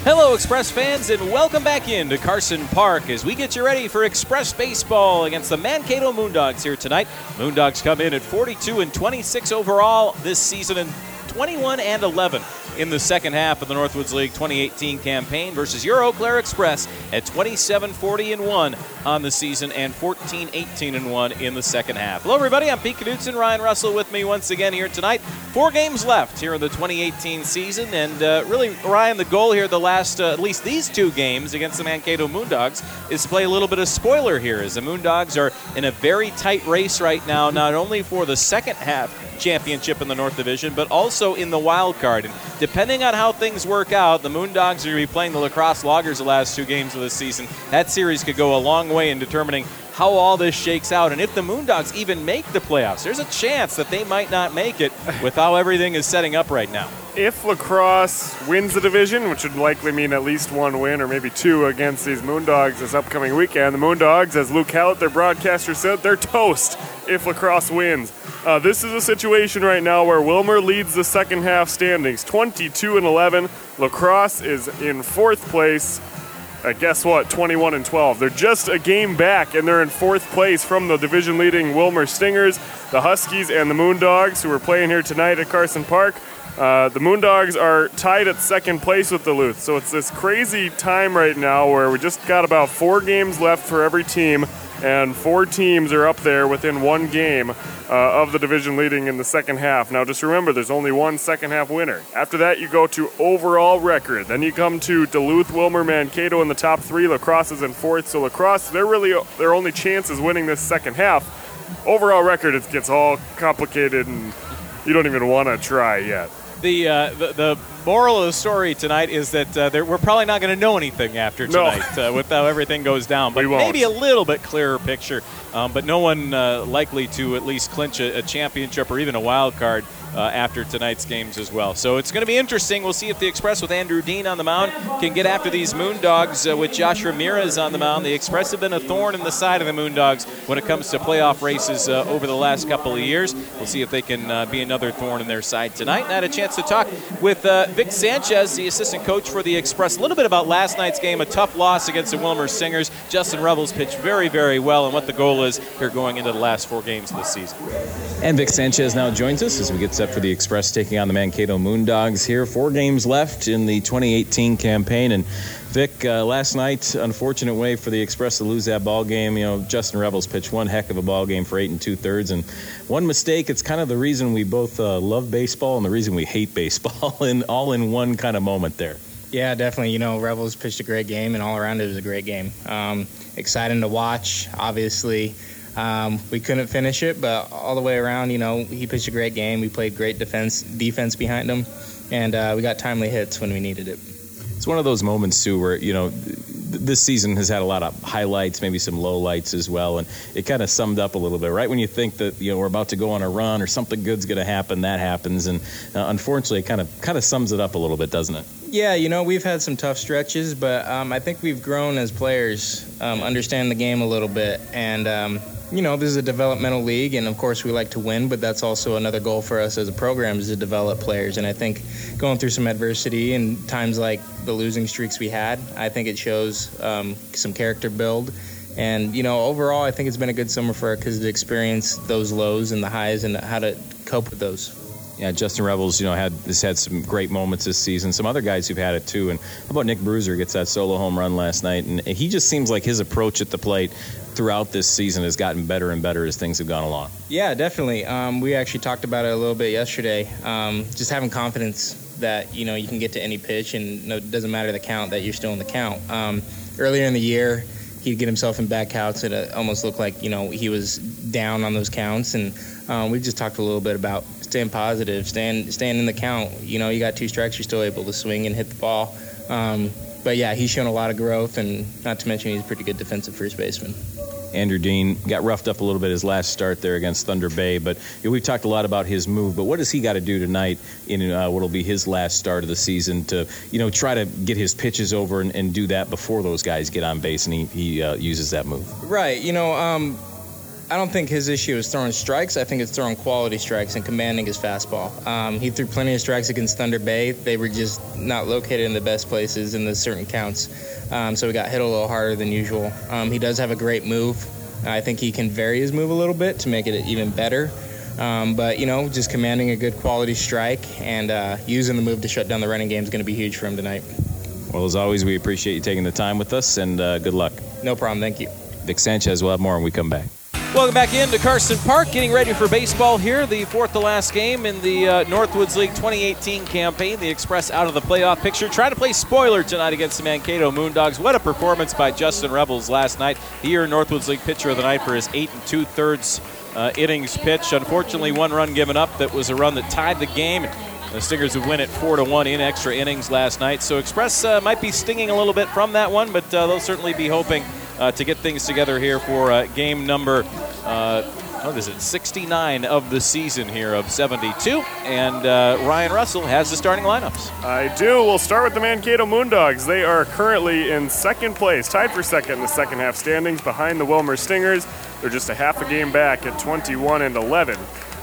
Hello, Express fans, and welcome back into Carson Park as we get you ready for Express Baseball against the Mankato Moondogs here tonight. Moondogs come in at 42 and 26 overall this season and 21 and 11 in the second half of the Northwoods League 2018 campaign versus your Eau Claire Express at 27 40 and 1 on the season and 14 18 and 1 in the second half. Hello, everybody. I'm Pete Knudsen. Ryan Russell with me once again here tonight. Four games left here in the 2018 season, and uh, really, Ryan, the goal here, the last uh, at least these two games against the Mankato Moondogs, is to play a little bit of spoiler here, as the Moondogs are in a very tight race right now, not only for the second half championship in the North Division, but also in the wild card. And depending on how things work out, the Moondogs are going to be playing the La Crosse Loggers the last two games of the season. That series could go a long way in determining how all this shakes out and if the Moondogs even make the playoffs. There's a chance that they might not make it with how everything is setting up right now. If La Crosse wins the division, which would likely mean at least one win or maybe two against these Moondogs this upcoming weekend, the Moondogs, as Luke Hallett, their broadcaster, said, they're toast if La Crosse wins. Uh, this is a situation right now where Willmar leads the second half standings, 22 and 11. La Crosse is in fourth place uh, guess what? 21 and 12. They're just a game back, and they're in fourth place from the division leading Willmar Stingers, the Huskies, and the Moondogs, who are playing here tonight at Carson Park. Uh, the Moondogs are tied at second place with Duluth, so it's this crazy time right now where we just got about four games left for every team, and four teams are up there within one game uh, of the division leading in the second half. Now, just remember, there's only one second half winner. After that, you go to overall record. Then you come to Duluth, Willmar, Mankato in the top three. La Crosse is in fourth. So La Crosse, they're really their only chance is winning this second half. Overall record, it gets all complicated, and you don't even want to try yet. The, uh, the, the moral of the story tonight is that uh, there, we're probably not going to know anything after No. tonight uh, with how everything goes down. But maybe a little bit clearer picture. Um, but no one uh, likely to at least clinch a, a championship or even a wild card uh, after tonight's games as well. So it's going to be interesting. We'll see if the Express with Andrew Dean on the mound can get after these Moondogs uh, with Josh Ramirez on the mound. The Express have been a thorn in the side of the Moondogs when it comes to playoff races uh, over the last couple of years. We'll see if they can uh, be another thorn in their side tonight. And I had a chance to talk with uh, Vic Sanchez, the assistant coach for the Express, a little bit about last night's game, a tough loss against the Willmar Stingers. Justin Rebels pitched very, very well, and what the goal is here going into the last four games of the season. And Vic Sanchez now joins us as we get for the Express taking on the Mankato Moondogs here. Four games left in the 2018 campaign. And Vic, uh, last night, unfortunate way for the Express to lose that ball game. You know, Justin Rebels pitched one heck of a ball game for eight and two thirds. And one mistake, it's kind of the reason we both uh, love baseball and the reason we hate baseball, in, all in one kind of moment there. Yeah, definitely. You know, Rebels pitched a great game, and all around it was a great game. Um, exciting to watch. Obviously, um, we couldn't finish it, but all the way around, you know, he pitched a great game. We played great defense defense behind him, and uh, we got timely hits when we needed it. It's one of those moments too where you know th- this season has had a lot of highlights, maybe some lowlights as well, and it kind of summed up a little bit. Right when you think that you know we're about to go on a run or something good's going to happen, that happens, and uh, unfortunately, it kind of kind of sums it up a little bit, doesn't it? Yeah, you know, we've had some tough stretches, but um, I think we've grown as players, um, understand the game a little bit. And, um, you know, this is a developmental league, and of course, we like to win, but that's also another goal for us as a program is to develop players. And I think going through some adversity and times like the losing streaks we had, I think it shows um, some character build. And, you know, overall, I think it's been a good summer for our kids to experience those lows and the highs and how to cope with those. Yeah, Justin Rebels, you know, had has had some great moments this season. Some other guys who've had it too. And how about Nick Bruiser gets that solo home run last night? And he just seems like his approach at the plate throughout this season has gotten better and better as things have gone along. Yeah, definitely. Um, we actually talked about it a little bit yesterday. Um, just having confidence that you know you can get to any pitch, and no, it doesn't matter the count that you're still in the count. Um, earlier in the year, he'd get himself in back counts. It uh, almost looked like you know he was down on those counts, and um, we just talked a little bit about staying positive, staying staying in the count. You know, you got two strikes, you're still able to swing and hit the ball. Um, but yeah, he's shown a lot of growth, and not to mention he's a pretty good defensive first baseman. Andrew Dean got roughed up a little bit his last start there against Thunder Bay, but you know, we've talked a lot about his move. But what does he got to do tonight in uh, what will be his last start of the season to you know try to get his pitches over and, and do that before those guys get on base and he, he uh, uses that move? Right. You know, um, I don't think his issue is throwing strikes. I think it's throwing quality strikes and commanding his fastball. Um, he threw plenty of strikes against Thunder Bay. They were just not located in the best places in the certain counts. Um, so he got hit a little harder than usual. Um, he does have a great move. I think he can vary his move a little bit to make it even better. Um, but you know, just commanding a good quality strike and uh, using the move to shut down the running game is going to be huge for him tonight. Well, as always, we appreciate you taking the time with us, and uh, good luck. No problem. Thank you. Vic Sanchez will have more when we come back. Welcome back into Carson Park, getting ready for baseball here. The fourth to last game in the uh, Northwoods League 2018 campaign. The Express out of the playoff picture. Trying to play spoiler tonight against the Mankato Moondogs. What a performance by Justin Rebels last night. Here, Northwoods League pitcher of the night for his eight and two thirds uh, innings pitch. Unfortunately, one run given up. That was a run that tied the game. The Stingers would win it four to one in extra innings last night. So Express uh, might be stinging a little bit from that one, but uh, they'll certainly be hoping to get things together here for uh, game number. Uh, what is it? 69 of the season here of 72, and uh, Ryan Russell has the starting lineups. I do. We'll start with the Mankato Moondogs. They are currently in second place, tied for second in the second half standings, behind the Willmar Stingers. They're just a half a game back at 21 and 11.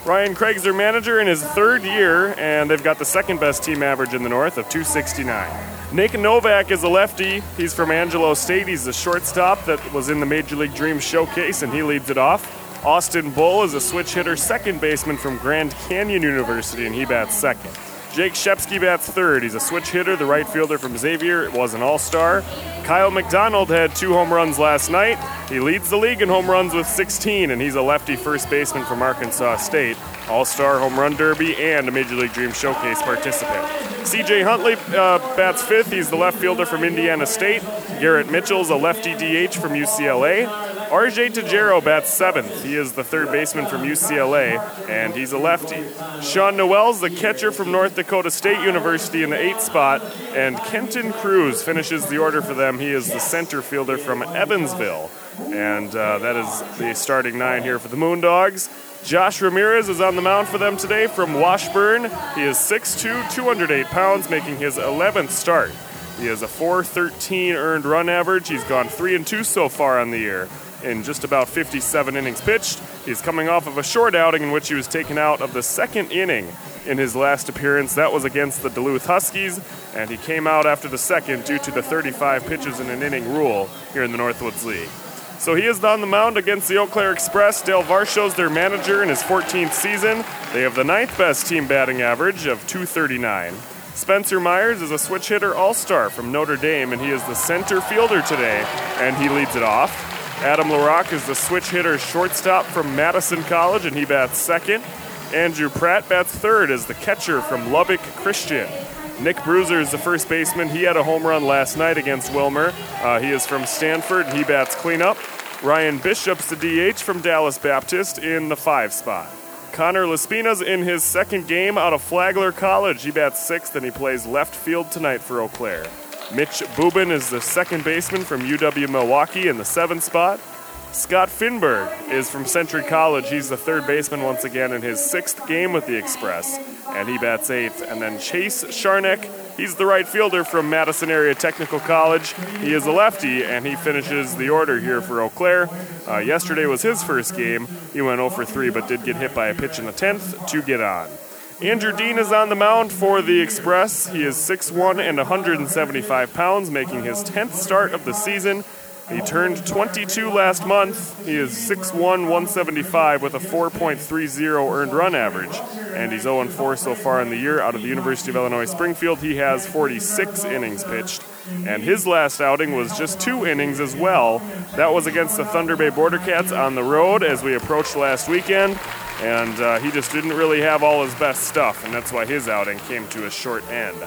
Ryan Craig's their manager in his third year, and they've got the second best team average in the North of 269. Nick Novak is a lefty. He's from Angelo State. He's a shortstop that was in the Major League Dream showcase, and he leads it off. Austin Bull is a switch hitter, second baseman from Grand Canyon University, and he bats second. Jake Shepsky bats third. He's a switch hitter, the right fielder from Xavier. It was an all star. Kyle McDonald had two home runs last night. He leads the league in home runs with 16, and he's a lefty first baseman from Arkansas State. All Star Home Run Derby and a Major League Dream Showcase participant. CJ Huntley uh, bats fifth. He's the left fielder from Indiana State. Garrett Mitchell's a lefty DH from UCLA. RJ Tajero bats seventh. He is the third baseman from UCLA, and he's a lefty. Sean Noel's the catcher from North Dakota State University in the eighth spot, and Kenton Cruz finishes the order for them. He is the center fielder from Evansville, and uh, that is the starting nine here for the Moondogs. Josh Ramirez is on the mound for them today from Washburn. He is 6'2, 208 pounds, making his 11th start. He has a 413 earned run average. He's gone 3 and 2 so far on the year in just about 57 innings pitched. He's coming off of a short outing in which he was taken out of the second inning in his last appearance. That was against the Duluth Huskies, and he came out after the second due to the 35 pitches in an inning rule here in the Northwoods League. So he is on the mound against the Eau Claire Express. Dale Varsho's their manager in his 14th season. They have the ninth best team batting average of 239. Spencer Myers is a switch hitter all star from Notre Dame, and he is the center fielder today, and he leads it off. Adam LaRock is the switch hitter shortstop from Madison College, and he bats second. Andrew Pratt bats third as the catcher from Lubbock Christian. Nick Bruiser is the first baseman. He had a home run last night against Willmar. Uh, he is from Stanford, and he bats cleanup. Ryan Bishop's the DH from Dallas Baptist in the five spot. Connor Laspina's in his second game out of Flagler College. He bats sixth, and he plays left field tonight for Eau Claire. Mitch Bubin is the second baseman from UW Milwaukee in the seventh spot. Scott Finberg is from Century College. He's the third baseman once again in his sixth game with the Express, and he bats eighth. And then Chase Sharnick, he's the right fielder from Madison Area Technical College. He is a lefty, and he finishes the order here for Eau Claire. Uh, yesterday was his first game. He went 0 for 3, but did get hit by a pitch in the 10th to get on. Andrew Dean is on the mound for the Express. He is 6'1 and 175 pounds, making his 10th start of the season. He turned 22 last month. He is 6'1, 175 with a 4.30 earned run average. And he's 0 4 so far in the year. Out of the University of Illinois Springfield, he has 46 innings pitched. And his last outing was just two innings as well. That was against the Thunder Bay Border Cats on the road as we approached last weekend. And uh, he just didn't really have all his best stuff, and that's why his outing came to a short end.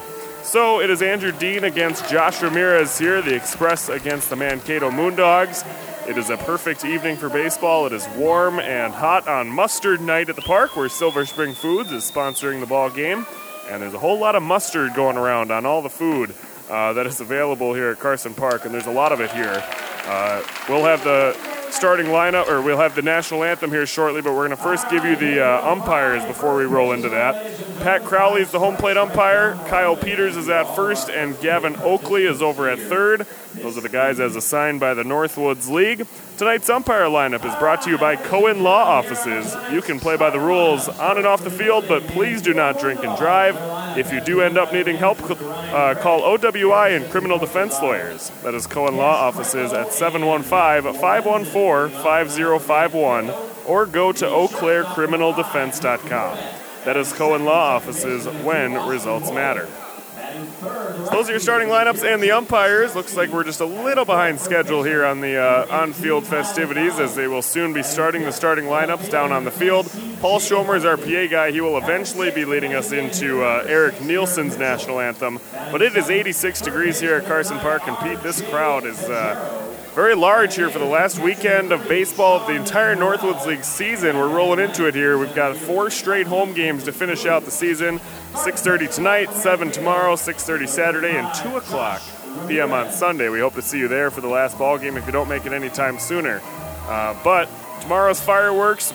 So it is Andrew Dean against Josh Ramirez here, the Express against the Mankato Moondogs. It is a perfect evening for baseball. It is warm and hot on mustard night at the park where Silver Spring Foods is sponsoring the ball game. And there's a whole lot of mustard going around on all the food uh, that is available here at Carson Park, and there's a lot of it here. Uh, we'll have the starting lineup, or we'll have the national anthem here shortly, but we're going to first give you the uh, umpires before we roll into that. Pat Crowley is the home plate umpire, Kyle Peters is at first, and Gavin Oakley is over at third. Those are the guys as assigned by the Northwoods League. Tonight's umpire lineup is brought to you by Cohen Law Offices. You can play by the rules on and off the field, but please do not drink and drive. If you do end up needing help, uh, call OWI and Criminal Defense Lawyers. That is Cohen Law Offices at 715 514 5051 or go to eauclaircriminaldefense.com. That is Cohen Law Offices when results matter. Those are your starting lineups and the umpires. Looks like we're just a little behind schedule here on the uh, on-field festivities, as they will soon be starting the starting lineups down on the field. Paul Schomer is our PA guy. He will eventually be leading us into uh, Eric Nielsen's national anthem. But it is 86 degrees here at Carson Park, and Pete, this crowd is uh, very large here for the last weekend of baseball of the entire Northwoods League season. We're rolling into it here. We've got four straight home games to finish out the season. 6:30 tonight, 7 tomorrow, 6:30 Saturday, and 2 o'clock p.m. on Sunday. We hope to see you there for the last ball game if you don't make it any time sooner. Uh, but tomorrow's fireworks.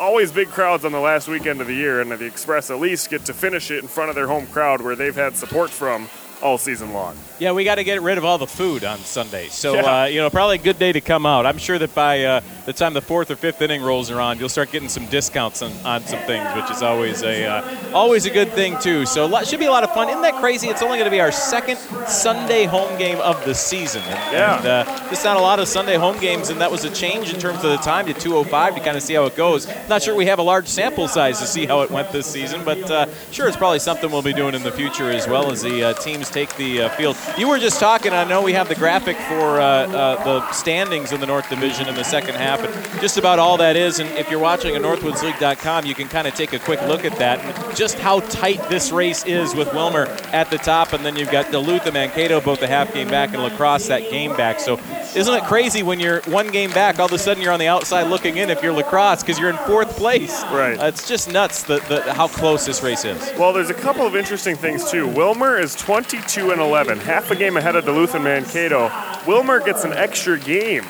Always big crowds on the last weekend of the year, and the Express at least get to finish it in front of their home crowd where they've had support from all season long. Yeah, we got to get rid of all the food on Sunday. So, Yeah. uh, you know, probably a good day to come out. I'm sure that by uh, the time the fourth or fifth inning rolls around, you'll start getting some discounts on, on some things, which is always a uh, always a good thing too. So, lo- should be a lot of fun. Isn't that crazy? It's only going to be our second Sunday home game of the season. And, Yeah. and uh, there's not a lot of Sunday home games, and that was a change in terms of the time to 2:05 to kind of see how it goes. Not sure we have a large sample size to see how it went this season, but uh, sure, it's probably something we'll be doing in the future as well as the uh, teams take the uh, field. You were just talking. I know we have the graphic for uh, uh, the standings in the North Division in the second half, and just about all that is. And if you're watching at NorthwoodsLeague.com, you can kind of take a quick look at that and just how tight this race is with Willmar at the top, and then you've got Duluth and Mankato both a half game back, and La Crosse that game back. So, isn't it crazy when you're one game back, all of a sudden you're on the outside looking in if you're La Crosse because you're in fourth place? Right. Uh, it's just nuts the, the, how close this race is. Well, there's a couple of interesting things too. Willmar is 22 and 11, half a game ahead of Duluth and Mankato. Willmar gets an extra game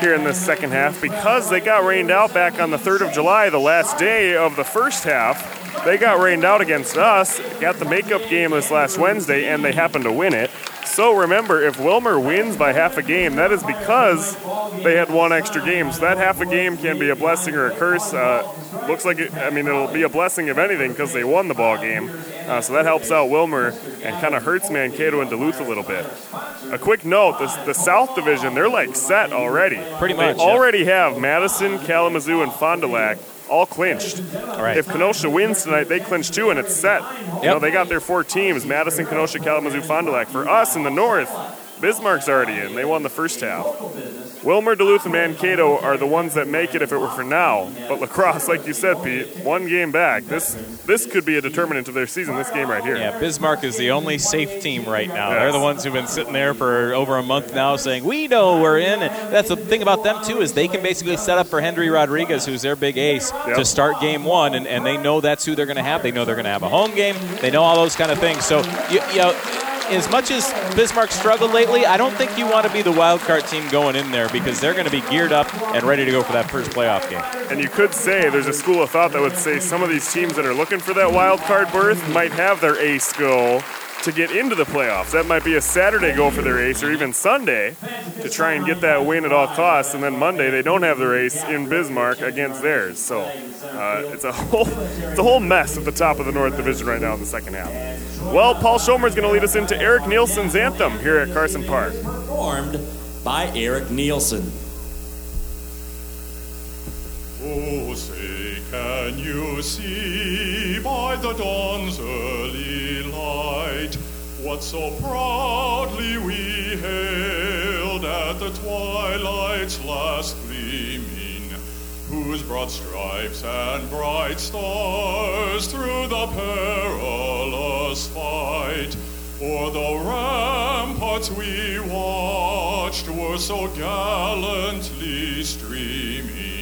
here in this second half because they got rained out back on the 3rd of July, the last day of the first half. They got rained out against us, got the makeup game this last Wednesday, and they happened to win it. So remember, if Willmar wins by half a game, that is because they had one extra game. So that half a game can be a blessing or a curse. Uh, looks like it, I mean, it'll be a blessing if anything because they won the ball game. Uh, so that helps out Willmar and kind of hurts Mankato and Duluth a little bit. A quick note: the, the South Division, they're like set already. Pretty They much, yeah. already have Madison, Kalamazoo, and Fond du Lac all clinched. right. If Kenosha wins tonight, they clinch too, and it's set. You know, they got their four teams: Madison, Kenosha, Kalamazoo, Fond du Lac. For us in the North, Bismarck's already in. They won the first half. Willmar, Duluth, and Mankato are the ones that make it if it were for now. But La Crosse, like you said, Pete, one game back. This this could be a determinant of their season. This game right here. Yeah, Bismarck is the only safe team right now. Yes. They're the ones who've been sitting there for over a month now saying, we know we're in. And that's the thing about them, too, is they can basically set up for Henry Rodriguez, who's their big ace, Yep. to start game one. And, and they know that's who they're going to have. They know they're going to have a home game. They know all those kind of things. So, you, you know, as much as Bismarck struggled lately, I don't think you want to be the wild card team going in there because they're going to be geared up and ready to go for that first playoff game. And you could say there's a school of thought that would say some of these teams that are looking for that wild card berth might have their ace goal to get into the playoffs. That might be a Saturday goal for their ace, or even Sunday to try and get that win at all costs. And then Monday they don't have the ace in Bismarck against theirs. So uh, it's a whole it's a whole mess at the top of the North Division right now in the second half. Well, Paul Schomer is going to lead us into Eric Nielsen's anthem here at Carson Park. Performed by Eric Nielsen. Oh, say, can you see by the dawn's early light what so proudly we hailed at the twilight's last gleaming, whose broad stripes and bright stars through the perilous fight o'er the ramparts we watched were so gallantly streaming,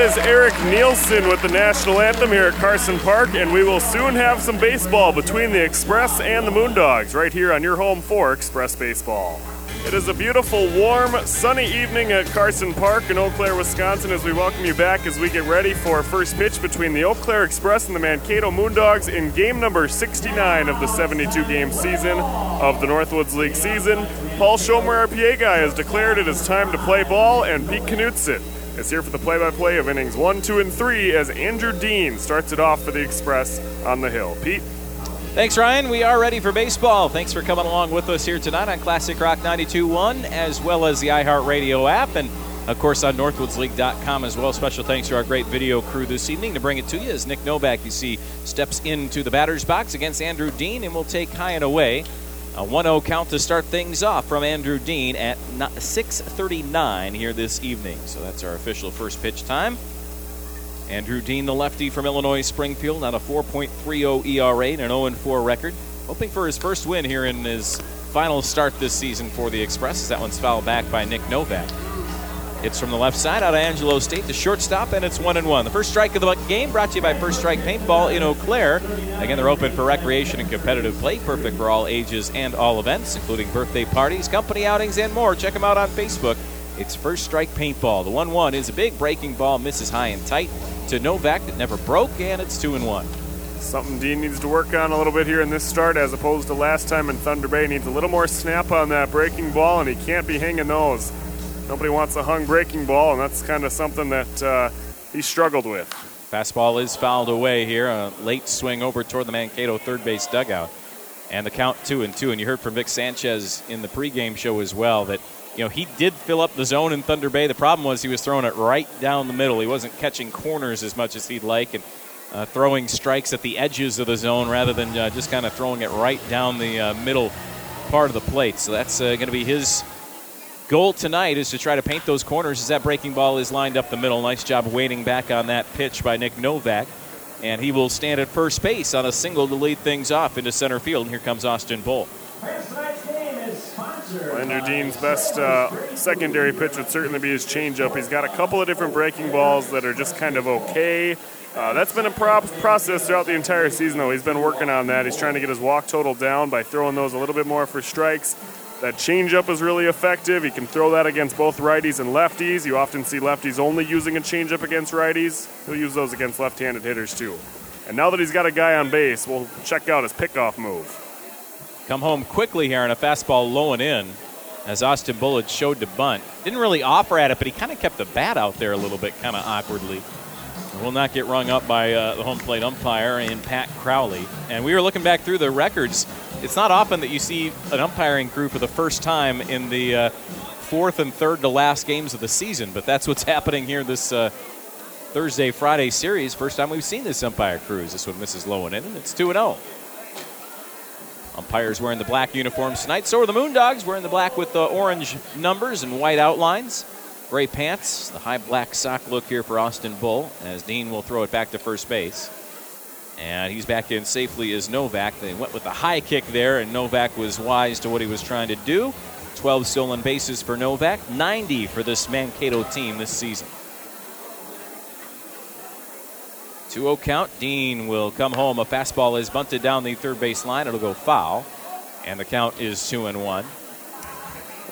That is Eric Nielsen with the national anthem here at Carson Park, and we will soon have some baseball between the Express and the Moondogs right here on your home for Express Baseball. It is a beautiful, warm, sunny evening at Carson Park in Eau Claire, Wisconsin, as we welcome you back as we get ready for our first pitch between the Eau Claire Express and the Mankato Moondogs in game number 69 of the 72 game season of the Northwoods League season. Paul Schomer, our PA guy, has declared it is time to play ball, and Pete Knutson is here for the play by play of innings one, two, and three as Andrew Dean starts it off for the Express on the hill. Pete? Thanks, Ryan. We are ready for baseball. Thanks for coming along with us here tonight on Classic Rock 92.1, as well as the iHeartRadio app, and of course on NorthwoodsLeague.com as well. Special thanks to our great video crew this evening to bring it to you as Nick Novak, you see, steps into the batter's box against Andrew Dean and will take high and away. A 1-0 count to start things off from Andrew Dean at 6:39 here this evening. So that's our official first pitch time. Andrew Dean, the lefty from Illinois Springfield, on a 4.30 ERA and an 0-4 record, hoping for his first win here in his final start this season for the Express. That one's fouled back by Nick Novak. It's from the left side out of Angelo State the shortstop, and it's one and one. The first strike of the game brought to you by First Strike Paintball in Eau Claire. Again, they're open for recreation and competitive play, perfect for all ages and all events, including birthday parties, company outings, and more. Check them out on Facebook. It's First Strike Paintball. The 1 1 is a big breaking ball, misses high and tight to Novak that never broke, and it's 2 and 1. Something Dean needs to work on a little bit here in this start as opposed to last time in Thunder Bay. Needs a little more snap on that breaking ball, and he can't be hanging those. Nobody wants a hung breaking ball, and that's kind of something that uh, he struggled with. Fastball is fouled away here. A late swing over toward the Mankato third base dugout. And the count two and two. And you heard from Vic Sanchez in the pregame show as well that you know he did fill up the zone in Thunder Bay. The problem was he was throwing it right down the middle. He wasn't catching corners as much as he'd like, and uh, throwing strikes at the edges of the zone rather than uh, just kind of throwing it right down the uh, middle part of the plate. So that's uh, going to be his goal tonight is to try to paint those corners as that breaking ball is lined up the middle. Nice job waiting back on that pitch by Nick Novak. And he will stand at first base on a single to lead things off into center field. And here comes Austin Bull. Andrew Dean's best uh, secondary pitch would certainly be his changeup. He's got a couple of different breaking balls that are just kind of okay. Uh, that's been a pro- process throughout the entire season, though. He's been working on that. He's trying to get his walk total down by throwing those a little bit more for strikes. That changeup is really effective. He can throw that against both righties and lefties. You often see lefties only using a changeup against righties. He'll use those against left-handed hitters too. And now that he's got a guy on base, we'll check out his pickoff move. Come home quickly here on a fastball low and in as Austin Bullitt showed to bunt. Didn't really offer at it, but he kind of kept the bat out there a little bit, kind of awkwardly. Will not get rung up by uh, the home plate umpire and Pat Crowley. And we were looking back through the records. It's not often that you see an umpiring crew for the first time in the uh, fourth and third to last games of the season, but that's what's happening here this uh, Thursday Friday series. First time we've seen this umpire crews. This one misses low in, and it's 2 0. Umpires wearing the black uniforms tonight. So are the Moondogs wearing the black with the orange numbers and white outlines. Gray pants, the high black sock look here for Austin Bull as Dean will throw it back to first base. And he's back in safely as Novak. They went with the high kick there, and Novak was wise to what he was trying to do. 12 stolen bases for Novak, 90 for this Mankato team this season. 2 0 count. Dean will come home. A fastball is bunted down the third base line. It'll go foul. And the count is 2 and 1.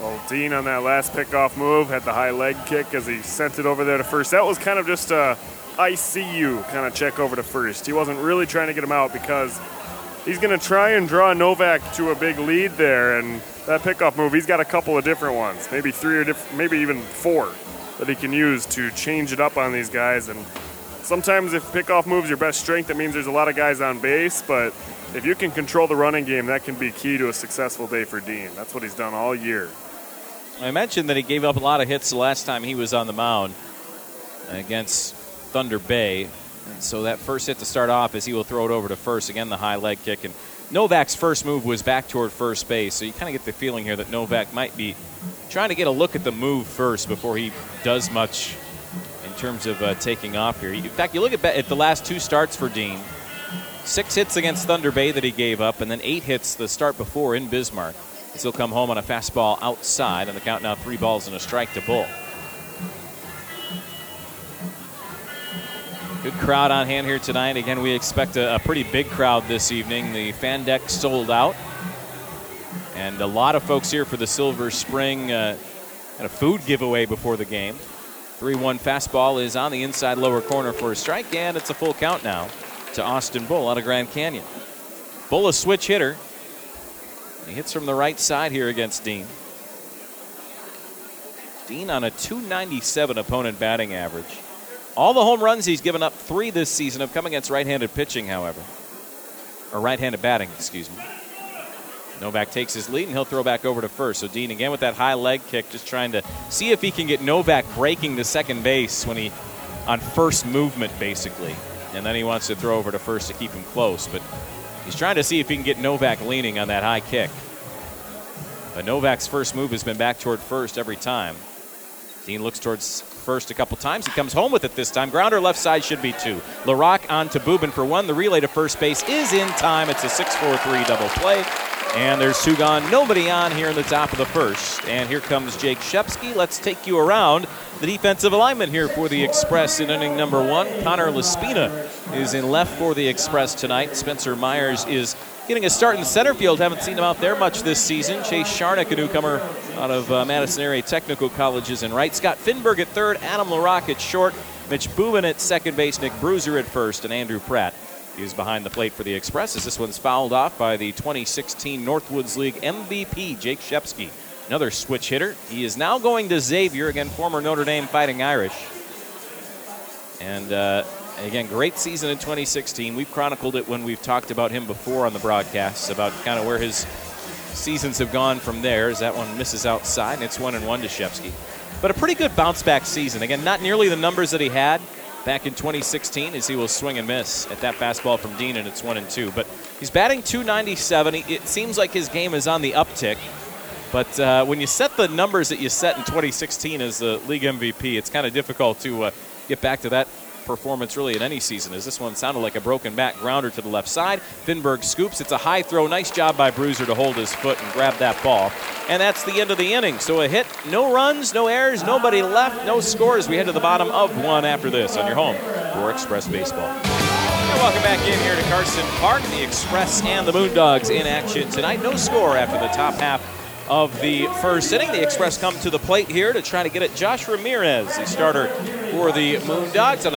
Well, Dean on that last pickoff move had the high leg kick as he sent it over there to first. That was kind of just a I see you kind of check over to first. He wasn't really trying to get him out because he's going to try and draw Novak to a big lead there. And that pickoff move, he's got a couple of different ones, maybe three or diff- maybe even four that he can use to change it up on these guys. And sometimes if pickoff moves your best strength, that means there's a lot of guys on base. But if you can control the running game, that can be key to a successful day for Dean. That's what he's done all year. I mentioned that he gave up a lot of hits the last time he was on the mound against Thunder Bay. So that first hit to start off is he will throw it over to first. Again, the high leg kick. And Novak's first move was back toward first base. So you kind of get the feeling here that Novak might be trying to get a look at the move first before he does much in terms of uh, taking off here. In fact, you look at, at the last two starts for Dean six hits against Thunder Bay that he gave up, and then eight hits the start before in Bismarck. He'll come home on a fastball outside, and the count now three balls and a strike to Bull. Good crowd on hand here tonight. Again, we expect a, a pretty big crowd this evening. The fan deck sold out, and a lot of folks here for the Silver Spring uh, kind of food giveaway before the game. 3 1 fastball is on the inside lower corner for a strike, and it's a full count now to Austin Bull out of Grand Canyon. Bull, a switch hitter. He hits from the right side here against Dean. Dean on a 297 opponent batting average. All the home runs he's given up, three this season, have come against right handed pitching, however. Or right handed batting, excuse me. Novak takes his lead and he'll throw back over to first. So Dean again with that high leg kick, just trying to see if he can get Novak breaking the second base when he on first movement basically. And then he wants to throw over to first to keep him close. But he's trying to see if he can get Novak leaning on that high kick. But Novak's first move has been back toward first every time. Dean looks towards first a couple times. He comes home with it this time. Grounder left side should be two. LaRock on to Bubin for one. The relay to first base is in time. It's a 6 4 3 double play. And there's two gone, nobody on here in the top of the first. And here comes Jake Shepsky. Let's take you around the defensive alignment here for the Express in inning number one. Connor Laspina is in left for the Express tonight. Spencer Myers is getting a start in center field. Haven't seen him out there much this season. Chase Sharnick, a newcomer out of uh, Madison area technical colleges in right. Scott Finberg at third, Adam LaRock at short, Mitch Bubin at second base, Nick Bruiser at first, and Andrew Pratt is behind the plate for the Express as this one's fouled off by the 2016 Northwoods League MVP, Jake Shepsky. Another switch hitter. He is now going to Xavier, again, former Notre Dame Fighting Irish. And uh, again, great season in 2016. We've chronicled it when we've talked about him before on the broadcasts about kind of where his seasons have gone from there. As that one misses outside, and it's one and one to Shepsky. But a pretty good bounce back season. Again, not nearly the numbers that he had back in 2016 as he will swing and miss at that fastball from Dean, and it's one and two. But he's batting 297. It seems like his game is on the uptick. But uh, when you set the numbers that you set in 2016 as the league MVP, it's kind of difficult to uh, get back to that performance really in any season as this one sounded like a broken back grounder to the left side. Finberg scoops. It's a high throw. Nice job by Bruiser to hold his foot and grab that ball. And that's the end of the inning. So a hit, no runs, no errors, nobody left, no scores. We head to the bottom of one after this on your home for Express Baseball. And welcome back in here to Carson Park. The Express and the Moondogs in action tonight. No score after the top half of the first inning. The Express come to the plate here to try to get it. Josh Ramirez, the starter for the Moondogs.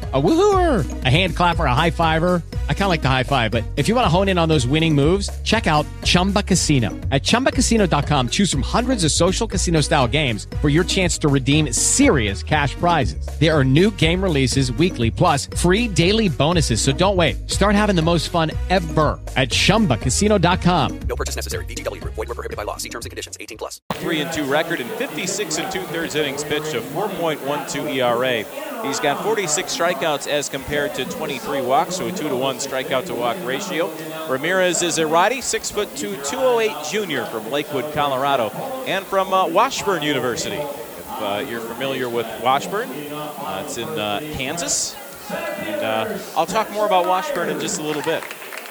A woohooer, a hand clapper, a high fiver. I kind of like the high five, but if you want to hone in on those winning moves, check out Chumba Casino. At ChumbaCasino.com, choose from hundreds of social casino style games for your chance to redeem serious cash prizes. There are new game releases weekly, plus free daily bonuses. So don't wait. Start having the most fun ever at ChumbaCasino.com. No purchase necessary. VGW. Void were prohibited by law. See terms and conditions. 18 plus. Three and two record and 56 and two thirds innings pitched, a 4.12 ERA. He's got 46 strikeouts as compared to 23 walks, so a 2 to 1 strikeout to walk ratio. Ramirez is a righty, 6 foot 2, 208 junior from Lakewood, Colorado, and from uh, Washburn University. If uh, you're familiar with Washburn, uh, it's in uh, Kansas. And uh, I'll talk more about Washburn in just a little bit.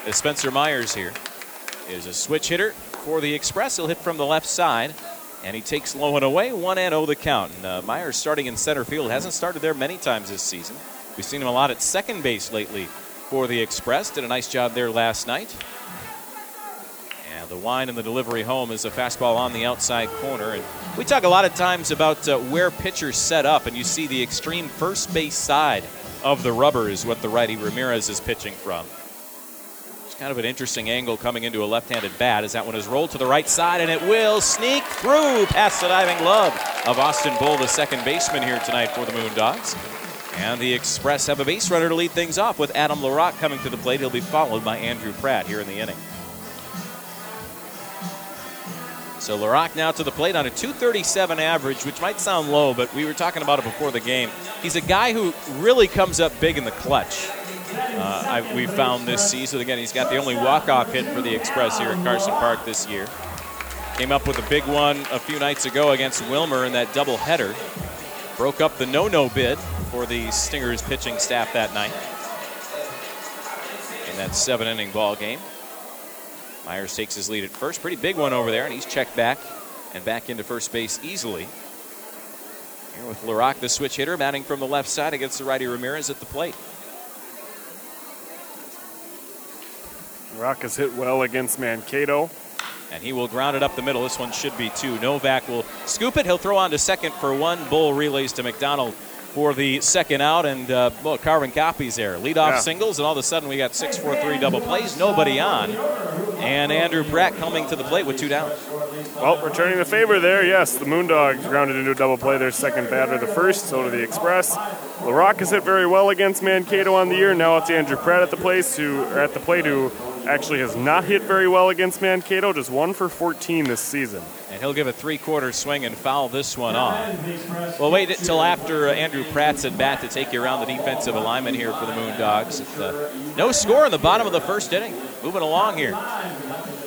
As Spencer Myers here is a switch hitter for the Express. He'll hit from the left side. And he takes low and away, 1 and 0 the count. And uh, Myers starting in center field. Hasn't started there many times this season. We've seen him a lot at second base lately for the Express. Did a nice job there last night. And the wine and the delivery home is a fastball on the outside corner. And we talk a lot of times about uh, where pitchers set up, and you see the extreme first base side of the rubber is what the righty Ramirez is pitching from. It's kind of an interesting angle coming into a left-handed bat as that one is rolled to the right side, and it will sneak through past the diving glove of Austin Bull, the second baseman here tonight for the Moondogs. And the Express have a base runner to lead things off with Adam LaRock coming to the plate. He'll be followed by Andrew Pratt here in the inning. So LaRock now to the plate on a 237 average, which might sound low, but we were talking about it before the game. He's a guy who really comes up big in the clutch. Uh, I, we found this season. Again, he's got the only walk-off hit for the Express here at Carson Park this year. Came up with a big one a few nights ago against Willmar in that doubleheader. Broke up the no-no bid for the Stingers pitching staff that night in that seven-inning ball game. Myers takes his lead at first. Pretty big one over there, and he's checked back and back into first base easily. Here with LaRock, the switch hitter, batting from the left side against the righty Ramirez at the plate. Rock has hit well against Mankato. And he will ground it up the middle. This one should be two. Novak will scoop it. He'll throw on to second for one. Bull relays to McDonald for the second out. And, uh, well, Carvin copies there. Lead off Yeah. singles, and all of a sudden we got six, four, three double plays. Nobody on. And Andrew Pratt coming to the plate with two down. Well, returning the favor there, yes. The Moondogs grounded into a double play their second batter the first, so to the Express. LaRock has hit very well against Mankato on the year. Now it's Andrew Pratt at the place who at the plate who actually has not hit very well against Mankato, just one for 14 this season. And he'll give a three quarter swing and foul this one off. Well, wait until after uh, Andrew Pratt's at bat to take you around the defensive alignment here for the Moondogs. Uh, no score in the bottom of the first inning. Moving along here.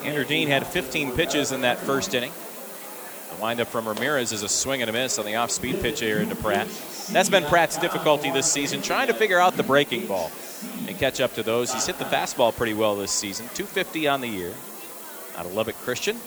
Andrew Dean had 15 pitches in that first inning. The windup from Ramirez is a swing and a miss on the off speed pitch here into Pratt. That's been Pratt's difficulty this season, trying to figure out the breaking ball and catch up to those. He's hit the fastball pretty well this season, 250 on the year out of Lubbock Christian.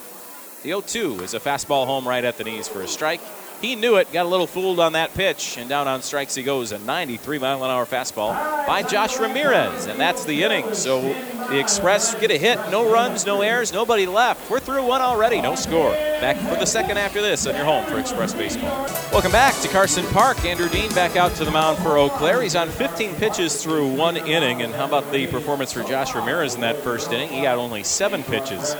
The 0 2 is a fastball home right at the knees for a strike. He knew it, got a little fooled on that pitch, and down on strikes he goes. A 93 mile an hour fastball by Josh Ramirez, and that's the inning. So the Express get a hit, no runs, no errors, nobody left. We're through one already, no score. Back for the second after this on your home for Express Baseball. Welcome back to Carson Park. Andrew Dean back out to the mound for Eau Claire. He's on 15 pitches through one inning, and how about the performance for Josh Ramirez in that first inning? He got only seven pitches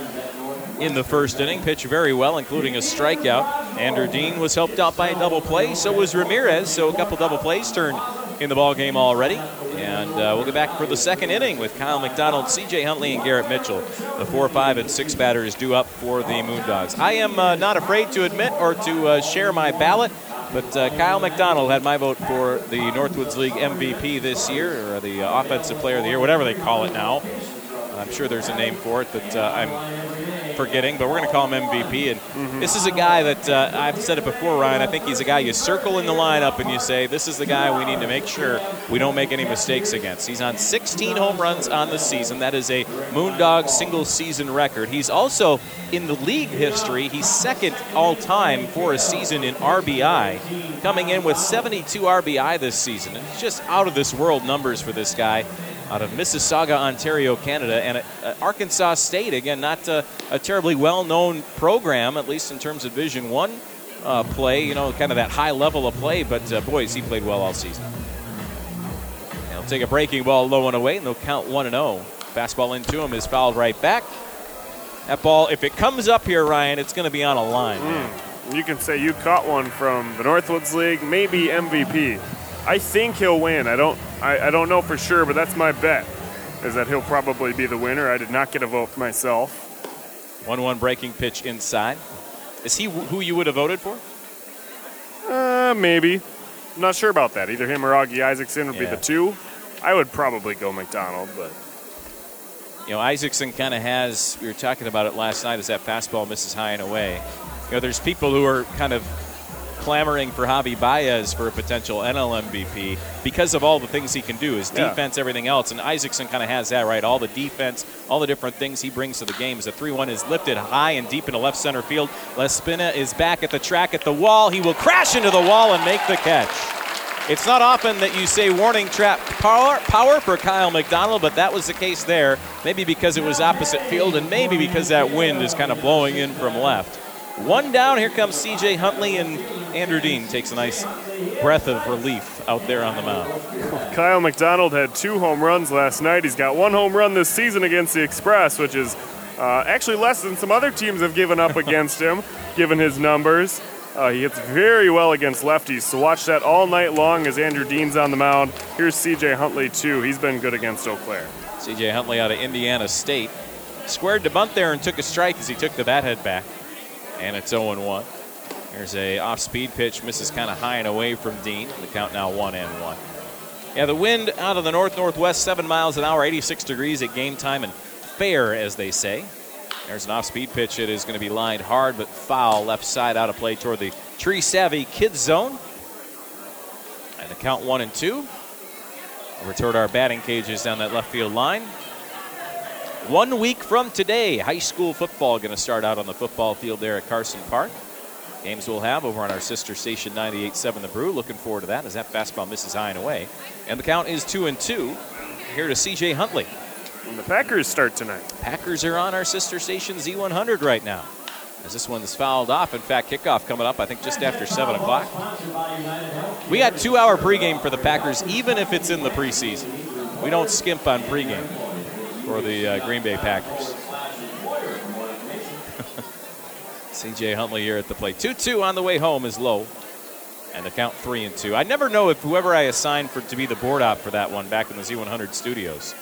in the first inning, pitched very well, including a strikeout. Andrew Dean was helped out by a double play, so was Ramirez. So a couple double plays turned in the ball game already. And uh, we'll get back for the second inning with Kyle McDonald, C.J. Huntley, and Garrett Mitchell. The four, five, and six batters due up for the Moondogs. I am uh, not afraid to admit or to uh, share my ballot. But uh, Kyle McDonald had my vote for the Northwoods League MVP this year, or the uh, Offensive Player of the Year, whatever they call it now. I'm sure there's a name for it that uh, I'm forgetting, but we're going to call him MVP. And this is a guy that uh, I've said it before, Ryan. I think he's a guy you circle in the lineup and you say, this is the guy we need to make sure we don't make any mistakes against. He's on 16 home runs on the season. That is a Moondog single season record. He's also in the league history, he's second all time for a season in RBI, coming in with 72 RBI this season. It's just out of this world numbers for this guy out of Mississauga, Ontario, Canada, and uh, Arkansas State. Again, not uh, a terribly well-known program, at least in terms of Division One uh, play. You know, kind of that high level of play. But uh, boys, he played well all season. They'll take a breaking ball low and away, and they'll count one and zero. Fastball into him is fouled right back. That ball, if it comes up here, Ryan, it's going to be on a line. You can say you caught one from the Northwoods League, maybe MVP. I think he'll win. I don't. I, I don't know for sure, but that's my bet. Is that he'll probably be the winner. I did not get a vote myself. One-one breaking pitch inside. Is he wh- who you would have voted for? Uh, maybe. I'm not sure about that. Either him or Augie Isaacson would be the two. I would probably go McDonald, but You know, Isaacson kind of has, we were talking about it last night as that fastball misses high and away. You know, there's people who are kind of clamoring for Javi Baez for a potential NL MVP because of all the things he can do, his Yeah. defense, everything else. And Isaacson kind of has that, right? All the defense, all the different things he brings to the game. As the 3 1 is lifted high and deep into left center field, Laspina is back at the track at the wall. He will crash into the wall and make the catch. It's not often that you say warning trap power, power for Kyle McDonald, but that was the case there. Maybe because it was opposite field, and maybe because that wind is kind of blowing in from left. One down, here comes CJ Huntley, and Andrew Dean takes a nice breath of relief out there on the mound. Kyle McDonald had two home runs last night. He's got one home run this season against the Express, which is uh, actually less than some other teams have given up against him, given his numbers. Uh, he hits very well against lefties, so watch that all night long as Andrew Dean's on the mound. Here's C.J. Huntley too. He's been good against Eau Claire. C.J. Huntley out of Indiana State squared to bunt there and took a strike as he took the bat head back, and it's 0-1. There's a off-speed pitch, misses kind of high and away from Dean. The count now one and one. Yeah, the wind out of the north northwest, seven miles an hour, 86 degrees at game time, and fair as they say. There's an off-speed pitch. It is going to be lined hard, but foul left side out of play toward the tree savvy kids zone. And the count one and two. Over toward our batting cages down that left field line. One week from today, high school football going to start out on the football field there at Carson Park. Games we'll have over on our sister station 98.7 The Brew. Looking forward to that as that fastball misses high and away. And the count is two and two. Here to CJ Huntley. And the Packers start tonight. Packers are on our sister station Z100 right now. As this one's fouled off. In fact, kickoff coming up, I think, just after 7 o'clock. We got two hour pregame for the Packers, even if it's in the preseason. We don't skimp on pregame for the uh, Green Bay Packers. CJ Huntley here at the plate. 2 2 on the way home is low. And the count 3 and 2. I never know if whoever I assign for to be the board op for that one back in the Z100 studios.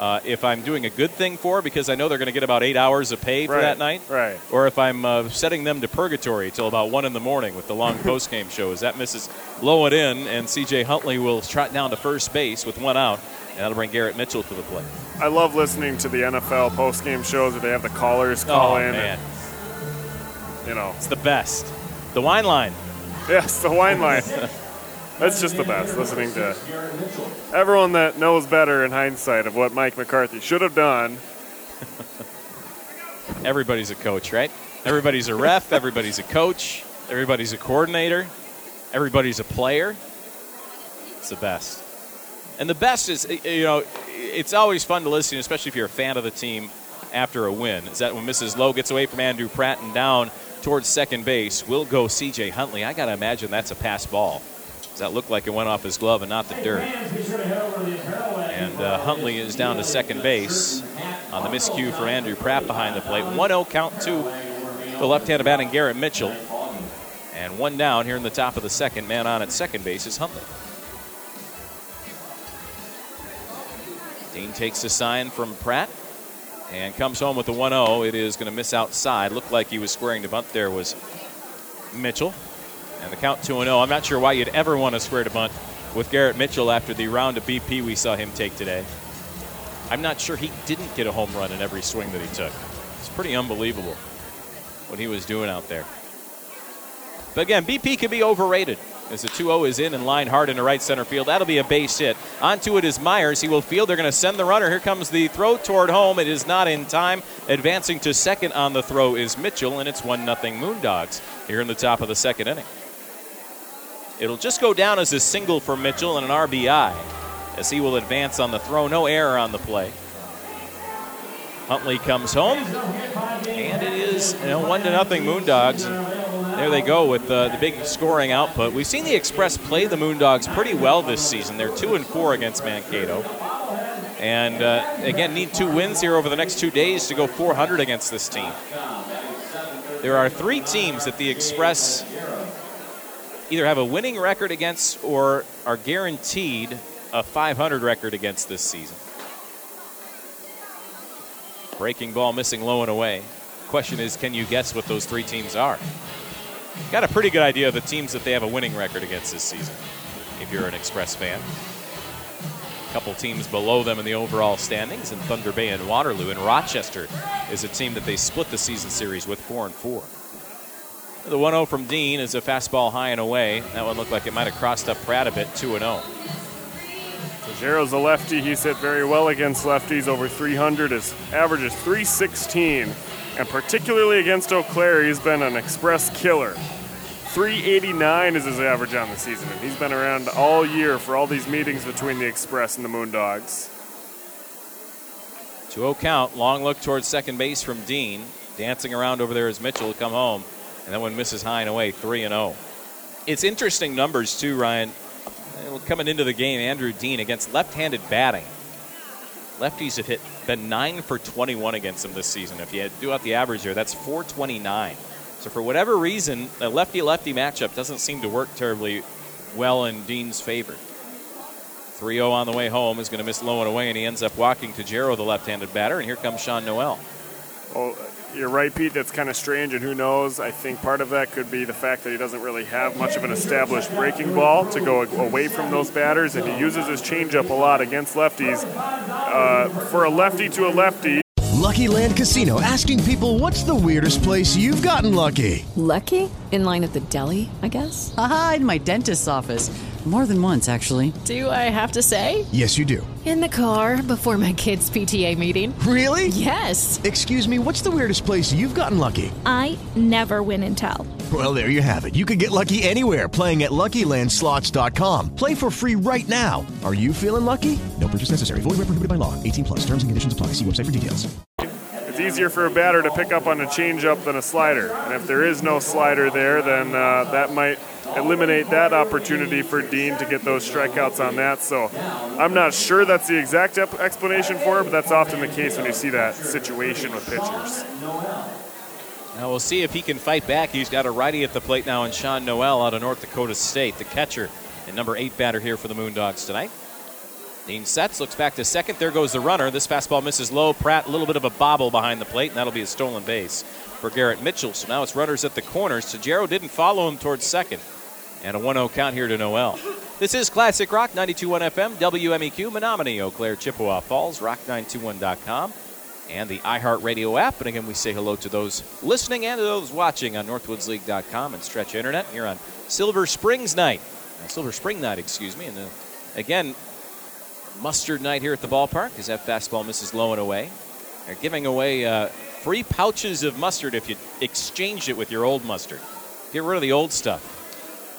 Uh, if I'm doing a good thing for because I know they're going to get about eight hours of pay for Right, that night, right. Or if I'm uh, setting them to purgatory till about one in the morning with the long post game shows. That misses low it in, and C.J. Huntley will trot down to first base with one out, and that'll bring Garrett Mitchell to the plate. I love listening to the NFL post-game shows where they have the callers oh, call oh in. man, And, you know, it's the best. The wine line. yes, the wine line. That's just the best. Listening to everyone that knows better in hindsight of what Mike McCarthy should have done. Everybody's a coach, right? Everybody's a ref. Everybody's a coach. Everybody's a coordinator. Everybody's a player. It's the best. And the best is, you know, it's always fun to listen, especially if you're a fan of the team after a win. Is that when Mrs. Lowe gets away from Andrew Pratt and down towards second base, will go C.J. Huntley. I got to imagine that's a pass ball. Does that look like it went off his glove and not the dirt? And uh, Huntley is down to second base on the miscue for Andrew Pratt behind the plate. 1 0 count to the left handed batting Garrett Mitchell. And one down here in the top of the second. Man on at second base is Huntley. Dean takes a sign from Pratt and comes home with the 1 0. It is going to miss outside. Looked like he was squaring to bunt there was Mitchell. And the count 2 0. I'm not sure why you'd ever want to square to bunt with Garrett Mitchell after the round of BP we saw him take today. I'm not sure he didn't get a home run in every swing that he took. It's pretty unbelievable what he was doing out there. But again, BP could be overrated. As the 2 0 is in and line hard into right center field. That'll be a base hit. Onto it is Myers. He will field. They're going to send the runner. Here comes the throw toward home. It is not in time. Advancing to second on the throw is Mitchell, and it's 1 0 Moondogs here in the top of the second inning. It'll just go down as a single for Mitchell and an RBI as he will advance on the throw. No error on the play. Huntley comes home, and it is you know, one to nothing Moondogs. There they go with uh, the big scoring output. We've seen the Express play the Moondogs pretty well this season. They're two and four against Mankato, and uh, again need two wins here over the next two days to go 400 against this team. There are three teams that the Express either have a winning record against or are guaranteed a 500 record against this season. Breaking ball missing low and away. Question is, can you guess what those three teams are? Got a pretty good idea of the teams that they have a winning record against this season, if you're an Express fan. A couple teams below them in the overall standings in Thunder Bay and Waterloo. And Rochester is a team that they split the season series with 4 and 4. The 1 0 from Dean is a fastball high and away. That one looked like it might have crossed up Pratt a bit, 2 0. Jaro's a lefty. He's hit very well against lefties, over 300. His average is 316. And particularly against Eau Claire, he's been an express killer. 389 is his average on the season, and he's been around all year for all these meetings between the Express and the Moondogs. 2 0 count. Long look towards second base from Dean. Dancing around over there is Mitchell to come home. And that one misses high and away, 3 and 0. It's interesting numbers, too, Ryan. Coming into the game, Andrew Dean against left handed batting. Lefties have hit been 9 for 21 against him this season. If you do out the average here, that's 429. So for whatever reason, the lefty-lefty matchup doesn't seem to work terribly well in Dean's favor. 3-0 on the way home is going to miss low and away, and he ends up walking to Jarrow, the left-handed batter, and here comes Sean Noel. Well, you're right, Pete. That's kind of strange, and who knows? I think part of that could be the fact that he doesn't really have much of an established breaking ball to go away from those batters, and he uses his changeup a lot against lefties. Uh, for a lefty to a lefty. Lucky Land Casino asking people what's the weirdest place you've gotten lucky? Lucky? In line at the deli, I guess? Aha, in my dentist's office. More than once, actually. Do I have to say? Yes, you do. In the car before my kids' PTA meeting. Really? Yes. Excuse me, what's the weirdest place you've gotten lucky? I never win and tell. Well, there you have it. You can get lucky anywhere playing at LuckyLandSlots.com. Play for free right now. Are you feeling lucky? No purchase necessary. Void where prohibited by law. 18 plus. Terms and conditions apply. See website for details. It's easier for a batter to pick up on a changeup than a slider, and if there is no slider there, then uh, that might eliminate that opportunity for Dean to get those strikeouts on that. So I'm not sure that's the exact explanation for it, but that's often the case when you see that situation with pitchers. Now we'll see if he can fight back. He's got a righty at the plate now in Sean Noel out of North Dakota State, the catcher and number eight batter here for the Moondogs tonight. Dean sets, looks back to second. There goes the runner. This fastball misses low. Pratt, a little bit of a bobble behind the plate, and that'll be a stolen base for Garrett Mitchell. So now it's runners at the corners. Tajero didn't follow him towards second. And a 1 0 count here to Noel. This is Classic Rock 921 FM, WMEQ, Menomonie, Eau Claire, Chippewa Falls, rock921.com, and the iHeartRadio app. And again, we say hello to those listening and to those watching on NorthwoodsLeague.com and Stretch Internet here on Silver Springs Night. Uh, Silver Spring Night, excuse me. And uh, again, mustard night here at the ballpark as that fastball misses low and away. They're giving away uh, free pouches of mustard if you exchange it with your old mustard. Get rid of the old stuff.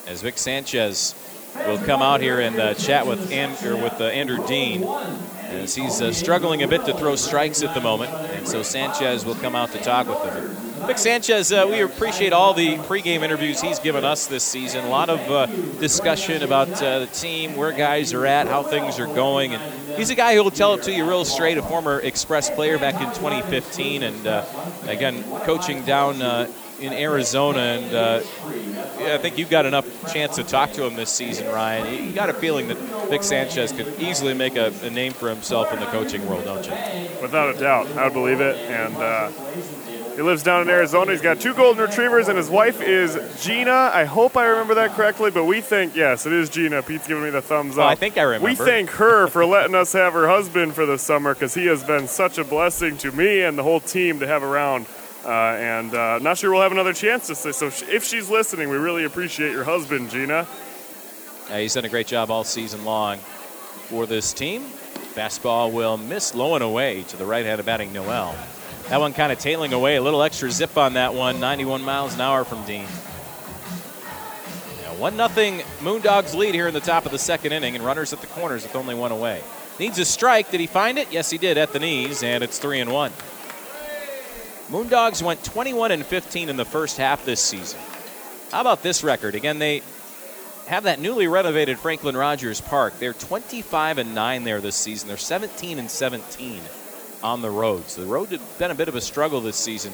As Vic Sanchez will come out here and uh, chat with, with uh, Andrew Dean as he's uh, struggling a bit to throw strikes at the moment. And so Sanchez will come out to talk with him. Vic Sanchez, uh, we appreciate all the pregame interviews he's given us this season. A lot of uh, discussion about uh, the team, where guys are at, how things are going. And he's a guy who will tell it to you real straight, a former Express player back in 2015. And again, coaching down in Arizona. And uh, yeah, I think you've got enough chance to talk to him this season, Ryan. You got a feeling that Vic Sanchez could easily make a, a name for himself in the coaching world, don't you? Without a doubt, I would believe it. And uh, he lives down in Arizona. He's got two golden retrievers, and his wife is Gina. I hope I remember that correctly, but we think yes, it is Gina. Pete's giving me the thumbs Oh, up. I think I remember. We thank her for letting us have her husband for the summer because he has been such a blessing to me and the whole team to have around. Uh, and uh, not sure we'll have another chance to say. So if she's listening, we really appreciate your husband, Gina. He's done a great job all season long for this team. Fastball will miss low and away to the right-handed batting Noel. That one kind of tailing away. A little extra zip on that one. 91 miles an hour from Dean. Now, one nothing Moondogs lead here in the top of the second inning, and runners at the corners with only one away. Needs a strike. Did he find it? Yes, he did at the knees, and it's three and one. Moondogs went 21 and 15 in the first half this season. How about this record? Again, they have that newly renovated Franklin Rogers Park. They're 25 and 9 there this season. They're 17 and 17 on the road. So the road had been a bit of a struggle this season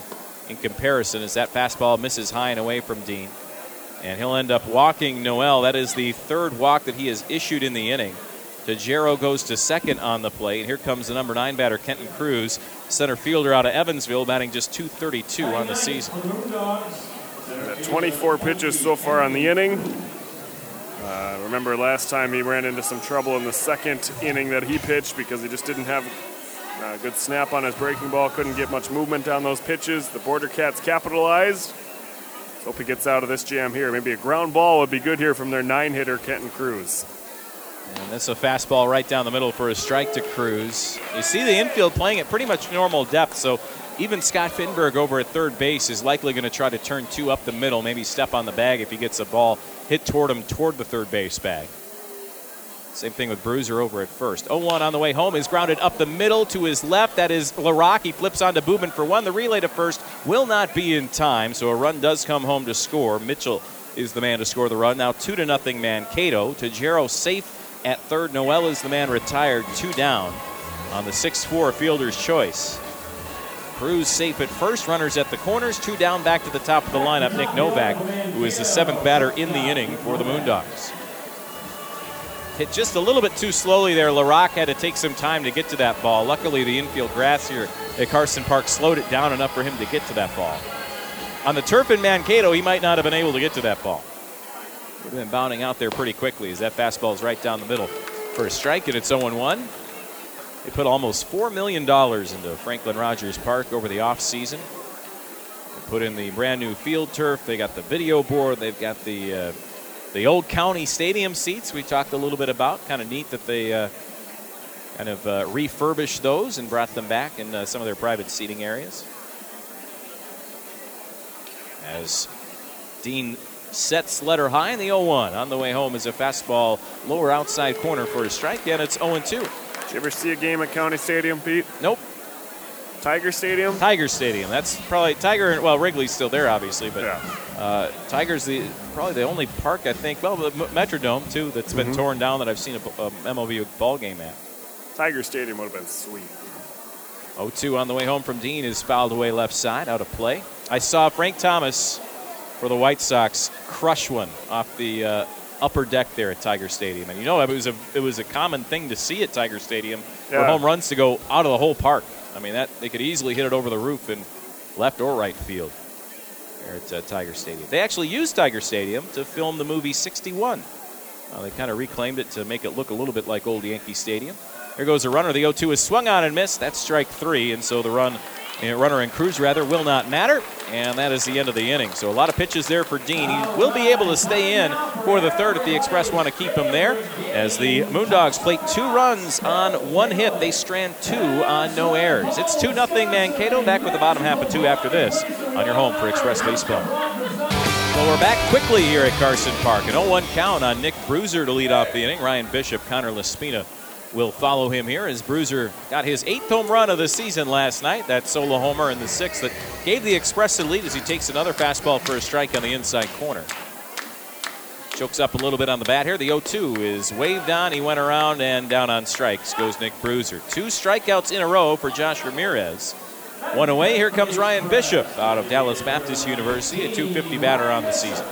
in comparison as that fastball misses high and away from Dean. And he'll end up walking Noel. That is the third walk that he has issued in the inning. Tajero goes to second on the plate. And here comes the number nine batter, Kenton Cruz, center fielder out of Evansville, batting just 232 on the season. 24 pitches so far on the inning. Uh, remember last time he ran into some trouble in the second inning that he pitched because he just didn't have a good snap on his breaking ball, couldn't get much movement on those pitches. The Border Cats capitalized. Hope he gets out of this jam here. Maybe a ground ball would be good here from their nine hitter, Kenton Cruz. And that's a fastball right down the middle for a strike to Cruz. You see the infield playing at pretty much normal depth, so even Scott Finberg over at third base is likely going to try to turn two up the middle, maybe step on the bag if he gets a ball hit toward him toward the third base bag. Same thing with Bruiser over at first. 0 1 on the way home is grounded up the middle to his left. That is Larock. He flips on to Boobin for one. The relay to first will not be in time, so a run does come home to score. Mitchell is the man to score the run. Now 2 to nothing Mankato. Tajero safe at third. Noel is the man retired, two down on the 6 4 fielder's choice. Cruz safe at first, runners at the corners, two down back to the top of the lineup. Nick Novak, who is the seventh batter in the inning for the Moondogs. Hit just a little bit too slowly there. LaRock had to take some time to get to that ball. Luckily, the infield grass here at Carson Park slowed it down enough for him to get to that ball. On the turf in Mankato, he might not have been able to get to that ball. Have been bounding out there pretty quickly as that fastball is right down the middle for a strike, and it's 0 1. They put almost $4 million into Franklin Rogers Park over the offseason. They put in the brand new field turf. They got the video board. They've got the uh, the old county stadium seats we talked a little bit about. Kind of neat that they uh, kind of uh, refurbished those and brought them back in uh, some of their private seating areas. As Dean sets letter high in the 0 1. On the way home is a fastball lower outside corner for a strike, and it's 0 2. Did you ever see a game at County Stadium, Pete? Nope. Tiger Stadium? Tiger Stadium. That's probably Tiger. Well, Wrigley's still there, obviously, but Yeah. uh, Tiger's the probably the only park I think. Well, the Metrodome too, that's been Mhm. torn down that I've seen a, a MLB ball game at. Tiger Stadium would have been sweet. 0-2 on the way home from Dean is fouled away left side, out of play. I saw Frank Thomas for the White Sox crush one off the uh, upper deck there at Tiger Stadium, and you know it was a it was a common thing to see at Tiger Stadium for home runs to go out of the whole park. I mean that they could easily hit it over the roof in left or right field there at uh, Tiger Stadium. They actually used Tiger Stadium to film the movie 61. Uh, they kind of reclaimed it to make it look a little bit like old Yankee Stadium. There goes a runner. The 0-2 is swung on and missed. That's strike three, and so the run, runner and Cruz rather, will not matter. And that is the end of the inning. So a lot of pitches there for Dean. He will be able to stay in for the third if the Express want to keep him there. As the Moondogs plate two runs on one hit, they strand two on no errors. It's 2 0 Mankato. Back with the bottom half of two after this on your home for Express Baseball. Well, we're back quickly here at Carson Park. An 0 1 count on Nick Bruiser to lead off the inning. Ryan Bishop, Connor Laspina will follow him here as Bruiser got his eighth home run of the season last night. That solo homer in the sixth that gave the Express the lead as he takes another fastball for a strike on the inside corner. Chokes up a little bit on the bat here. The 0 2 is waved on. He went around and down on strikes goes Nick Bruiser. Two strikeouts in a row for Josh Ramirez. One away. Here comes Ryan Bishop out of Dallas Baptist University, a 250 batter on the season.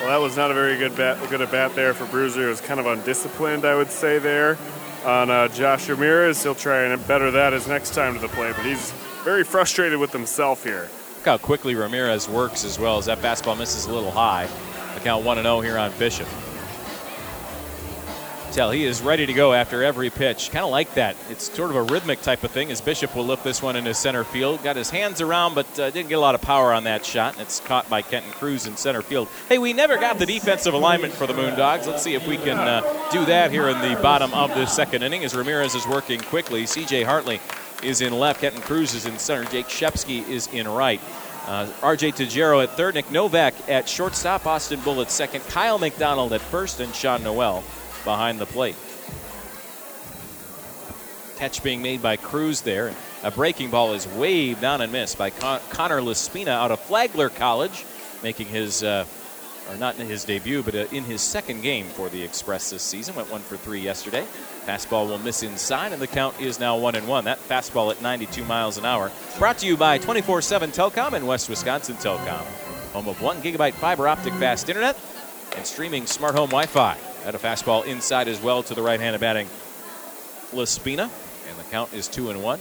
Well, that was not a very good bat, good at bat there for Bruiser. It was kind of undisciplined, I would say, there on uh, Josh Ramirez. He'll try and better that his next time to the plate, but he's very frustrated with himself here. Look how quickly Ramirez works as well as that fastball misses a little high. Account 1 0 here on Bishop. Tell he is ready to go after every pitch. Kind of like that. It's sort of a rhythmic type of thing as Bishop will lift this one into center field. Got his hands around, but uh, didn't get a lot of power on that shot. And it's caught by Kenton Cruz in center field. Hey, we never got the defensive alignment for the Moondogs. Let's see if we can uh, do that here in the bottom of the second inning as Ramirez is working quickly. CJ Huntley is in left. Kenton Cruz is in center. Jake Shepsky is in right. Uh, RJ Tajero at third, Nick Novak at shortstop, Austin Bull at second, Kyle McDonald at first, and Sean Noel behind the plate. Catch being made by Cruz there. A breaking ball is waved on and missed by Con- Connor Laspina out of Flagler College, making his, uh, or not in his debut, but uh, in his second game for the Express this season. Went one for three yesterday. Fastball will miss inside, and the count is now one and one. That fastball at 92 miles an hour. Brought to you by 24 7 Telcom and West Wisconsin Telcom. Home of one gigabyte fiber optic fast internet and streaming smart home Wi Fi. Had a fastball inside as well to the right handed batting Laspina, and the count is two and one.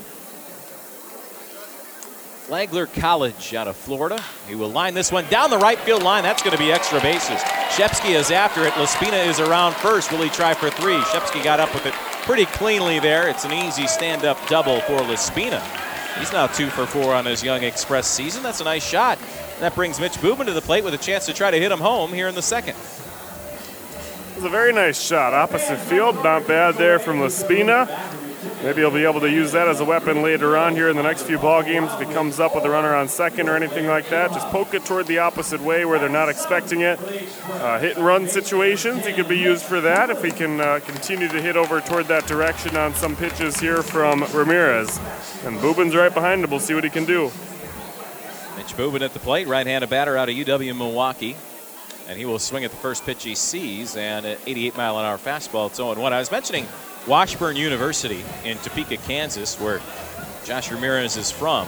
Flagler College out of Florida. He will line this one down the right field line. That's going to be extra bases. Shepsky is after it. Laspina is around first. Will he try for three? Shepsky got up with it pretty cleanly there. It's an easy stand up double for Laspina. He's now two for four on his Young Express season. That's a nice shot. That brings Mitch Bubin to the plate with a chance to try to hit him home here in the second. Was a very nice shot. Opposite field, not bad there from Laspina. Maybe he'll be able to use that as a weapon later on here in the next few ball games if he comes up with a runner on second or anything like that. Just poke it toward the opposite way where they're not expecting it. Uh, hit and run situations, he could be used for that if he can uh, continue to hit over toward that direction on some pitches here from Ramirez. And Bubin's right behind him. We'll see what he can do. Mitch Bubin at the plate, right-handed batter out of UW Milwaukee. And he will swing at the first pitch he sees, and at 88 mile an hour fastball, it's 0 1. I was mentioning Washburn University in Topeka, Kansas, where Josh Ramirez is from.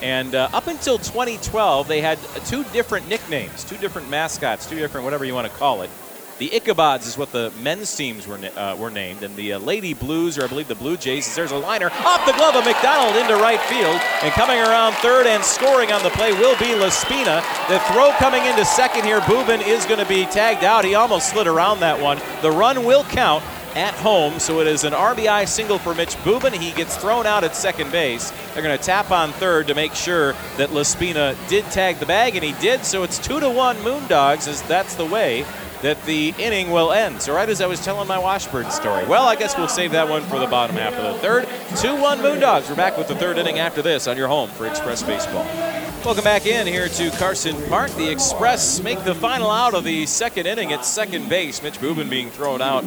And uh, up until 2012, they had two different nicknames, two different mascots, two different whatever you want to call it. The Ichabods is what the men's teams were, uh, were named, and the uh, Lady Blues, or I believe the Blue Jays, there's a liner off the glove of McDonald into right field, and coming around third and scoring on the play will be Laspina. The throw coming into second here, Boobin is going to be tagged out. He almost slid around that one. The run will count at home, so it is an RBI single for Mitch Boobin. He gets thrown out at second base. They're going to tap on third to make sure that Laspina did tag the bag, and he did. So it's two to one Moondogs, as that's the way that the inning will end. So, right as I was telling my Washburn story. Well, I guess we'll save that one for the bottom half of the third. 2 1 Moondogs. We're back with the third inning after this on your home for Express Baseball. Welcome back in here to Carson Park. The Express make the final out of the second inning at second base. Mitch Boobin being thrown out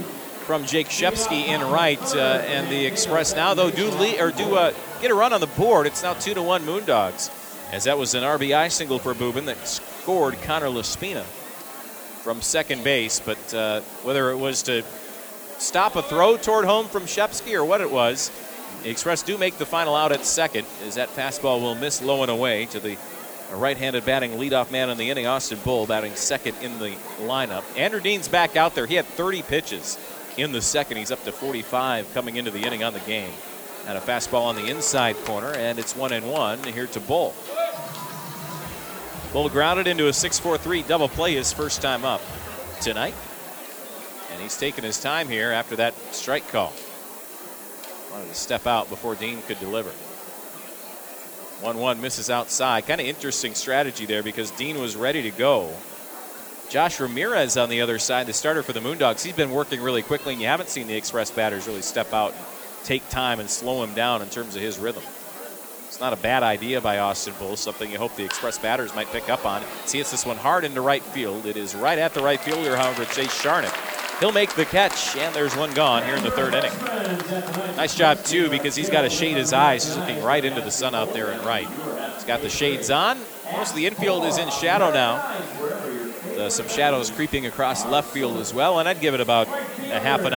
from Jake Shepsky in right, uh, and the Express now though do lead, or do uh, get a run on the board. It's now two to one Moondogs, as that was an RBI single for Boobin that scored Connor Laspina from second base. But uh, whether it was to stop a throw toward home from Shepsky or what it was, the Express do make the final out at second, as that fastball will miss low and away to the right-handed batting leadoff man in the inning, Austin Bull, batting second in the lineup. Andrew Dean's back out there. He had 30 pitches in the second. He's up to 45 coming into the inning on the game. And a fastball on the inside corner, and it's one and one here to Bull. Bull grounded into a 6-4-3 double play his first time up tonight. And he's taking his time here after that strike call. Wanted to step out before Dean could deliver. 1-1 misses outside. Kind of interesting strategy there because Dean was ready to go. Josh Ramirez on the other side, the starter for the Moondogs, he's been working really quickly, and you haven't seen the Express batters really step out and take time and slow him down in terms of his rhythm. It's not a bad idea by Austin Bull, something you hope the Express batters might pick up on. See, it's this one hard into right field. It is right at the right fielder, however, Chase Sharnick. He'll make the catch, and there's one gone here in the third inning. Nice job, too, because he's got to shade his eyes. He's looking right into the sun out there and right. He's got the shades on. Most of the infield is in shadow now. Uh, some shadows creeping across left field as well, and I'd give it about a half an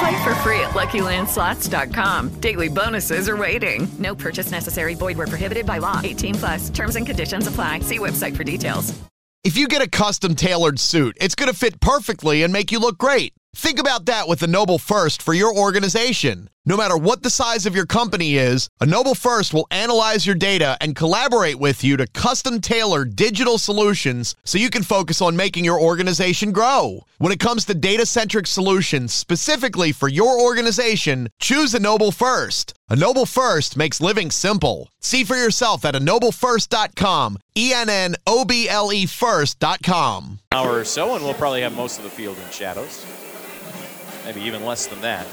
Play for free at LuckyLandSlots.com. Daily bonuses are waiting. No purchase necessary. Void where prohibited by law. 18 plus. Terms and conditions apply. See website for details. If you get a custom tailored suit, it's going to fit perfectly and make you look great. Think about that with Ennoble First for your organization. No matter what the size of your company is, Ennoble First will analyze your data and collaborate with you to custom tailor digital solutions so you can focus on making your organization grow. When it comes to data centric solutions specifically for your organization, choose Ennoble First. Ennoble First makes living simple. See for yourself at ennoblefirst.com, E N N O B L E first.com. Hour or so, and we'll probably have most of the field in shadows. Maybe even less than that.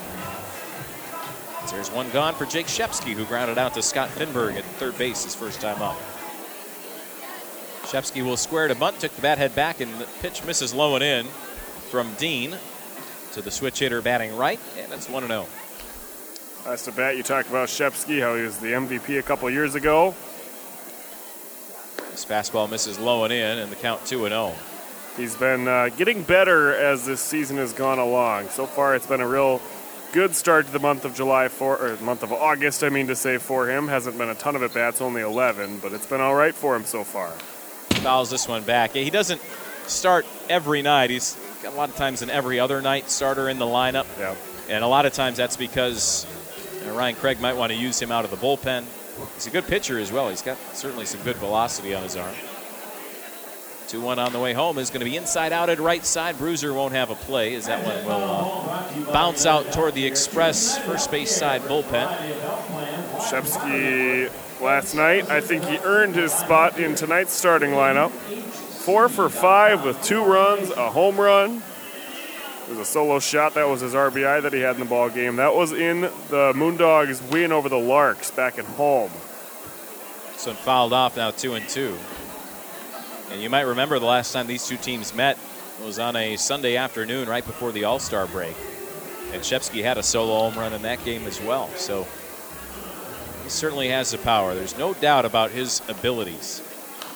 There's one gone for Jake Shepsky, who grounded out to Scott Finberg at third base his first time up. Shepsky will square to bunt, took the bat head back, and the pitch misses low and in from Dean to the switch hitter batting right, and it's 1 0. Last to bat, you talked about Shepsky, how he was the MVP a couple years ago. This fastball misses low and in, and the count 2 0. He's been uh, getting better as this season has gone along. So far, it's been a real good start to the month of July for or month of August. I mean to say for him hasn't been a ton of at bats, only 11, but it's been all right for him so far. Fouls this one back. He doesn't start every night. He's a lot of times an every other night starter in the lineup. Yeah. And a lot of times that's because you know, Ryan Craig might want to use him out of the bullpen. He's a good pitcher as well. He's got certainly some good velocity on his arm. 2 1 on the way home is going to be inside out at right side. Bruiser won't have a play as that one will uh, bounce out toward the Express first base side bullpen. Shepsky last night, I think he earned his spot in tonight's starting lineup. Four for five with two runs, a home run. It was a solo shot. That was his RBI that he had in the ball game. That was in the Moondogs' win over the Larks back at home. So fouled off now, two and two. And you might remember the last time these two teams met was on a Sunday afternoon right before the All Star break. And Shepsky had a solo home run in that game as well. So he certainly has the power. There's no doubt about his abilities.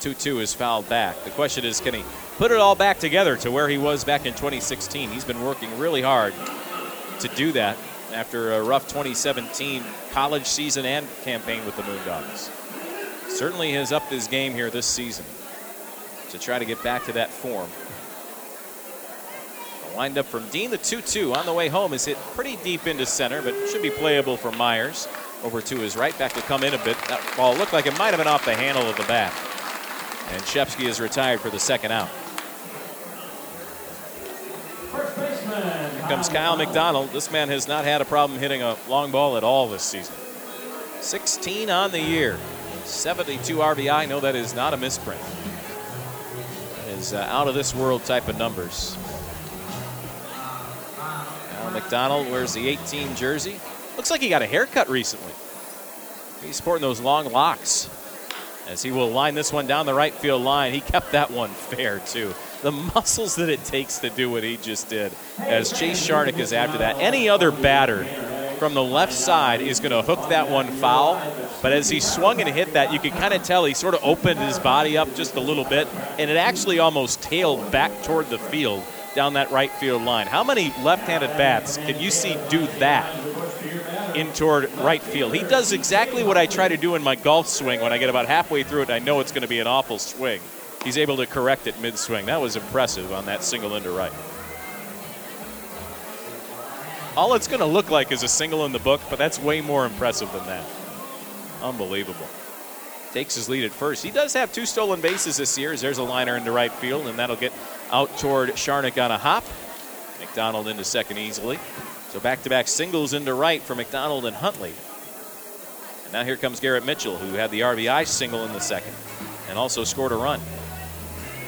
2 2 is fouled back. The question is can he put it all back together to where he was back in 2016? He's been working really hard to do that after a rough 2017 college season and campaign with the Moondogs. Certainly has upped his game here this season to try to get back to that form. The windup from Dean, the 2 2 on the way home is hit pretty deep into center, but should be playable for Myers. Over to his right, back to come in a bit. That ball looked like it might have been off the handle of the bat. And Shepsky is retired for the second out. Here comes Kyle McDonald. This man has not had a problem hitting a long ball at all this season. 16 on the year, 72 RBI. No, that is not a misprint. Is uh, out of this world type of numbers. Kyle McDonald wears the 18 jersey. Looks like he got a haircut recently. He's sporting those long locks as he will line this one down the right field line. He kept that one fair, too. The muscles that it takes to do what he just did, as Chase Charnick is after that. Any other batter from the left side is going to hook that one foul. But as he swung and hit that, you could kind of tell he sort of opened his body up just a little bit, and it actually almost tailed back toward the field down that right field line. How many left handed bats can you see do that? in toward right field. He does exactly what I try to do in my golf swing when I get about halfway through it I know it's going to be an awful swing. He's able to correct it mid swing. That was impressive on that single into right. All it's going to look like is a single in the book, but that's way more impressive than that. Unbelievable. Takes his lead at first. He does have two stolen bases this year as there's a liner into right field, and that'll get out toward Charnick on a hop. McDonald into second easily. So back to back singles into right for McDonald and Huntley. And now here comes Garrett Mitchell, who had the RBI single in the second and also scored a run.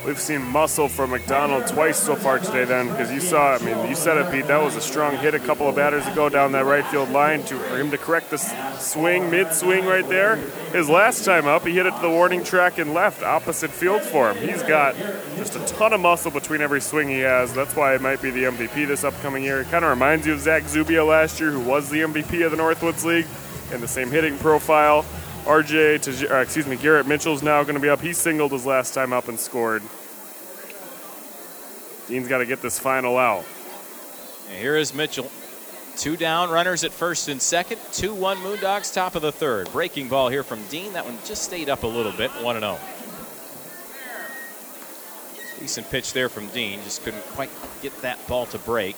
We've seen muscle from McDonald twice so far today, then, because you saw, I mean, you said it, Pete, that was a strong hit a couple of batters ago down that right field line to, for him to correct the swing, mid swing right there. His last time up, he hit it to the warning track and left, opposite field for him. He's got just a ton of muscle between every swing he has. That's why it might be the MVP this upcoming year. It kind of reminds you of Zach Zubia last year, who was the MVP of the Northwoods League, and the same hitting profile. RJ, to, uh, excuse me, Garrett Mitchell's now going to be up. He singled his last time up and scored. Dean's got to get this final out. And here is Mitchell. Two down, runners at first and second. 2 1 Moondogs, top of the third. Breaking ball here from Dean. That one just stayed up a little bit, 1 0. Decent pitch there from Dean. Just couldn't quite get that ball to break.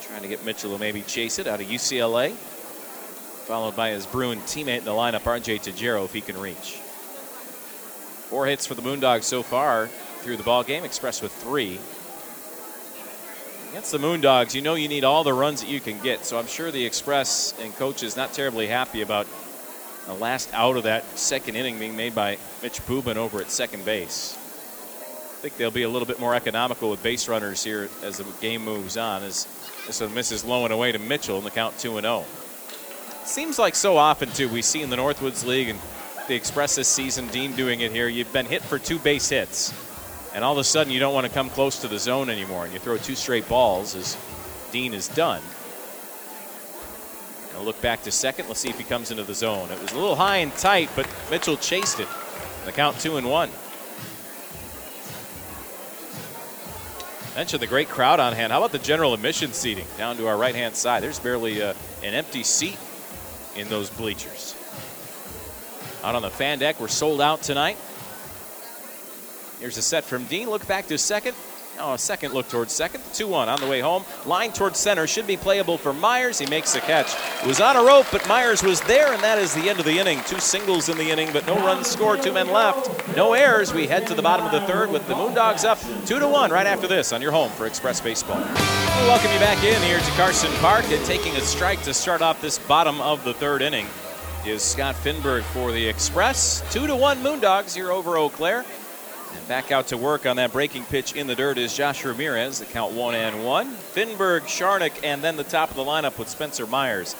Trying to get Mitchell to maybe chase it out of UCLA. Followed by his Bruin teammate in the lineup, RJ Tajero, if he can reach. Four hits for the Moondogs so far through the ball game. Express with three. Against the Moondogs, you know you need all the runs that you can get. So I'm sure the Express and coach is not terribly happy about the last out of that second inning being made by Mitch Pubin over at second base. I think they'll be a little bit more economical with base runners here as the game moves on. As this one misses low and away to Mitchell in the count 2 and 0. Seems like so often, too, we see in the Northwoods League and the Express this season, Dean doing it here, you've been hit for two base hits and all of a sudden you don't want to come close to the zone anymore, and you throw two straight balls as Dean is done. I'll look back to second. Let's see if he comes into the zone. It was a little high and tight, but Mitchell chased it. The count two and one. Mentioned the great crowd on hand. How about the general admission seating down to our right hand side? There's barely uh, an empty seat in those bleachers. Out on the fan deck, we're sold out tonight. Here's a set from Dean. Look back to second. Oh, a second look towards second. 2 1 on the way home. Line towards center should be playable for Myers. He makes the catch. Was on a rope, but Myers was there, and that is the end of the inning. Two singles in the inning, but no runs scored. Two men left. No errors. We head to the bottom of the third with the Moondogs up 2 to 1 right after this on your home for Express Baseball. We welcome you back in here to Carson Park and taking a strike to start off this bottom of the third inning is Scott Finberg for the Express. 2 to 1 Moondogs here over Eau Claire. And back out to work on that breaking pitch in the dirt is Josh Ramirez. The count one and one. Finberg, Charnick, and then the top of the lineup with Spencer Myers.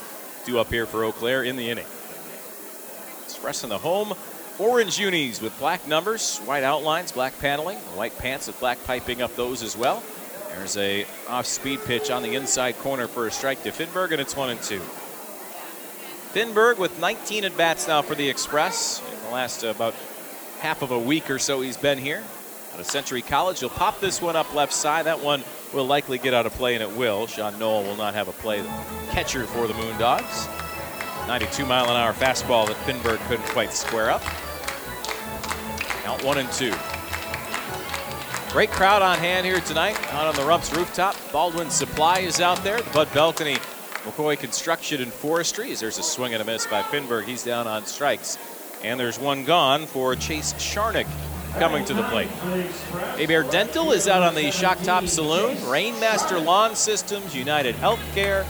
Due up here for Eau Claire in the inning. Expressing the home orange unis with black numbers, white outlines, black paneling, white pants with black piping up those as well. There's a off-speed pitch on the inside corner for a strike to Finberg, and it's one and two. Finberg with 19 at bats now for the Express. In the last uh, about half of a week or so, he's been here. Out of Century College, he'll pop this one up left side. That one will likely get out of play, and it will. Sean Noel will not have a play. Catcher for the Moondogs. 92 mile an hour fastball that Finberg couldn't quite square up. Count one and two. Great crowd on hand here tonight out on the Rumps rooftop. Baldwin Supply is out there. The Bud Balcony McCoy Construction and Forestry. There's a swing and a miss by Finberg. He's down on strikes. And there's one gone for Chase Sharnick coming to the plate. Bear Dental is out on the Shock Top Saloon. Rainmaster Lawn Systems, United Healthcare,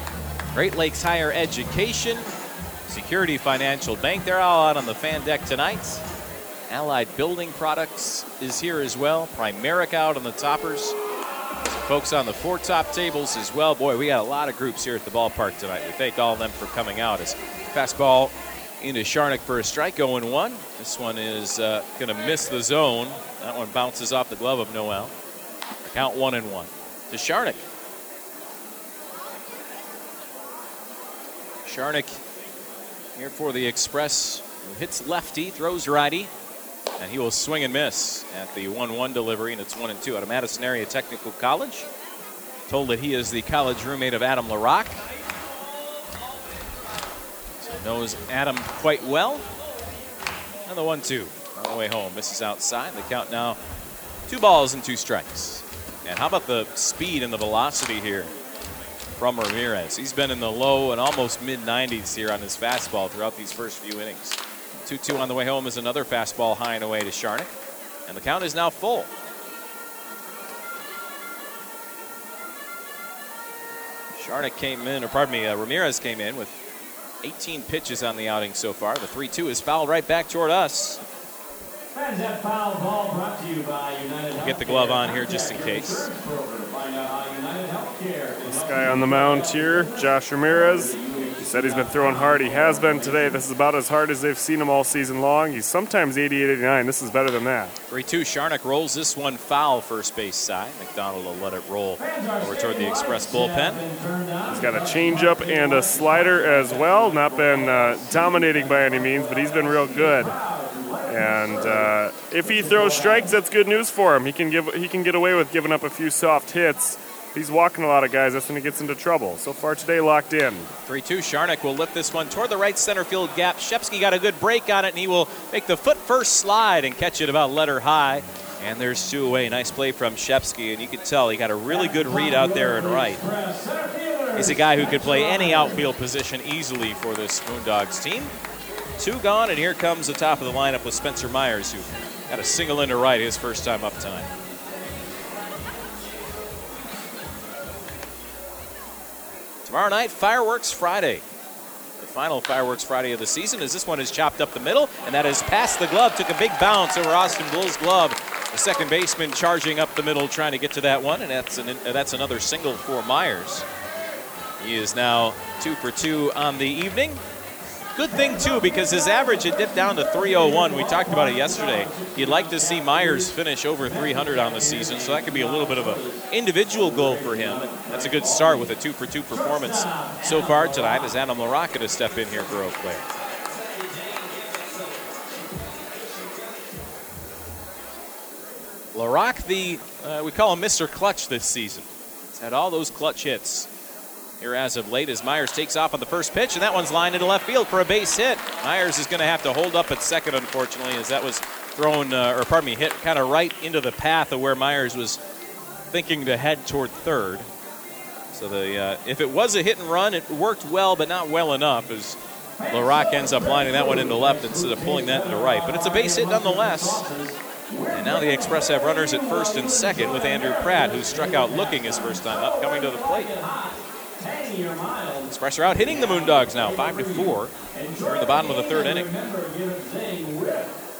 Great Lakes Higher Education, Security Financial Bank. They're all out on the fan deck tonight. Allied Building Products is here as well. Primeric out on the toppers. Folks on the four top tables as well. Boy, we got a lot of groups here at the ballpark tonight. We thank all of them for coming out. As fastball into Sharnick for a strike, 0 1. This one is uh, going to miss the zone. That one bounces off the glove of Noel. Count 1 and 1 to Sharnick. Sharnick here for the Express. Hits lefty, throws righty, and he will swing and miss at the 1 1 delivery, and it's 1 and 2 out of Madison Area Technical College. Told that he is the college roommate of Adam LaRock. Knows Adam quite well. And the 1 2 on the way home. Misses outside. The count now two balls and two strikes. And how about the speed and the velocity here from Ramirez? He's been in the low and almost mid 90s here on his fastball throughout these first few innings. 2 2 on the way home is another fastball high and away to Sharnick. And the count is now full. Sharnick came in, or pardon me, uh, Ramirez came in with 18 pitches on the outing so far. The 3 2 is fouled right back toward us. Fans that foul ball brought to you by United We'll get the glove on here just in case. This guy on the mound here, Josh Ramirez. Said he's been throwing hard. He has been today. This is about as hard as they've seen him all season long. He's sometimes 88 89. This is better than that. 3 2. Sharnick rolls this one foul first base side. McDonald will let it roll over toward the Express bullpen. He's got a changeup and a slider as well. Not been uh, dominating by any means, but he's been real good. And uh, if he throws strikes, that's good news for him. He can give he can get away with giving up a few soft hits. He's walking a lot of guys. That's when he gets into trouble. So far today, locked in. 3 2. Sharnick will lift this one toward the right center field gap. Shepsky got a good break on it, and he will make the foot first slide and catch it about letter high. And there's two away. Nice play from Shepsky, and you can tell he got a really good read out there and right. He's a guy who could play any outfield position easily for this Moondogs team. Two gone, and here comes the top of the lineup with Spencer Myers, who got a single into right his first time up tonight. Tomorrow night, Fireworks Friday. The final Fireworks Friday of the season as this one is chopped up the middle, and that is past the glove. Took a big bounce over Austin Bull's glove. The second baseman charging up the middle, trying to get to that one, and that's an, uh, that's another single for Myers. He is now two for two on the evening. Good thing, too, because his average had dipped down to 301. We talked about it yesterday. You'd like to see Myers finish over 300 on the season, so that could be a little bit of an individual goal for him. That's a good start with a two for two performance so far tonight as Adam LaRocca to step in here for Claire. LaRocque, the uh, we call him Mr. Clutch this season. He's had all those clutch hits here as of late as Myers takes off on the first pitch, and that one's lined into left field for a base hit. Myers is going to have to hold up at second, unfortunately, as that was thrown, uh, or pardon me, hit kind of right into the path of where Myers was thinking to head toward third. So the uh, if it was a hit and run, it worked well, but not well enough, as LaRocque ends up lining that one into left instead of pulling that into right. But it's a base hit nonetheless. And now the Express have runners at first and second with Andrew Pratt, who struck out looking his first time up, coming to the plate. Express out hitting the Moondogs now, five to four. We're in the bottom of the third inning.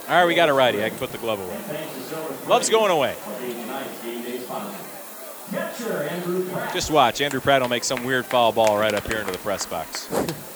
All right, we got a righty. I can put the glove away. Glove's going away. Just watch. Andrew Pratt will make some weird foul ball right up here into the press box.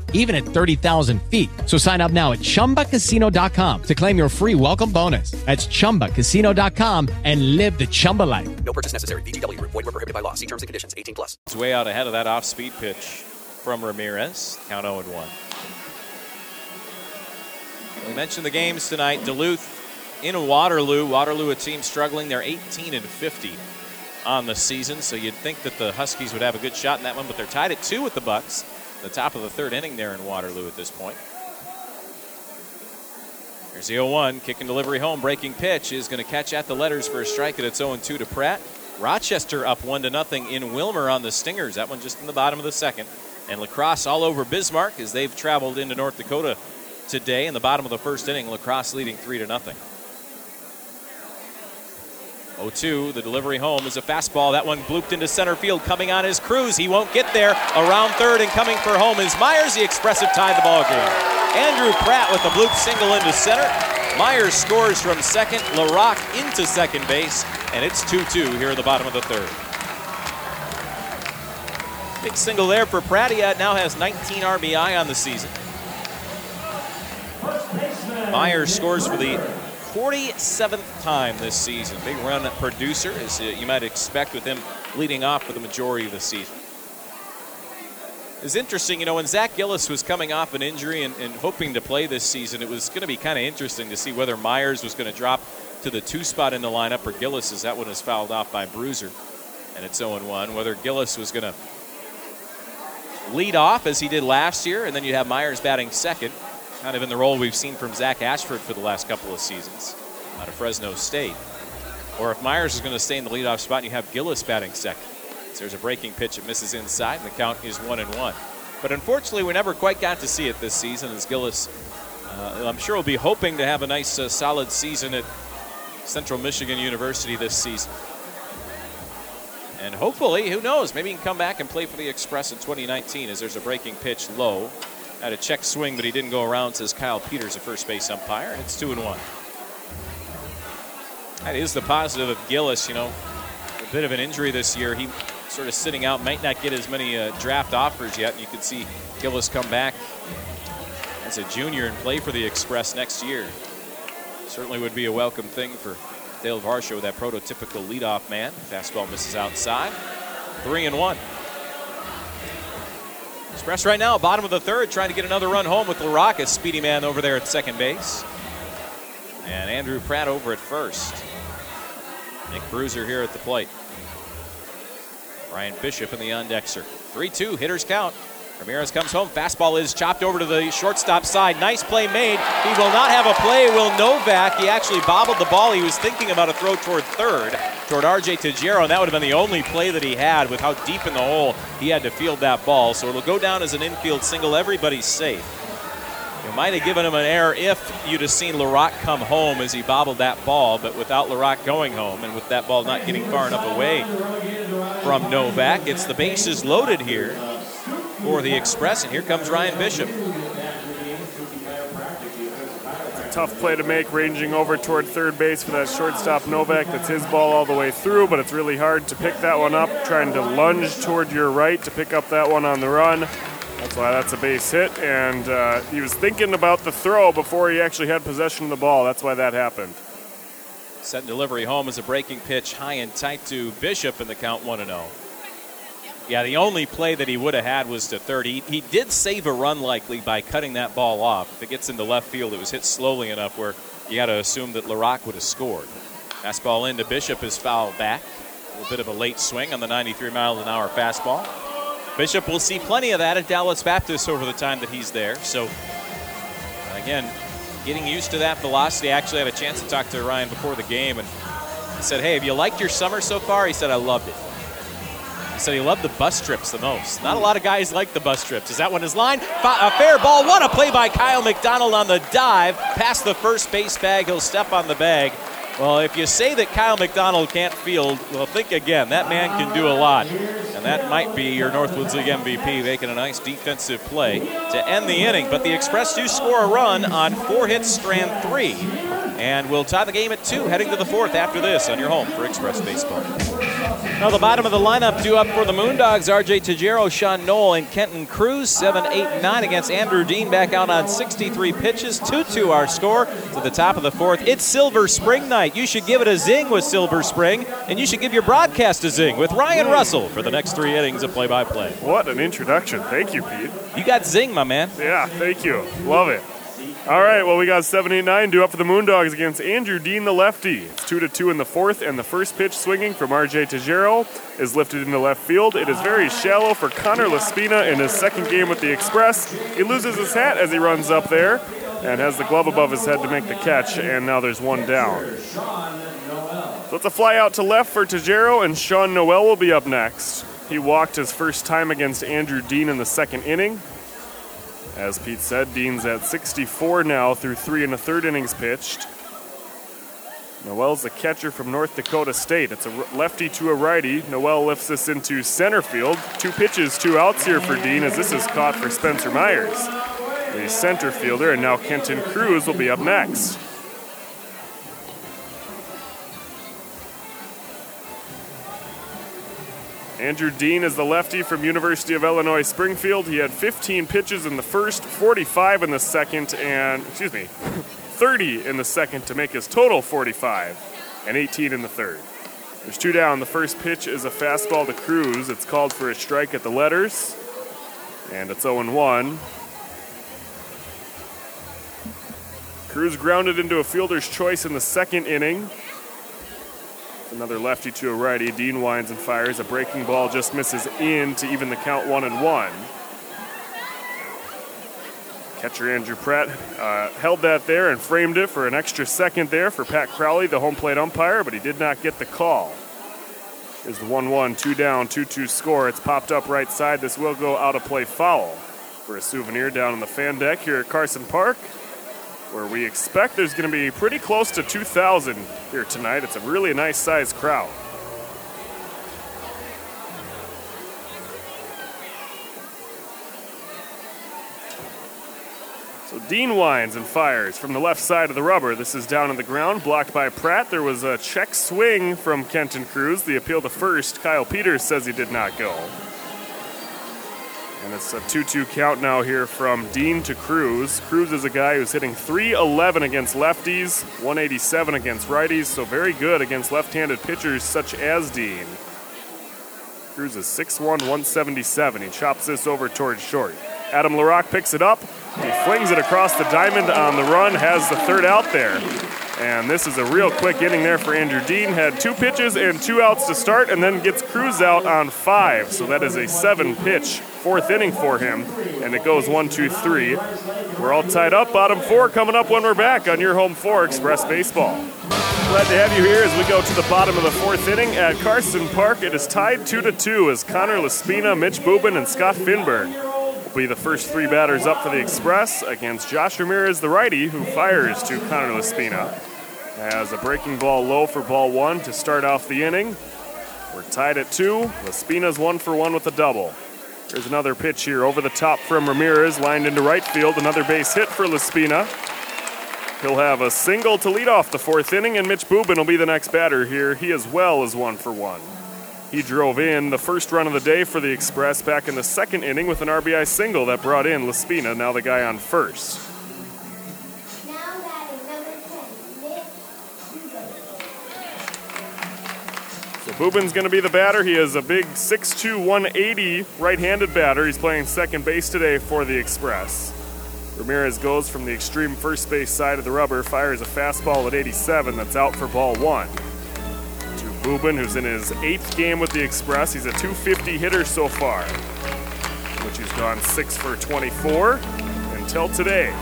even at 30,000 feet. So sign up now at chumbacasino.com to claim your free welcome bonus. That's chumbacasino.com and live the Chumba life. No purchase necessary. VGW Group. Void were prohibited by law. See terms and conditions. 18 plus. It's way out ahead of that off-speed pitch from Ramirez. Count 0 1. We mentioned the games tonight. Duluth in Waterloo. Waterloo, a team struggling. They're 18 and 50 on the season, so you'd think that the Huskies would have a good shot in that one, but they're tied at two with the Bucks. The top of the third inning there in Waterloo at this point. Here's the 0-1, kick and delivery home, breaking pitch is going to catch at the letters for a strike, and it's 0-2 to Pratt. Rochester up one to nothing in Willmar on the Stingers. That one just in the bottom of the second. And La Crosse all over Bismarck as they've traveled into North Dakota today. In the bottom of the first inning, La Crosse leading three to nothing. 0-2, the delivery home is a fastball. That one blooped into center field, coming on his Cruz. He won't get there. Around third and coming for home is Myers. The expressive tied the ball game. Andrew Pratt with the bloop single into center. Myers scores from second. LaRock into second base, and it's 2-2 here in the bottom of the third. Big single there for Pratt. He now has 19 RBI on the season. Myers scores for the 47th time this season. Big run producer, as you might expect with him leading off for the majority of the season. It's interesting, you know, when Zach Gillis was coming off an injury and, and hoping to play this season, it was going to be kind of interesting to see whether Myers was going to drop to the two spot in the lineup or Gillis, as that one is fouled off by Bruiser, and it's 0 1. Whether Gillis was going to lead off as he did last year, and then you have Myers batting second, kind of in the role we've seen from Zach Ashford for the last couple of seasons out of Fresno State. Or if Myers is going to stay in the leadoff spot and you have Gillis batting second. So there's a breaking pitch that misses inside, and the count is one and one. But unfortunately, we never quite got to see it this season as Gillis, uh, I'm sure, will be hoping to have a nice, uh, solid season at Central Michigan University this season. And hopefully, who knows, maybe he can come back and play for the Express in 2019 as there's a breaking pitch low. Had a check swing, but he didn't go around, says Kyle Peters, a first base umpire, it's two and one. That is the positive of Gillis, you know. A bit of an injury this year. He sort of sitting out, might not get as many uh, draft offers yet, and you could see Gillis come back as a junior and play for the Express next year. Certainly would be a welcome thing for Dale Varsho, that prototypical leadoff man. Fastball misses outside. Three and one. Express right now, bottom of the third, trying to get another run home with LaRock, a speedy man over there at second base. And Andrew Pratt over at first. Nick Bruiser here at the plate. Ryan Bishop in the on dexter. 3 2, hitters count. Ramirez comes home. Fastball is chopped over to the shortstop side. Nice play made. He will not have a play. Will Novak. He actually bobbled the ball. He was thinking about a throw toward third, toward RJ Tajero, and that would have been the only play that he had with how deep in the hole he had to field that ball. So it'll go down as an infield single. Everybody's safe. You might have given him an error if you'd have seen LaRock come home as he bobbled that ball, but without LaRock going home and with that ball not getting far enough away from Novak, it's the bases loaded here for the Express, and here comes Ryan Bishop. Tough play to make, ranging over toward third base for that shortstop Novak. That's his ball all the way through, but it's really hard to pick that one up. Trying to lunge toward your right to pick up that one on the run. That's why that's a base hit, and uh, he was thinking about the throw before he actually had possession of the ball. That's why that happened. Set and delivery home is a breaking pitch, high and tight to Bishop in the count 1 0. Yeah, the only play that he would have had was to third. He, he did save a run likely by cutting that ball off. If it gets into left field, it was hit slowly enough where you got to assume that LaRock would have scored. Fastball into Bishop is fouled back. A little bit of a late swing on the 93 mile an hour fastball. Bishop will see plenty of that at Dallas Baptist over the time that he's there. So, again, getting used to that velocity. I actually had a chance to talk to Ryan before the game, and said, Hey, have you liked your summer so far? He said, I loved it. Said he loved the bus trips the most. Not a lot of guys like the bus trips. Is that one his line? A fair ball. What a play by Kyle McDonald on the dive. Past the first base bag. He'll step on the bag. Well, if you say that Kyle McDonald can't field, well, think again. That man can do a lot. And that might be your Northwoods League MVP, making a nice defensive play to end the inning. But the Express do score a run on four hits, strand three. And we'll tie the game at two, heading to the fourth after this on your home for Express Baseball. Now, the bottom of the lineup due up for the Moondogs RJ Tajero, Sean Knoll, and Kenton Cruz. 7, 8, 9 against Andrew Dean back out on 63 pitches. 2 2 our score to the top of the fourth. It's Silver Spring night. You should give it a zing with Silver Spring, and you should give your broadcast a zing with Ryan Russell for the next three innings of play by play. What an introduction. Thank you, Pete. You got zing, my man. Yeah, thank you. Love it. All right, well, we got 79 due up for the Moondogs against Andrew Dean, the lefty. It's 2 to 2 in the fourth, and the first pitch swinging from RJ Tajero is lifted into left field. It is very shallow for Connor Laspina in his second game with the Express. He loses his hat as he runs up there and has the glove above his head to make the catch, and now there's one down. So it's a fly out to left for Tajero, and Sean Noel will be up next. He walked his first time against Andrew Dean in the second inning. As Pete said, Dean's at 64 now through three and a third innings pitched. Noel's the catcher from North Dakota State. It's a lefty to a righty. Noel lifts this into center field. Two pitches, two outs here for Dean as this is caught for Spencer Myers, the center fielder, and now Kenton Cruz will be up next. Andrew Dean is the lefty from University of Illinois Springfield. He had 15 pitches in the first, 45 in the second, and excuse me, 30 in the second to make his total 45, and 18 in the third. There's two down. The first pitch is a fastball to Cruz. It's called for a strike at the letters, and it's 0 1. Cruz grounded into a fielder's choice in the second inning. Another lefty to a righty. Dean winds and fires. A breaking ball just misses in to even the count one and one. Catcher Andrew Pratt uh, held that there and framed it for an extra second there for Pat Crowley, the home plate umpire, but he did not get the call. Is the 1 1, 2 down, 2 2 score. It's popped up right side. This will go out of play foul for a souvenir down on the fan deck here at Carson Park where we expect there's going to be pretty close to 2,000 here tonight. It's a really nice sized crowd. So Dean winds and fires from the left side of the rubber. This is down on the ground, blocked by Pratt. There was a check swing from Kenton Cruz. The appeal to first. Kyle Peters says he did not go. And it's a 2 2 count now here from Dean to Cruz. Cruz is a guy who's hitting 311 against lefties, 187 against righties, so very good against left handed pitchers such as Dean. Cruz is 6'1, 177. He chops this over towards short. Adam LaRock picks it up. He flings it across the diamond on the run, has the third out there. And this is a real quick inning there for Andrew Dean. Had two pitches and two outs to start, and then gets Cruz out on five. So that is a seven pitch fourth inning for him. And it goes one, two, three. We're all tied up. Bottom four coming up when we're back on your home for Express Baseball. Glad to have you here as we go to the bottom of the fourth inning at Carson Park. It is tied two to two as Connor Laspina, Mitch Bubin, and Scott Finberg will be the first three batters up for the Express against Josh Ramirez, the righty, who fires to Connor Laspina. Has a breaking ball low for ball one to start off the inning. We're tied at two. Laspina's one for one with a double. There's another pitch here over the top from Ramirez, lined into right field. Another base hit for Laspina. He'll have a single to lead off the fourth inning, and Mitch Bubin will be the next batter here. He as well is one for one. He drove in the first run of the day for the Express back in the second inning with an RBI single that brought in Laspina, now the guy on first. So Bubin's going to be the batter. He is a big 6'2, 180 right handed batter. He's playing second base today for the Express. Ramirez goes from the extreme first base side of the rubber, fires a fastball at 87 that's out for ball one. To Bubin, who's in his eighth game with the Express. He's a 250 hitter so far, which he's gone six for 24 until today.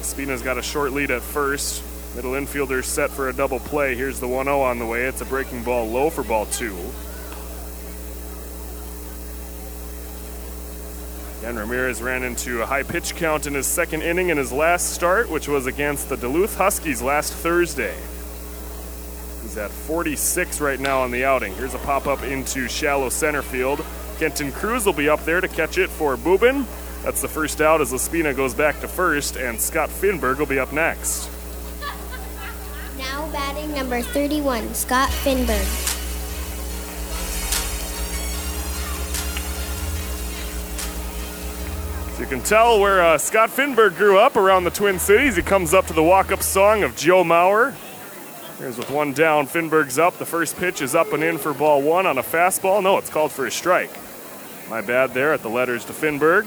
Spina's got a short lead at first. Middle infielder set for a double play. Here's the 1 0 on the way. It's a breaking ball low for ball two. Again, Ramirez ran into a high pitch count in his second inning in his last start, which was against the Duluth Huskies last Thursday. He's at 46 right now on the outing. Here's a pop up into shallow center field. Kenton Cruz will be up there to catch it for Bubin. That's the first out as Laspina goes back to first, and Scott Finberg will be up next. Now batting number 31, Scott Finberg. You can tell where uh, Scott Finberg grew up around the Twin Cities. He comes up to the walk up song of Joe Mauer. Here's with one down. Finberg's up. The first pitch is up and in for ball one on a fastball. No, it's called for a strike. My bad there at the letters to Finberg.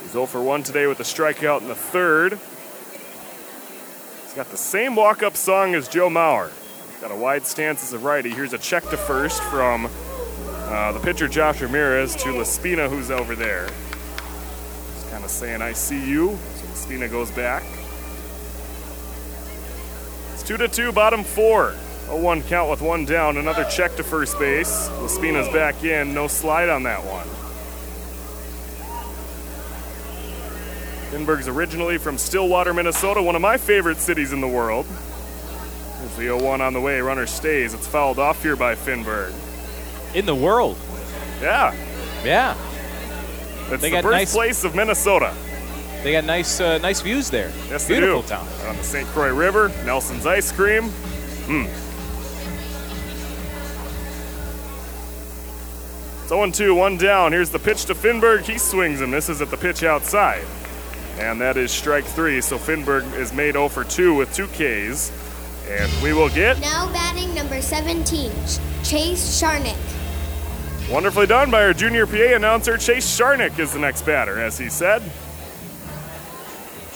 He's 0 for 1 today with a strikeout in the third. He's got the same walk up song as Joe Mauer. Got a wide stance as a righty. Here's a check to first from uh, the pitcher Josh Ramirez to Laspina, who's over there. Just kind of saying, I see you. So Laspina goes back. 2 to 2, bottom four. 0 1 count with one down. Another check to first base. Laspina's back in. No slide on that one. Finberg's originally from Stillwater, Minnesota, one of my favorite cities in the world. There's the 0 1 on the way. Runner stays. It's fouled off here by Finberg. In the world. Yeah. Yeah. It's They the got nice- birthplace of Minnesota. They got nice, uh, nice views there. Yes, Beautiful they do. town. On the St. Croix River, Nelson's Ice Cream. Hmm. It's 0 2, one down. Here's the pitch to Finberg. He swings and misses at the pitch outside. And that is strike three. So Finberg is made 0 for 2 with two Ks. And we will get Now batting number 17, Chase Sharnick. wonderfully done by our junior PA announcer. Chase Sharnick is the next batter, as he said.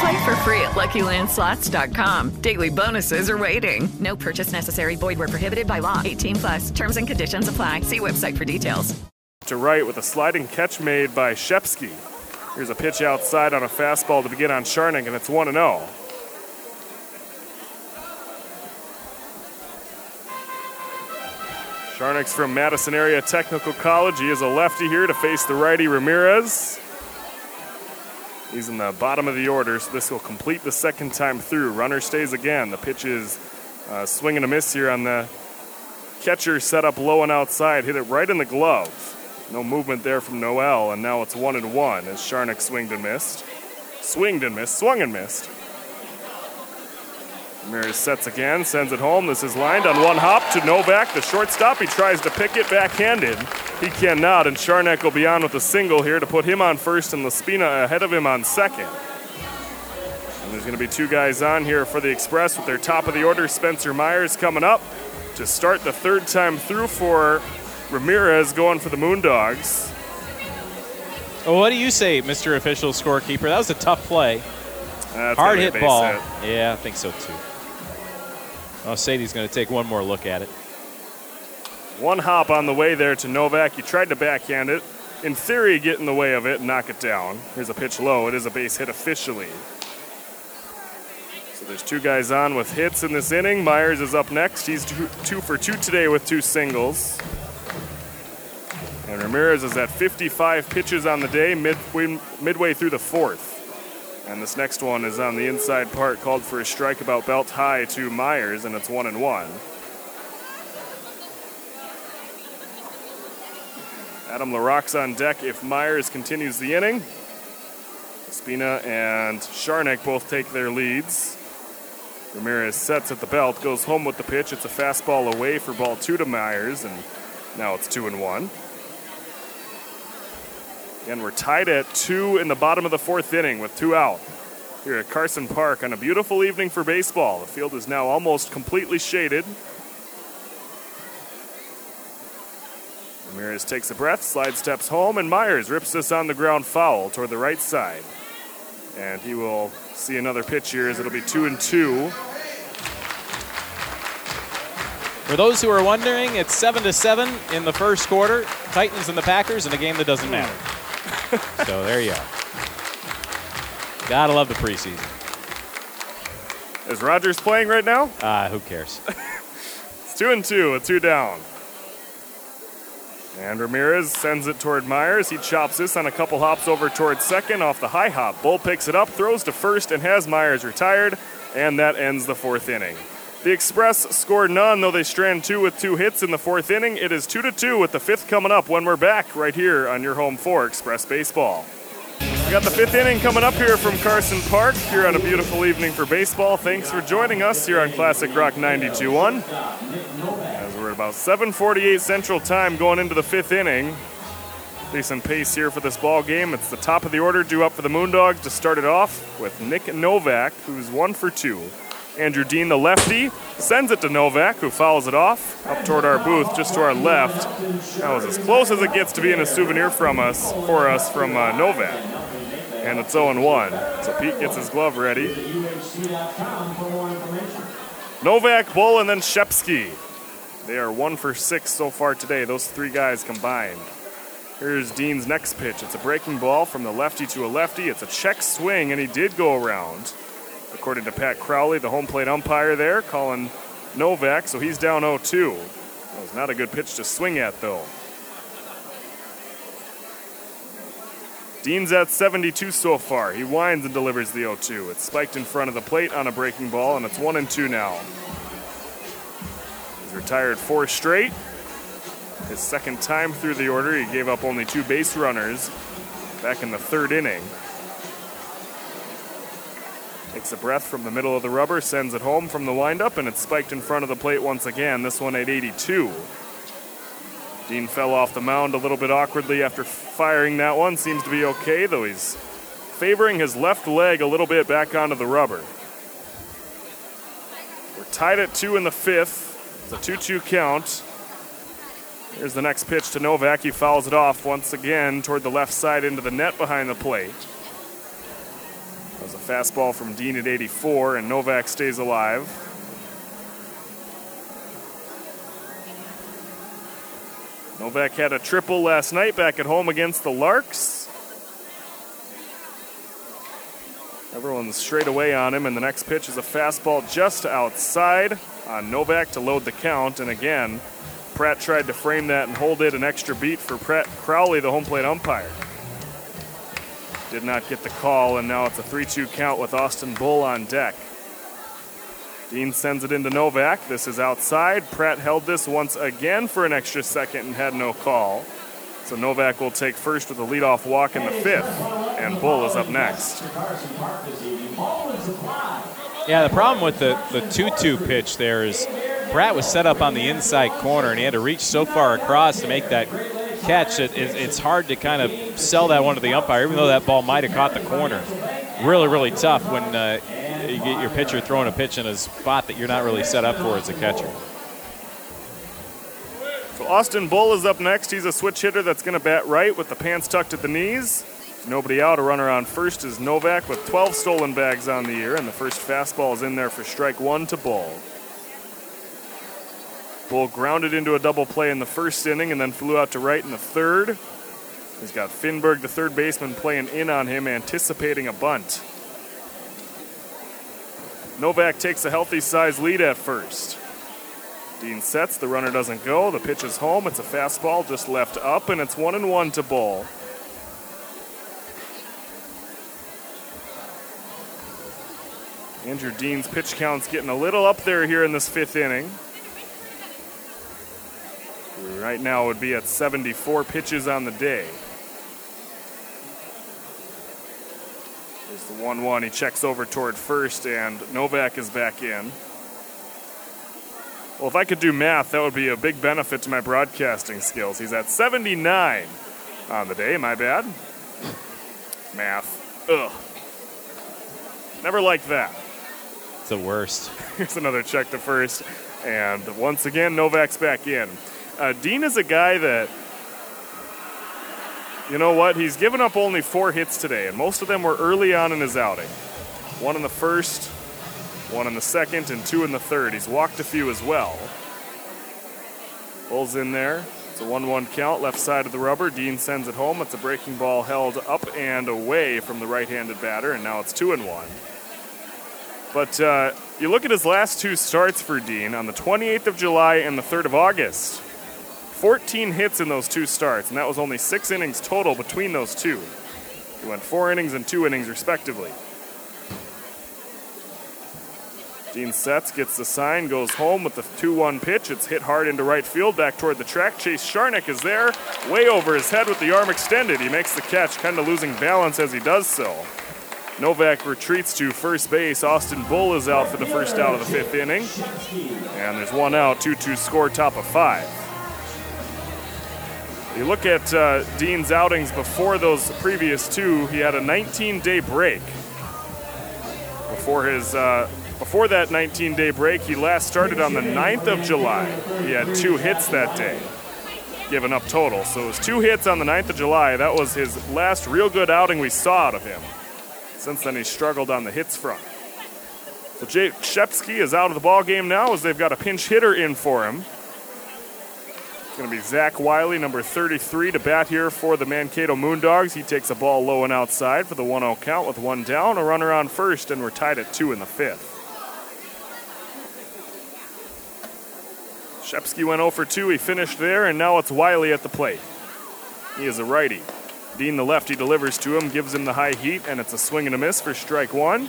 Play for free at LuckyLandSlots.com. Daily bonuses are waiting. No purchase necessary. Void where prohibited by law. 18 plus. Terms and conditions apply. See website for details. to right with a sliding catch made by Shepsky. Here's a pitch outside on a fastball to begin on Sharnick, and it's 1 0. Sharnick's from Madison Area Technical College. He is a lefty here to face the righty Ramirez. He's in the bottom of the order, so this will complete the second time through. Runner stays again. The pitch is uh, swing and a miss here on the catcher set up low and outside, hit it right in the glove. No movement there from Noel, and now it's one and one as Sharnick swinged and missed. Swinged and missed, swung and missed. Ramirez sets again, sends it home. This is lined on one hop to Novak, the shortstop. He tries to pick it backhanded. He cannot, and Sharnick will be on with a single here to put him on first and Laspina ahead of him on second. And there's going to be two guys on here for the Express with their top of the order. Spencer Myers coming up to start the third time through for Ramirez going for the Moondogs. Well, what do you say, Mr. Official Scorekeeper? That was a tough play. That's Hard gotta be a hit ball. hit. Yeah, I think so too. Oh, Sadie's going to take one more look at it. One hop on the way there to Novak. He tried to backhand it. In theory, get in the way of it and knock it down. Here's a pitch low. It is a base hit officially. So there's two guys on with hits in this inning. Myers is up next. He's two, for two today with two singles. And Ramirez is at 55 pitches on the day, mid, midway through the fourth. And this next one is on the inside part, called for a strike about belt high to Myers, and it's one and one. Adam LaRock's on deck if Myers continues the inning. Spina and Sharnick both take their leads. Ramirez sets at the belt, goes home with the pitch. It's a fastball away for ball two to Myers, and now it's two and one. And we're tied at two in the bottom of the fourth inning with two out. Here at Carson Park on a beautiful evening for baseball. The field is now almost completely shaded. Ramirez takes a breath, slide steps home, and Myers rips this on the ground foul toward the right side. And he will see another pitch here as it'll be two and two. For those who are wondering, it's seven to seven in the first quarter. Titans and the Packers in a game that doesn't matter. So there you go. Gotta love the preseason. Is Rodgers playing right now? Ah, who cares? It's two and two, a two down. And Ramirez sends it toward Myers. He chops this on a couple hops over towards second off the high hop. Bull picks it up, throws to first, and has Myers retired. And that ends the fourth inning. The Express scored none, though they strand two with two hits in the fourth inning. It is two to two with the fifth coming up when we're back right here on your home for Express Baseball. We got the fifth inning coming up here from Carson Park here on a beautiful evening for baseball. Thanks for joining us here on Classic Rock 92.1. As we're at about 7:48 Central Time going into the fifth inning. Decent pace here for this ball game. It's the top of the order due up for the Moondogs to start it off with Nick Novak, who's one for two. Andrew Dean, the lefty, sends it to Novak, who fouls it off up toward our booth, just to our left. That was as close as it gets to being a souvenir from us for us from uh, Novak. And it's 0 1. So Pete gets his glove ready. Novak, Bull, and then Shepsky. They are one for six so far today, those three guys combined. Here's Dean's next pitch. It's a breaking ball from the lefty to a lefty. It's a check swing, and he did go around. According to Pat Crowley, the home plate umpire there, calling Novak, so he's down 0 2. That was not a good pitch to swing at, though. Dean's at 72 so far. He winds and delivers the 0 2. It's spiked in front of the plate on a breaking ball, and it's 1 and 2 now. He's retired four straight. His second time through the order, he gave up only two base runners back in the third inning. Takes a breath from the middle of the rubber, sends it home from the windup, and it's spiked in front of the plate once again, this one at 82. Dean fell off the mound a little bit awkwardly after firing that one. Seems to be okay, though he's favoring his left leg a little bit back onto the rubber. We're tied at two in the fifth. It's a 2 2 count. Here's the next pitch to Novak. He fouls it off once again toward the left side into the net behind the plate. Was a fastball from Dean at 84, and Novak stays alive. Novak had a triple last night back at home against the Larks. Everyone's straight away on him, and the next pitch is a fastball just outside on Novak to load the count. And again, Pratt tried to frame that and hold it an extra beat for Pratt Crowley, the home plate umpire. Did not get the call, and now it's a 3 2 count with Austin Bull on deck. Dean sends it into Novak. This is outside. Pratt held this once again for an extra second and had no call. So Novak will take first with a leadoff walk in the fifth, and Bull is up next. Yeah, the problem with the, the 2 2 pitch there is Pratt was set up on the inside corner and he had to reach so far across to make that catch. It, it, it's hard to kind of sell that one to the umpire, even though that ball might have caught the corner. Really, really tough when uh, you get your pitcher throwing a pitch in a spot that you're not really set up for as a catcher. So Austin Bull is up next. He's a switch hitter that's going to bat right with the pants tucked at the knees. Nobody out. A runner on first is Novak with 12 stolen bags on the year, and the first fastball is in there for strike one to Bull. Bull grounded into a double play in the first inning and then flew out to right in the third. He's got Finberg, the third baseman, playing in on him, anticipating a bunt. Novak takes a healthy size lead at first. Dean sets, the runner doesn't go, the pitch is home, it's a fastball just left up, and it's one and one to Bull. Andrew Dean's pitch count's getting a little up there here in this fifth inning. Right now would be at 74 pitches on the day. There's the 1 1. He checks over toward first, and Novak is back in. Well, if I could do math, that would be a big benefit to my broadcasting skills. He's at 79 on the day. My bad. Math. Ugh. Never liked that. It's the worst. Here's another check to first. And once again, Novak's back in. Uh, Dean is a guy that, you know what? He's given up only four hits today, and most of them were early on in his outing. One in the first, one in the second, and two in the third. He's walked a few as well. Pulls in there. It's a 1 1 count, left side of the rubber. Dean sends it home. It's a breaking ball held up and away from the right handed batter, and now it's 2 and 1. But uh, you look at his last two starts for Dean on the 28th of July and the 3rd of August. 14 hits in those two starts, and that was only six innings total between those two. He went four innings and two innings, respectively. Dean sets, gets the sign, goes home with the 2 1 pitch. It's hit hard into right field, back toward the track. Chase Sharnick is there, way over his head with the arm extended. He makes the catch, kind of losing balance as he does so. Novak retreats to first base. Austin Bull is out for the first out of the fifth inning. And there's one out, 2 2 score, top of five. You look at uh, Dean's outings before those previous two, he had a 19 day break. Before his. Uh, before that 19 day break, he last started on the 9th of July. He had two hits that day, given up total. So it was two hits on the 9th of July. That was his last real good outing we saw out of him. Since then, he struggled on the hits front. So Jake Shepsky is out of the ball game now as they've got a pinch hitter in for him. It's going to be Zach Wiley, number 33, to bat here for the Mankato Moondogs. He takes a ball low and outside for the 1 0 count with one down, a runner on first, and we're tied at two in the fifth. Shepsky went 0 for 2. He finished there, and now it's Wiley at the plate. He is a righty. Dean, the lefty, delivers to him, gives him the high heat, and it's a swing and a miss for strike one.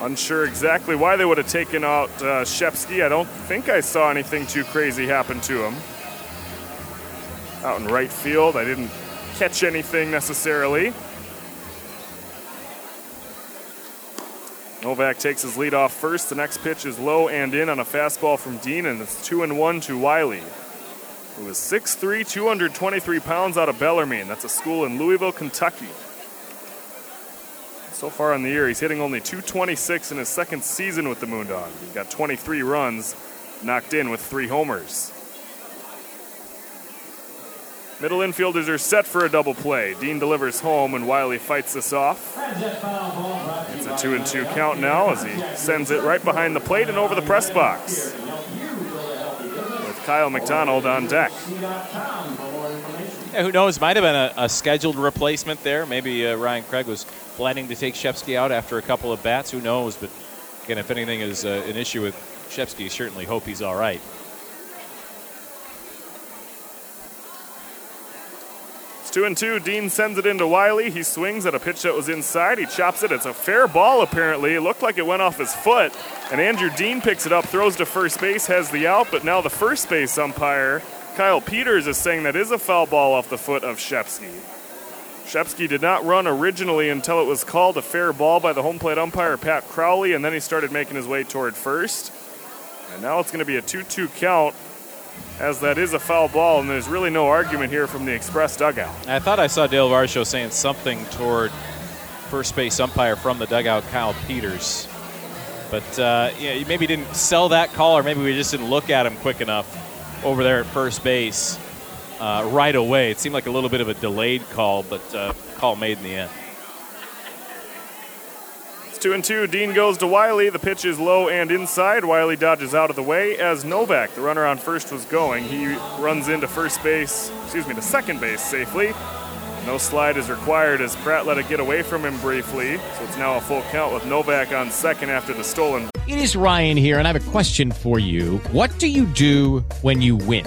Unsure exactly why they would have taken out uh, Shepsky. I don't think I saw anything too crazy happen to him. Out in right field, I didn't catch anything necessarily. Novak takes his lead off first. The next pitch is low and in on a fastball from Dean, and it's 2 and 1 to Wiley, who is 6'3, 223 pounds out of Bellarmine. That's a school in Louisville, Kentucky. So far in the year, he's hitting only 226 in his second season with the Moondog. He's got 23 runs, knocked in with three homers. Middle infielders are set for a double play. Dean delivers home, and Wiley fights this off. It's a two and two count now as he sends it right behind the plate and over the press box. With Kyle McDonald on deck. Yeah, who knows? Might have been a, a scheduled replacement there. Maybe uh, Ryan Craig was planning to take Shepsky out after a couple of bats. Who knows? But again, if anything is uh, an issue with Shepsky, certainly hope he's all right. It's two and two. Dean sends it into Wiley. He swings at a pitch that was inside. He chops it. It's a fair ball, apparently. It looked like it went off his foot. And Andrew Dean picks it up, throws to first base, has the out, but now the first base umpire, Kyle Peters, is saying that is a foul ball off the foot of Shepsky. Shepsky did not run originally until it was called a fair ball by the home plate umpire, Pat Crowley, and then he started making his way toward first. And now it's going to be a 2 2 count as that is a foul ball, and there's really no argument here from the Express dugout. I thought I saw Dale Varsho saying something toward first base umpire from the dugout, Kyle Peters. But uh, yeah, he maybe didn't sell that call, or maybe we just didn't look at him quick enough over there at first base uh, right away. It seemed like a little bit of a delayed call, but uh, call made in the end. It's two and two. Dean goes to Wiley. The pitch is low and inside. Wiley dodges out of the way as Novak, the runner on first, was going. He runs into first base, excuse me, to second base safely. No slide is required as Pratt let it get away from him briefly. So it's now a full count with Novak on second after the stolen. It is Ryan here, and I have a question for you. What do you do when you win?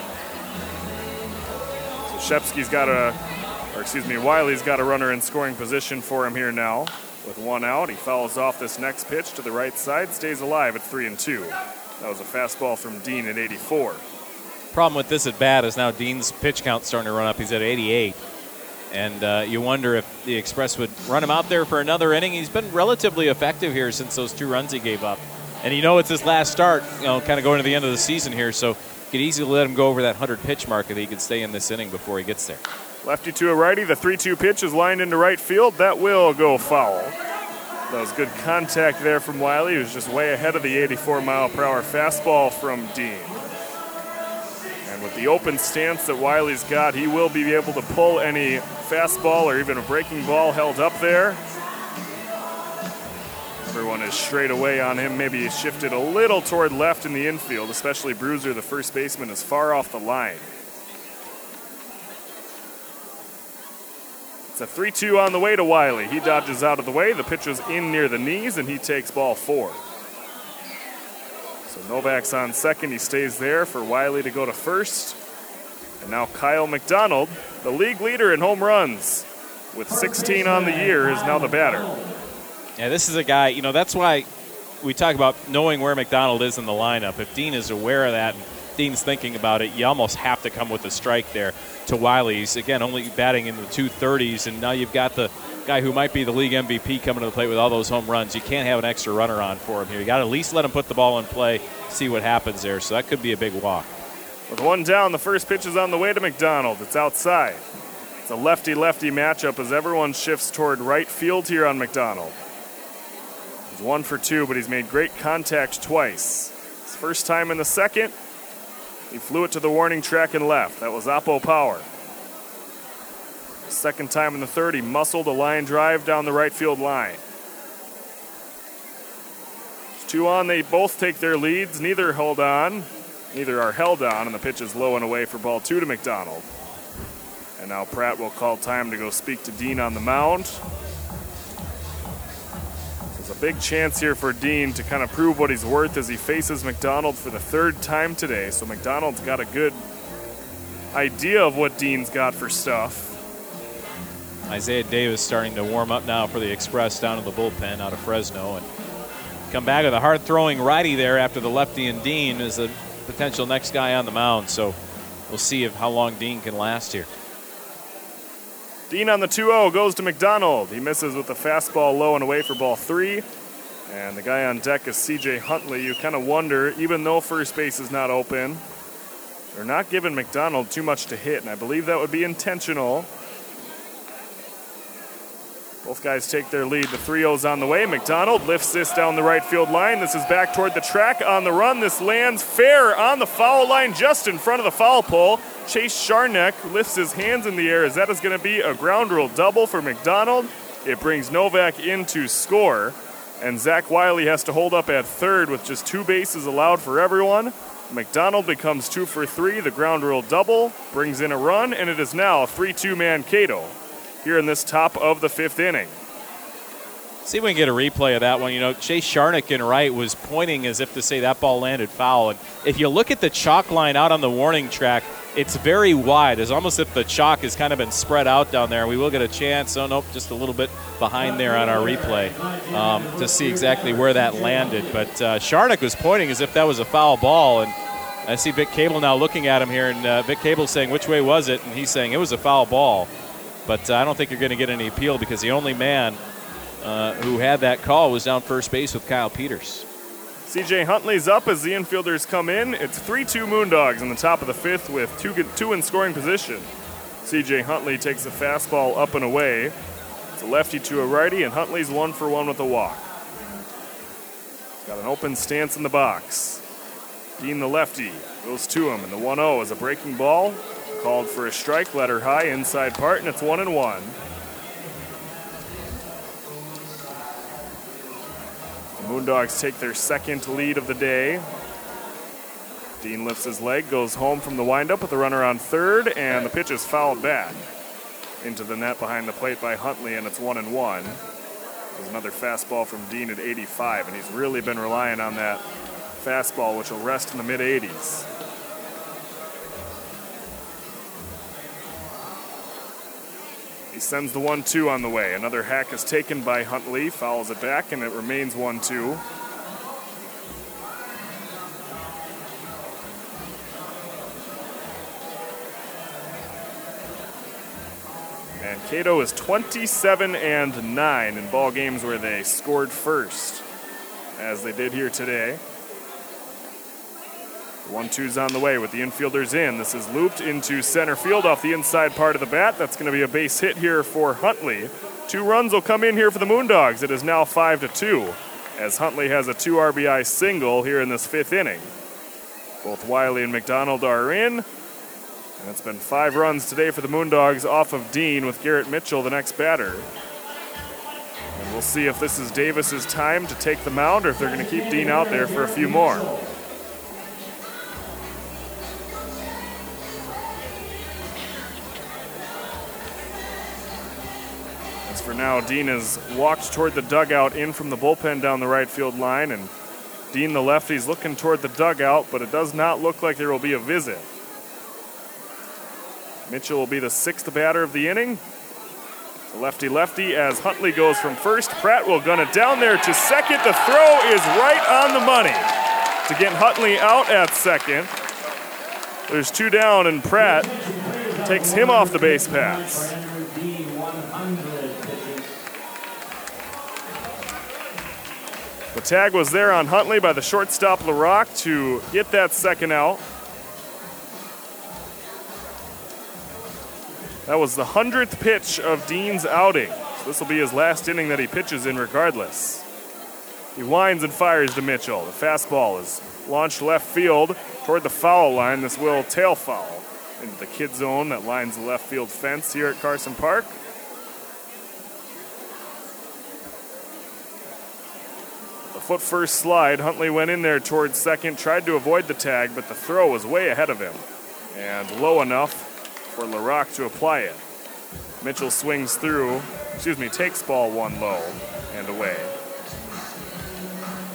Shepsky's got a, or excuse me, Wiley's got a runner in scoring position for him here now. With one out, he fouls off this next pitch to the right side, stays alive at three and two. That was a fastball from Dean at 84. Problem with this at bat is now Dean's pitch count starting to run up. He's at 88. And uh, you wonder if the Express would run him out there for another inning. He's been relatively effective here since those two runs he gave up. And you know it's his last start, you know, kind of going to the end of the season here. So could easily let him go over that 100 pitch mark if he could stay in this inning before he gets there. Lefty to a righty. The 3 2 pitch is lined into right field. That will go foul. That was good contact there from Wiley. Was just way ahead of the 84 mile per hour fastball from Dean. And with the open stance that Wiley's got, he will be able to pull any fastball or even a breaking ball held up there. Everyone is straight away on him. Maybe he's shifted a little toward left in the infield, especially Bruiser, the first baseman, is far off the line. It's a 3 2 on the way to Wiley. He dodges out of the way. The pitch is in near the knees, and he takes ball four. So Novak's on second. He stays there for Wiley to go to first. And now Kyle McDonald, the league leader in home runs, with 16 on the year, is now the batter. Yeah, this is a guy, you know, that's why we talk about knowing where McDonald is in the lineup. If Dean is aware of that and Dean's thinking about it, you almost have to come with a strike there to Wiley's. Again, only batting in the 230s, and now you've got the guy who might be the league MVP coming to the plate with all those home runs. You can't have an extra runner on for him here. You got to at least let him put the ball in play, see what happens there. So that could be a big walk. With one down, the first pitch is on the way to McDonald. It's outside. It's a lefty lefty matchup as everyone shifts toward right field here on McDonald. One for two, but he's made great contact twice. His first time in the second, he flew it to the warning track and left. That was Oppo Power. Second time in the third, he muscled a line drive down the right field line. Two on, they both take their leads. Neither hold on. Neither are held on, and the pitch is low and away for ball two to McDonald. And now Pratt will call time to go speak to Dean on the mound. Big chance here for Dean to kind of prove what he's worth as he faces McDonald for the third time today. So McDonald's got a good idea of what Dean's got for stuff. Isaiah Davis starting to warm up now for the Express down in the bullpen out of Fresno. And come back with a hard throwing righty there after the lefty and Dean is the potential next guy on the mound. So we'll see if how long Dean can last here. Dean on the 2 0 goes to McDonald. He misses with the fastball low and away for ball three. And the guy on deck is CJ Huntley. You kind of wonder, even though first base is not open, they're not giving McDonald too much to hit. And I believe that would be intentional. Both guys take their lead. The 3 0's on the way. McDonald lifts this down the right field line. This is back toward the track on the run. This lands fair on the foul line just in front of the foul pole. Chase Sharnick lifts his hands in the air as that is going to be a ground rule double for McDonald. It brings Novak in to score. And Zach Wiley has to hold up at third with just two bases allowed for everyone. McDonald becomes two for three. The ground rule double brings in a run, and it is now a 3 2 Mankato here in this top of the fifth inning. See if we can get a replay of that one. You know, Chase Sharnick in right was pointing as if to say that ball landed foul. And if you look at the chalk line out on the warning track, it's very wide. It's almost if the chalk has kind of been spread out down there. We will get a chance. Oh, nope, just a little bit behind there on our replay um, to see exactly where that landed. But uh, Sharnick was pointing as if that was a foul ball. And I see Vic Cable now looking at him here. And uh, Vic Cable saying, which way was it? And he's saying it was a foul ball. But I don't think you're going to get any appeal because the only man uh, who had that call was down first base with Kyle Peters. CJ Huntley's up as the infielders come in. It's 3 2 Moondogs in the top of the fifth with two, two in scoring position. CJ Huntley takes a fastball up and away. It's a lefty to a righty, and Huntley's one for one with a walk. He's got an open stance in the box. Dean the lefty goes to him, and the 1 0 is a breaking ball. Called for a strike, letter high, inside part, and it's 1 and 1. The Moondogs take their second lead of the day. Dean lifts his leg, goes home from the windup with a runner on third, and the pitch is fouled back into the net behind the plate by Huntley, and it's one and one. There's another fastball from Dean at 85, and he's really been relying on that fastball, which will rest in the mid 80s. Sends the 1 2 on the way. Another hack is taken by Huntley, fouls it back, and it remains 1 2. Mankato is 27 and 9 in ball games where they scored first, as they did here today. One two's on the way with the infielders in. This is looped into center field off the inside part of the bat. That's going to be a base hit here for Huntley. Two runs will come in here for the Moondogs. It is now five to two, as Huntley has a two RBI single here in this fifth inning. Both Wiley and McDonald are in. And it's been five runs today for the Moondogs off of Dean with Garrett Mitchell, the next batter. And we'll see if this is Davis's time to take the mound or if they're going to keep Dean out there for a few more. For now, Dean has walked toward the dugout in from the bullpen down the right field line, and Dean, the lefty's looking toward the dugout, but it does not look like there will be a visit. Mitchell will be the sixth batter of the inning. Lefty lefty as Huntley goes from first. Pratt will gun it down there to second. The throw is right on the money to get Huntley out at second. There's two down, and Pratt takes him off the base pass. The tag was there on Huntley by the shortstop LaRock to get that second out. That was the 100th pitch of Dean's outing. So this will be his last inning that he pitches in, regardless. He winds and fires to Mitchell. The fastball is launched left field toward the foul line. This will tail foul into the kid zone that lines the left field fence here at Carson Park. Foot first slide. Huntley went in there towards second, tried to avoid the tag, but the throw was way ahead of him and low enough for LaRock to apply it. Mitchell swings through, excuse me, takes ball one low and away.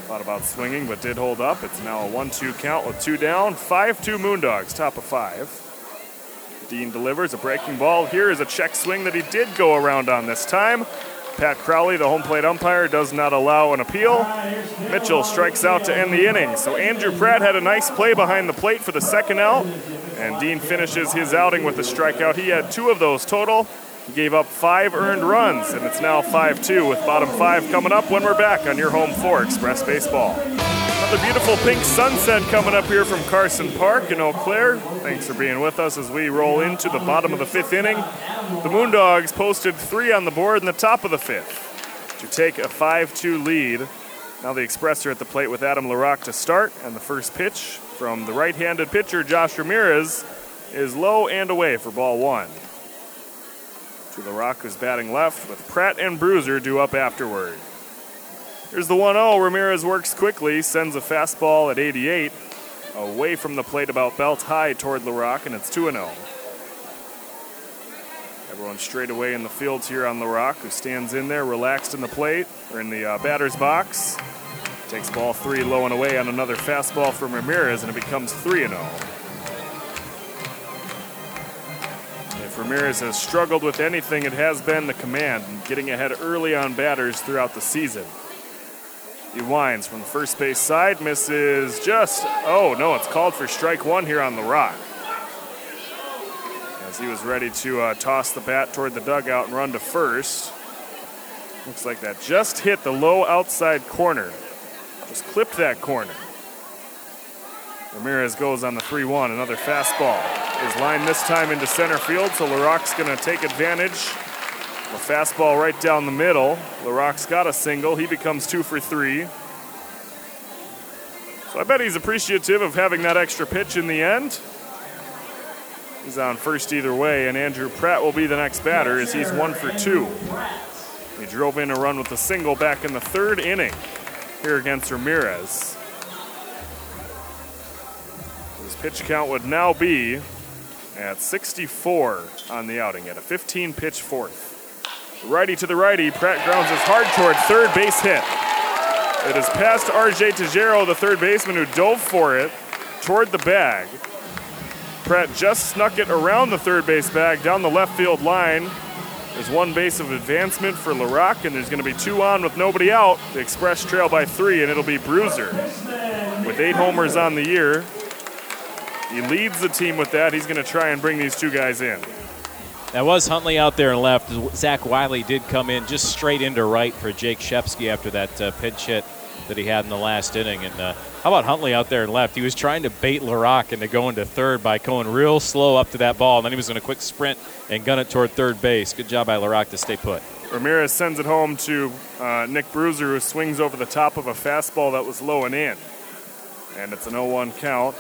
Thought about swinging, but did hold up. It's now a 1 2 count with two down. 5 2 Moondogs, top of five. Dean delivers a breaking ball. Here is a check swing that he did go around on this time. Pat Crowley, the home plate umpire, does not allow an appeal. Mitchell strikes out to end the inning. So Andrew Pratt had a nice play behind the plate for the second out, and Dean finishes his outing with a strikeout. He had two of those total. He gave up five earned runs, and it's now 5 2 with bottom five coming up when we're back on your home for Express Baseball. Another beautiful pink sunset coming up here from Carson Park in Eau Claire. Thanks for being with us as we roll into the bottom of the fifth inning. The Moondogs posted three on the board in the top of the fifth to take a 5 2 lead. Now the Express are at the plate with Adam LaRock to start, and the first pitch from the right handed pitcher, Josh Ramirez, is low and away for ball one. To LaRock, who's batting left, with Pratt and Bruiser due up afterward. Here's the 1 0. Ramirez works quickly, sends a fastball at 88 away from the plate about belt high toward LaRock, and it's 2 0. Everyone straight away in the fields here on LaRock, who stands in there relaxed in the plate, or in the uh, batter's box. Takes ball three low and away on another fastball from Ramirez, and it becomes 3 0. If Ramirez has struggled with anything, it has been the command and getting ahead early on batters throughout the season. He winds from the first base side, misses just, oh no, it's called for strike one here on LaRock. As he was ready to uh, toss the bat toward the dugout and run to first. Looks like that just hit the low outside corner. Just clipped that corner. Ramirez goes on the 3 1. Another fastball is lined this time into center field, so LaRock's going to take advantage. A fastball right down the middle. LaRock's got a single. He becomes two for three. So I bet he's appreciative of having that extra pitch in the end. He's on first either way, and Andrew Pratt will be the next batter as he's one for two. He drove in a run with a single back in the third inning here against Ramirez. His pitch count would now be at 64 on the outing at a 15 pitch fourth. Righty to the righty, Pratt grounds his hard toward third base hit. It is past RJ Tajero, the third baseman, who dove for it toward the bag. Pratt just snuck it around the third base bag down the left field line. There's one base of advancement for LaRock, and there's going to be two on with nobody out. The Express trail by three, and it'll be Bruiser. With eight homers on the year, he leads the team with that. He's going to try and bring these two guys in. That was Huntley out there and left. Zach Wiley did come in just straight into right for Jake Shepsky after that uh, pitch hit that he had in the last inning. And uh, how about Huntley out there and left? He was trying to bait LaRock into going to third by going real slow up to that ball, and then he was going to quick sprint and gun it toward third base. Good job by LaRock to stay put. Ramirez sends it home to uh, Nick Bruiser, who swings over the top of a fastball that was low and in. And it's an 0 1 count.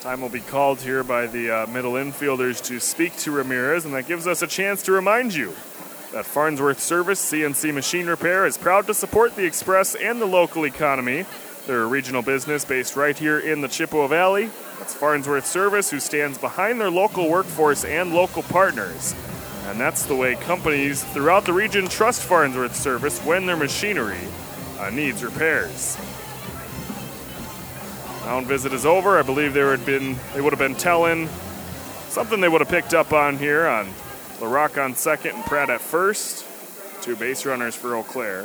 Time will be called here by the uh, middle infielders to speak to Ramirez, and that gives us a chance to remind you that Farnsworth Service CNC Machine Repair is proud to support the Express and the local economy. They're a regional business based right here in the Chippewa Valley. That's Farnsworth Service, who stands behind their local workforce and local partners. And that's the way companies throughout the region trust Farnsworth Service when their machinery uh, needs repairs. Mound visit is over. I believe there had been they would have been telling something they would have picked up on here on LaRock on second and Pratt at first. Two base runners for Eau Claire.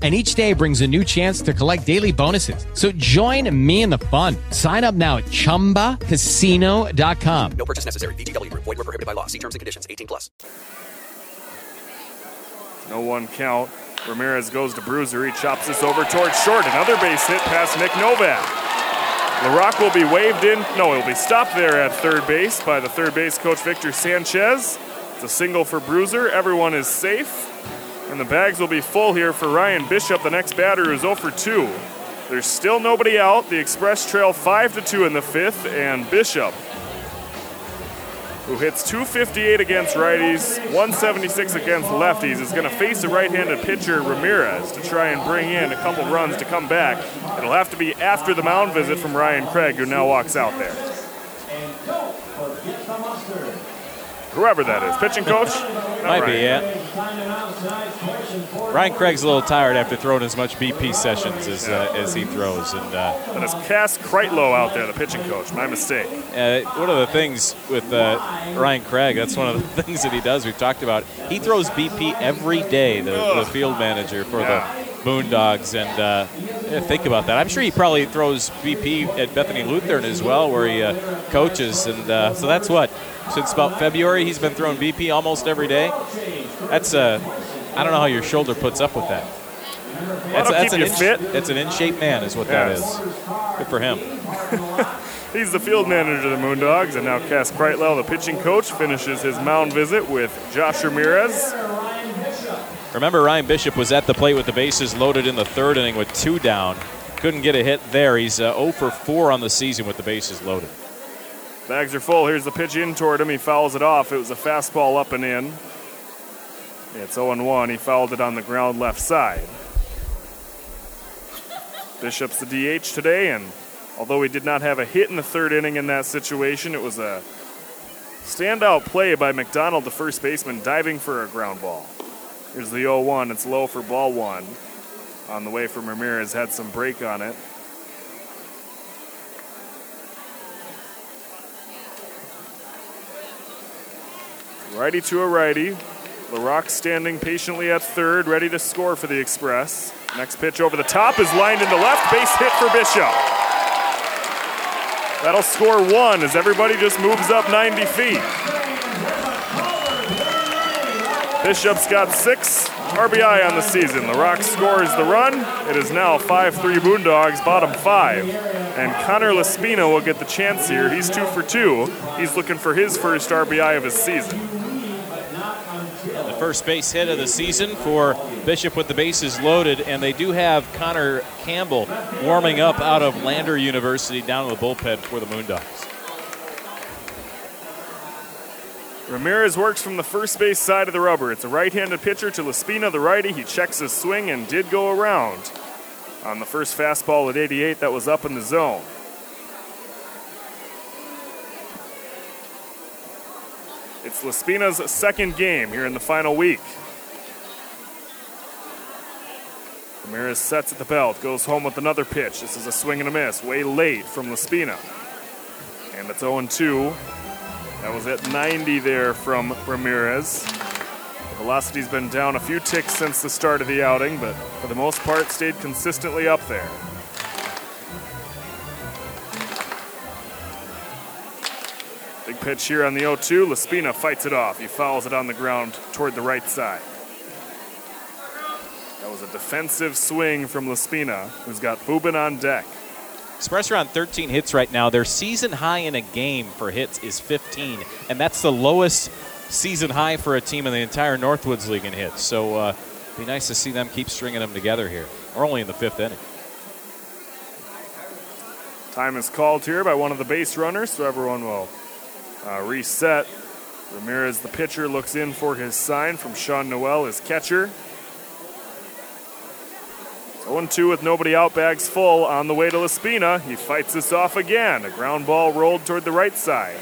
and each day brings a new chance to collect daily bonuses. So join me in the fun. Sign up now at ChumbaCasino.com. No purchase necessary. VGW. Void were prohibited by law. See terms and conditions. 18 plus. No one count. Ramirez goes to Bruiser. He chops this over towards short. Another base hit past Nick Novak. LaRock will be waved in. No, he'll be stopped there at third base by the third base coach Victor Sanchez. It's a single for Bruiser. Everyone is safe. And the bags will be full here for Ryan Bishop, the next batter, who's 0 for 2. There's still nobody out. The Express trail 5 to 2 in the fifth, and Bishop, who hits 258 against righties, 176 against lefties, is going to face a right handed pitcher, Ramirez, to try and bring in a couple runs to come back. It'll have to be after the mound visit from Ryan Craig, who now walks out there. Whoever that is. Pitching coach? Might Ryan. be, yeah. Ryan Craig's a little tired after throwing as much BP sessions as, uh, as he throws. And uh, That is Cass Kreitlow out there, the pitching coach. My mistake. uh, one of the things with uh, Ryan Craig, that's one of the things that he does. We've talked about. He throws BP every day. The, the field manager for Yeah. the Moondogs, and uh, yeah, think about that. I'm sure he probably throws BP at Bethany Lutheran as well, where he uh, coaches, and uh, so that's what. Since about February, he's been throwing BP almost every day. That's a, I don't know how your shoulder puts up with that. That's, that's an in, fit. That's an in shape man, is what that Yes. is. Good for him. He's the field manager of the Moondogs, and now Cass Kreitlow, the pitching coach, finishes his mound visit with Josh Ramirez. Remember, Ryan Bishop was at the plate with the bases loaded in the third inning with two down. Couldn't get a hit there. He's uh, 0 for 4 on the season with the bases loaded. Bags are full. Here's the pitch in toward him. He fouls it off. It was a fastball up and in. It's 0 1. He fouled it on the ground left side. Bishop's the DH today, and although he did not have a hit in the third inning in that situation, it was a standout play by McDonald, the first baseman, diving for a ground ball. Here's the 0 1. It's low for ball one. On the way from Ramirez, had some break on it. Righty to a righty. LaRock standing patiently at third, ready to score for the Express. Next pitch over the top is lined into left. Base hit for Bishop. That'll score one as everybody just moves up 90 feet. Bishop's got six RBI on the season. LaRock scores the run. It is now 5 3 Moondogs, bottom five. And Connor Laspina will get the chance here. He's two for two. He's looking for his first RBI of his season. The first base hit of the season for Bishop with the bases loaded, and they do have Connor Campbell warming up out of Lander University down in the bullpen for the Moondogs. Ramirez works from the first base side of the rubber. It's a right handed pitcher to Laspina, the righty. He checks his swing and did go around. On the first fastball at 88, that was up in the zone. It's Laspina's second game here in the final week. Ramirez sets at the belt, goes home with another pitch. This is a swing and a miss, way late from Laspina. And it's 0 2. That was at 90 there from Ramirez. Velocity's been down a few ticks since the start of the outing, but for the most part stayed consistently up there. Big pitch here on the 0 2. Laspina fights it off. He fouls it on the ground toward the right side. That was a defensive swing from Laspina, who's got Bubin on deck. Express are on 13 hits right now. Their season high in a game for hits is 15, and that's the lowest season high for a team in the entire Northwoods League in hits. So, uh, it'd be nice to see them keep stringing them together here. We're only in the fifth inning. Time is called here by one of the base runners, so everyone will uh, reset. Ramirez, the pitcher, looks in for his sign from Sean Noel, his catcher. 0 2 with nobody out, bags full on the way to Laspina. He fights this off again. A ground ball rolled toward the right side.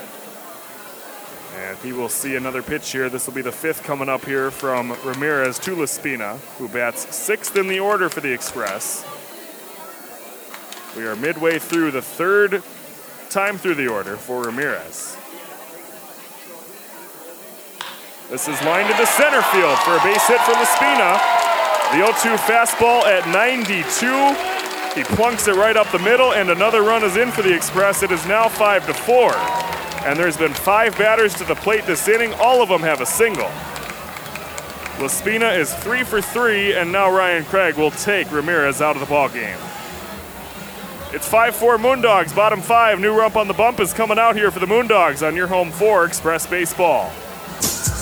And he will see another pitch here. This will be the fifth coming up here from Ramirez to Laspina, who bats sixth in the order for the Express. We are midway through the third time through the order for Ramirez. This is lined into center field for a base hit for Laspina. The 0 2 fastball at 92. He plunks it right up the middle, and another run is in for the Express. It is now 5 to 4. And there's been five batters to the plate this inning. All of them have a single. Laspina is three for three, and now Ryan Craig will take Ramirez out of the ball game. It's 5-4 Moondogs, bottom five. New rump on the bump is coming out here for the Moondogs on your home for Express Baseball.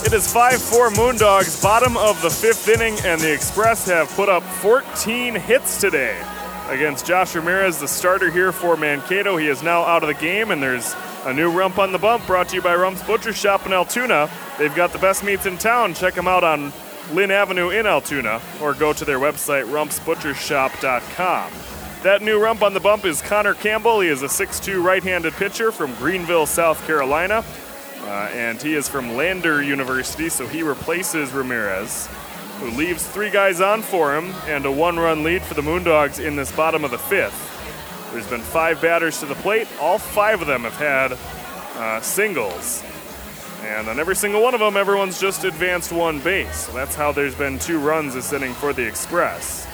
It is 5-4 Moondogs, bottom of the fifth inning, and the Express have put up 14 hits today against Josh Ramirez, the starter here for Mankato. He is now out of the game, and there's a new rump on the bump brought to you by Rump's Butcher Shop in Altoona. They've got the best meats in town. Check them out on Lynn Avenue in Altoona, or go to their website, rumpsbutchershop.com. That new rump on the bump is Connor Campbell. He is a 6'2 right handed pitcher from Greenville, South Carolina. Uh, and he is from Lander University, so he replaces Ramirez, who leaves three guys on for him and a one run lead for the Moondogs in this bottom of the fifth. There's been five batters to the plate. All five of them have had uh, singles. And on every single one of them, everyone's just advanced one base. So that's how there's been two runs this inning for the Express.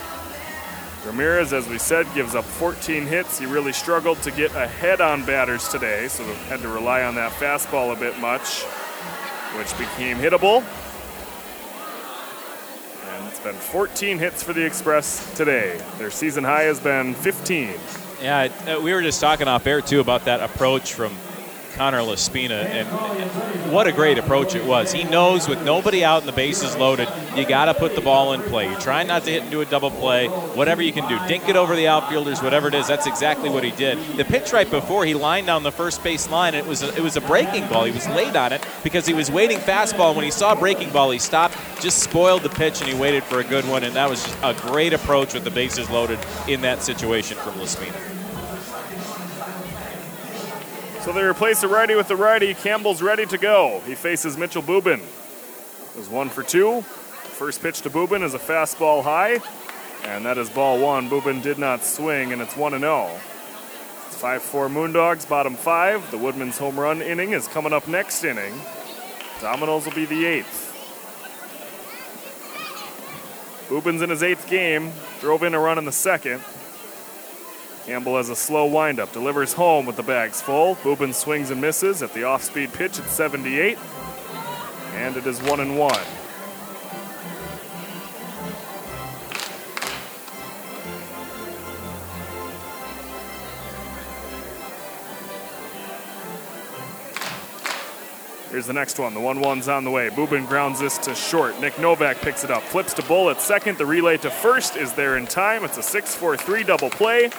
Ramirez, as we said, gives up 14 hits. He really struggled to get ahead on batters today, so had to rely on that fastball a bit much, which became hittable. And it's been 14 hits for the Express today. Their season high has been 15. Yeah, uh, we were just talking off air too about that approach from Connor Laspina, and what a great approach it was. He knows with nobody out and the bases loaded, you got to put the ball in play. You try not to hit into a double play, whatever you can do. Dink it over the outfielders, whatever it is. That's exactly what he did. The pitch right before he lined down the first base line, it was a, it was a breaking ball. He was late on it because he was waiting fastball. When he saw breaking ball, he stopped, just spoiled the pitch, and he waited for a good one. And that was a great approach with the bases loaded in that situation from Laspina. So they replace the righty with the righty. Campbell's ready to go. He faces Mitchell Bubin. It was one for two. First pitch to Bubin is a fastball high, and that is ball one. Bubin did not swing, and it's 1 0. It's 5 4 Moondogs, bottom five. The Woodman's home run inning is coming up next inning. Dominoes will be the eighth. Bubin's in his eighth game, drove in a run in the second. Campbell has a slow windup, delivers home with the bags full. Bubin swings and misses at the off speed pitch at 78. And it is 1 and 1. Here's the next one. The 1 1's on the way. Bubin grounds this to short. Nick Novak picks it up. Flips to Bull at second. The relay to first is there in time. It's a 6 4 3 double play.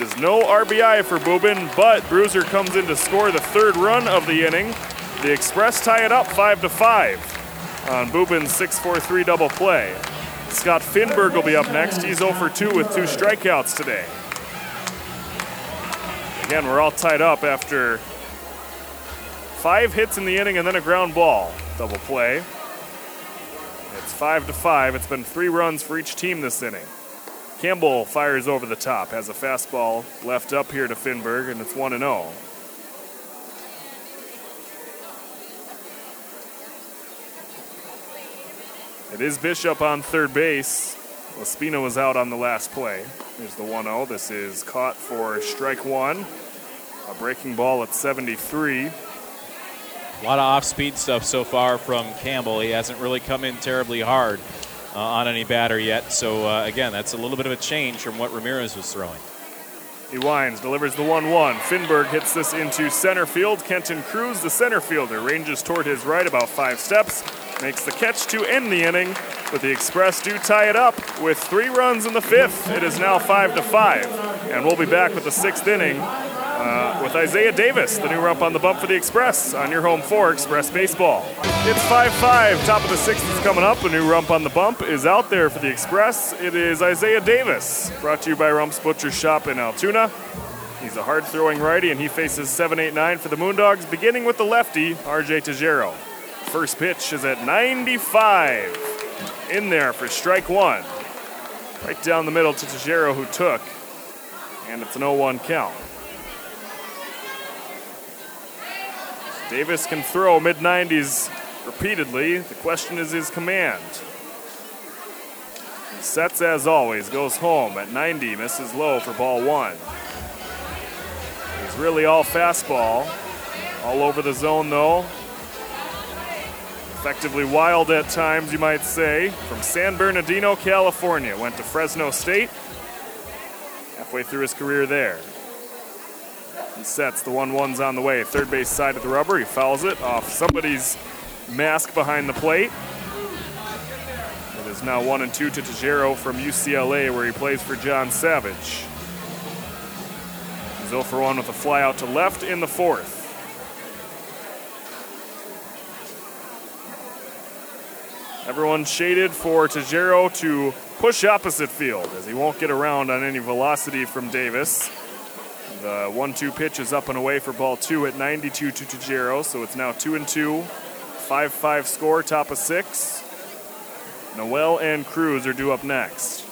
Is no RBI for Bubin, but Bruiser comes in to score the third run of the inning. The Express tie it up 5 to 5 on Bubin's 6 4 3 double play. Scott Finberg will be up next. He's 0 for 2 with two strikeouts today. Again, we're all tied up after five hits in the inning and then a ground ball double play. It's 5 to 5. It's been three runs for each team this inning. Campbell fires over the top, has a fastball left up here to Finberg, and it's 1 0. It is Bishop on third base. Laspina was out on the last play. Here's the 1 0. This is caught for strike one. A breaking ball at 73. A lot of off speed stuff so far from Campbell. He hasn't really come in terribly hard uh, on any batter yet. So, uh, again, that's a little bit of a change from what Ramirez was throwing. He winds, delivers the 1 1. Finberg hits this into center field. Kenton Cruz, the center fielder, ranges toward his right about five steps, makes the catch to end the inning, but the Express do tie it up with three runs in the fifth. It is now 5 to 5, and we'll be back with the sixth inning uh, with Isaiah Davis, the new rump on the bump for the Express, on your home for Express Baseball. It's 5 5. Top of the sixth is coming up. A new rump on the bump is out there for the Express. It is Isaiah Davis, brought to you by Rump's Butcher Shop in Altoona. He's a hard throwing righty, and he faces 7 8 9 for the Moondogs, beginning with the lefty, RJ Tajero. First pitch is at 95. In there for strike one. Right down the middle to Tajero, who took. And it's an 0 1 count. Davis can throw mid 90s repeatedly. The question is his command. He sets as always, goes home at 90, misses low for ball one. He's really all fastball. All over the zone though. Effectively wild at times, you might say. From San Bernardino, California. Went to Fresno State. Halfway through his career there. He sets the 1 1's on the way. Third base side of the rubber. He fouls it off somebody's mask behind the plate. It is now 1 and 2 to Tajero from UCLA, where he plays for John Savage. He's 0 for 1 with a fly out to left in the fourth. Everyone shaded for Tajero to push opposite field as he won't get around on any velocity from Davis. The 1 2 pitch is up and away for ball two at 92 to Tajero, so it's now 2 and 2. 5 5 score, top of six. Noel and Cruz are due up next.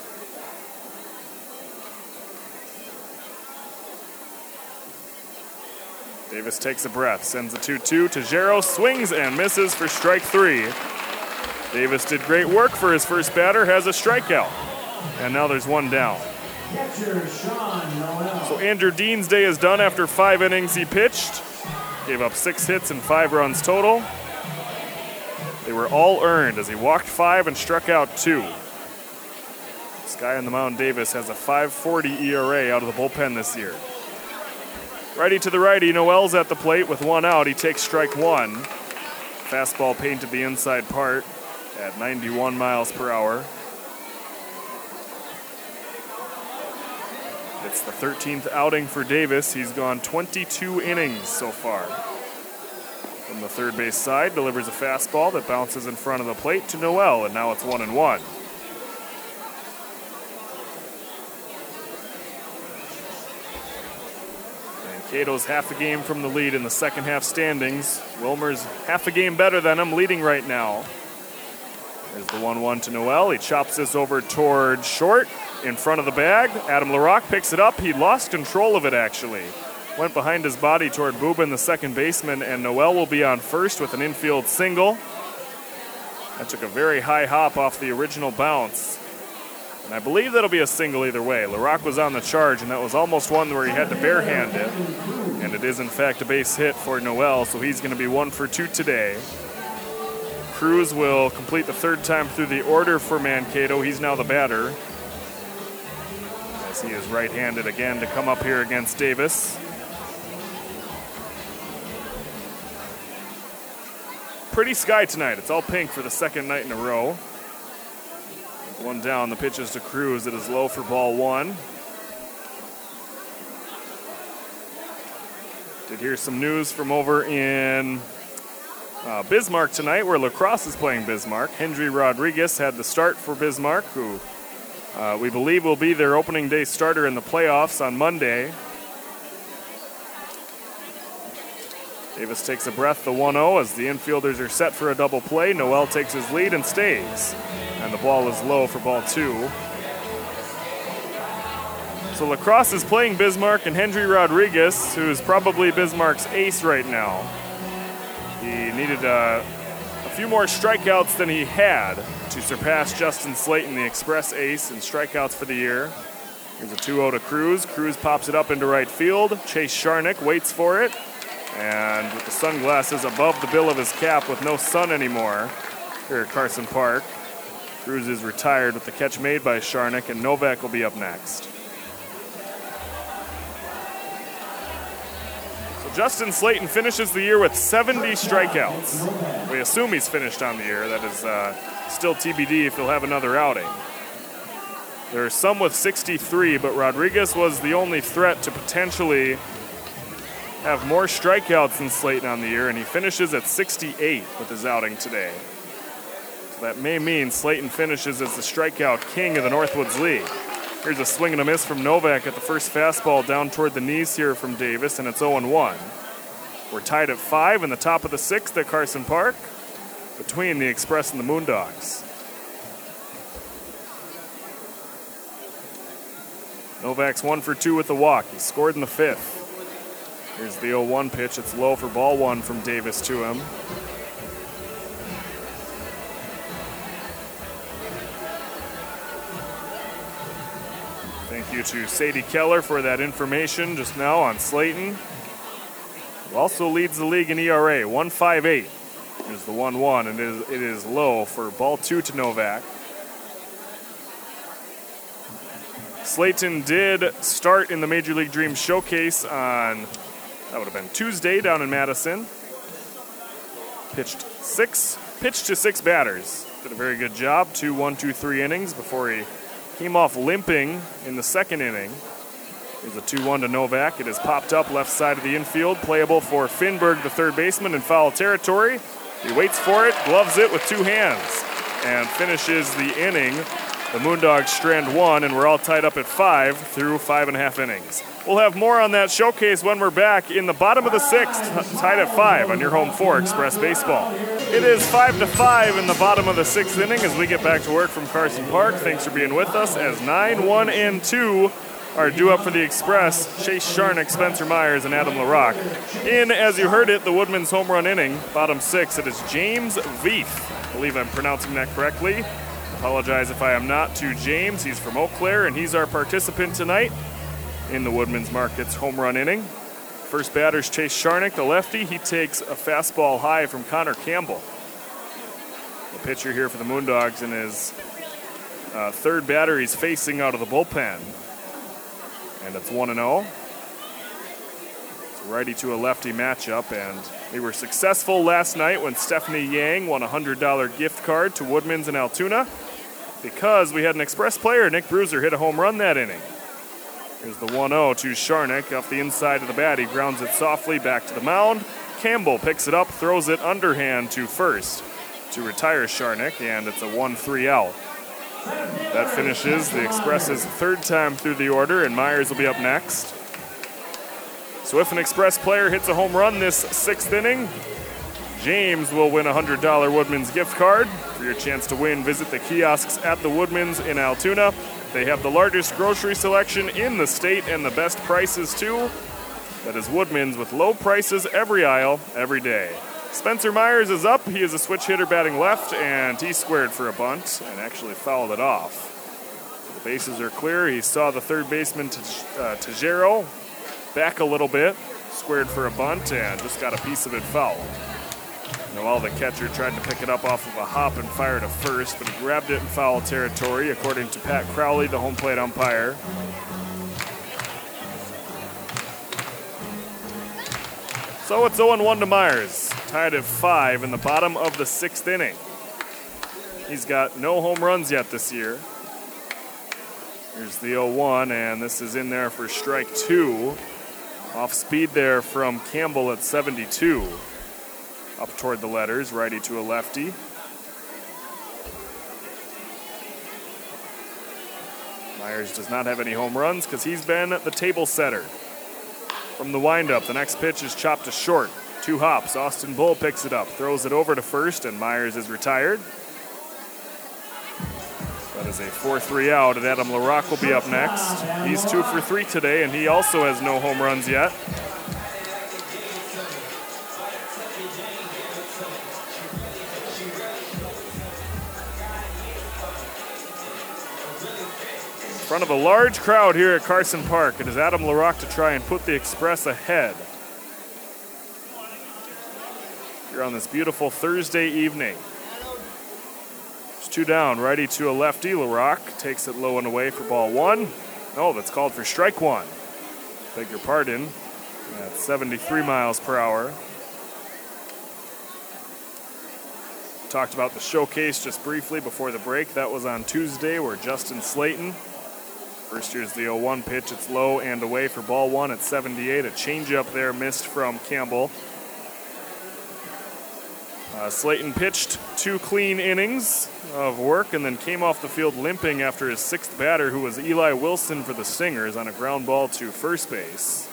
Davis takes a breath, sends a 2 2. Tajero swings and misses for strike three. Davis did great work for his first batter, has a strikeout. And now there's one down. So Andrew Dean's day is done after five innings he pitched. Gave up six hits and five runs total. They were all earned as he walked five and struck out two. This guy on the mound, Davis, has a 540 ERA out of the bullpen this year. Righty to the righty, Noel's at the plate with one out. He takes strike one. Fastball painted the inside part at 91 miles per hour. It's the 13th outing for Davis. He's gone 22 innings so far. From the third base side, delivers a fastball that bounces in front of the plate to Noel, and now it's one and one. Kato's half a game from the lead in the second half standings. Willmar's half a game better than him, leading right now. There's the 1 1 to Noel. He chops this over toward short in front of the bag. Adam LaRock picks it up. He lost control of it actually. Went behind his body toward Bubin, the second baseman, and Noel will be on first with an infield single. That took a very high hop off the original bounce. And I believe that'll be a single either way. LaRock was on the charge, and that was almost one where he had to barehand it. And it is, in fact, a base hit for Noel, so he's going to be one for two today. Cruz will complete the third time through the order for Mankato. He's now the batter. As he is right handed again to come up here against Davis. Pretty sky tonight. It's all pink for the second night in a row. One down. The pitch is to Cruz. It is low for ball one. Did hear some news from over in uh, Bismarck tonight, where La Crosse is playing Bismarck. Hendry Rodriguez had the start for Bismarck, who uh, we believe will be their opening day starter in the playoffs on Monday. Davis takes a breath, the 1 0, as the infielders are set for a double play. Noel takes his lead and stays. And the ball is low for ball two. So La Crosse is playing Bismarck and Hendry Rodriguez, who's probably Bismarck's ace right now. He needed uh, a few more strikeouts than he had to surpass Justin Slayton, the Express ace, in strikeouts for the year. Here's a 2 0 to Cruz. Cruz pops it up into right field. Chase Sharnick waits for it. And with the sunglasses above the bill of his cap with no sun anymore here at Carson Park, Cruz is retired with the catch made by Sharnick, and Novak will be up next. Justin Slayton finishes the year with 70 strikeouts. We assume he's finished on the year. That is uh, still TBD if he'll have another outing. There are some with 63, but Rodriguez was the only threat to potentially have more strikeouts than Slayton on the year, and he finishes at 68 with his outing today. So that may mean Slayton finishes as the strikeout king of the Northwoods League. Here's a swing and a miss from Novak at the first fastball down toward the knees here from Davis, and it's 0 1. We're tied at 5 in the top of the sixth at Carson Park between the Express and the Moondogs. Novak's one for two with the walk. He scored in the fifth. Here's the 0 1 pitch. It's low for ball one from Davis to him. You to Sadie Keller for that information just now on Slayton. Who also leads the league in ERA, 158 is the 1 1, and it is, it is low for ball two to Novak. Slayton did start in the Major League Dream Showcase on, that would have been Tuesday down in Madison. Pitched six, pitched to six batters. Did a very good job, two, one, two, three innings before he came off limping in the second inning. Here's a 2 1 to Novak. It has popped up left side of the infield, playable for Finberg, the third baseman, in foul territory. He waits for it, gloves it with two hands, and finishes the inning. The Moondogs strand one, and we're all tied up at five through five and a half innings. We'll have more on that showcase when we're back in the bottom of the sixth, tied at five on your home for Express Baseball. It is five to five in the bottom of the sixth inning as we get back to work from Carson Park. Thanks for being with us as nine, one, and two are due up for the Express. Chase Sharnick, Spencer Myers, and Adam LaRock. In, as you heard it, the Woodman's home run inning, bottom six, it is James Veith. I believe I'm pronouncing that correctly. Apologize if I am not to James. He's from Eau Claire, and he's our participant tonight in the Woodman's Markets home run inning. First batter's Chase Sharnick, the lefty. He takes a fastball high from Connor Campbell. The pitcher here for the Moondogs in his uh, third batter, he's facing out of the bullpen. And it's 1 0. It's a righty to a lefty matchup, and they were successful last night when Stephanie Yang won a $100 gift card to Woodman's in Altoona because we had an express player, Nick Bruiser, hit a home run that inning. Here's the 1 0 to Sharnick off the inside of the bat. He grounds it softly back to the mound. Campbell picks it up, throws it underhand to first to retire Sharnick, and it's a 1 3 out. That finishes the Express's third time through the order, and Myers will be up next. So if an Express player hits a home run this sixth inning, James will win a $100 Woodman's gift card. For your chance to win, visit the kiosks at the Woodman's in Altoona. They have the largest grocery selection in the state and the best prices too. That is Woodman's with low prices every aisle, every day. Spencer Myers is up. He is a switch hitter batting left, and he squared for a bunt and actually fouled it off. The bases are clear. He saw the third baseman, uh, back a little bit, squared for a bunt, and just got a piece of it fouled. Noel, the catcher, tried to pick it up off of a hop and fire to first, but he grabbed it in foul territory, according to Pat Crowley, the home plate umpire. So it's 0 1 to Myers, tied at 5 in the bottom of the sixth inning. He's got no home runs yet this year. Here's the 0 1, and this is in there for strike two. Off speed there from Campbell at 72. Up toward the letters, righty to a lefty. Myers does not have any home runs because he's been the table setter. From the windup, the next pitch is chopped to short. Two hops. Austin Bull picks it up, throws it over to first, and Myers is retired. That is a 4 3 out, and Adam LaRock will be up next. He's two for three today, and he also has no home runs yet. Front of a large crowd here at Carson Park. It is Adam LaRock to try and put the Express ahead. Here on this beautiful Thursday evening. It's two down, righty to a lefty. LaRock takes it low and away for ball one. Oh, that's called for strike one. Beg your pardon. That's 73 miles per hour. Talked about the showcase just briefly before the break. That was on Tuesday where Justin Slayton, first year's the 0 1 pitch, it's low and away for ball one at 78. A changeup there missed from Campbell. Uh, Slayton pitched two clean innings of work and then came off the field limping after his sixth batter, who was Eli Wilson for the Stingers, on a ground ball to first base.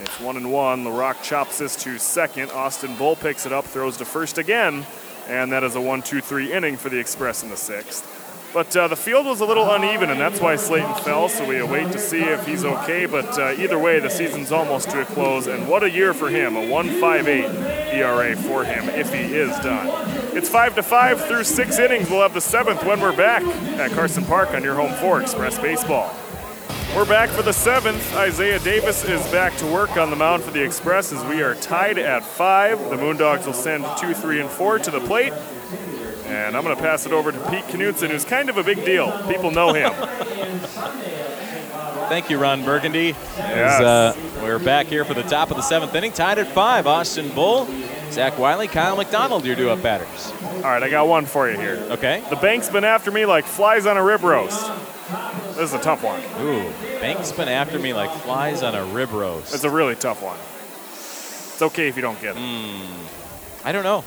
It's one and one. LaRock chops this to second. Austin Bull picks it up, throws to first again, and that is a one, two, three inning for the Express in the sixth. But uh, the field was a little uneven, and that's why Slayton fell. So we await to see if he's okay. But uh, either way, the season's almost to a close, and what a year for him! A 1.58 ERA for him if he is done. It's five to five through six innings. We'll have the seventh when we're back at Carson Park on your home for Express Baseball. We're back for the seventh. Isaiah Davis is back to work on the mound for the Express as we are tied at five. The Moondogs will send two, three, and four to the plate. And I'm going to pass it over to Pete Knutson, who's kind of a big deal. People know him. Thank you, Ron Burgundy. Yes. Uh, we're back here for the top of the seventh inning, tied at five. Austin Bull, Zach Wiley, Kyle McDonald, your due up batters. All right, I got one for you here. Okay. The bank's been after me like flies on a rib roast. This is a tough one. Ooh, Bank's been after me like flies on a rib roast. It's a really tough one. It's okay if you don't get it. Hmm. I don't know.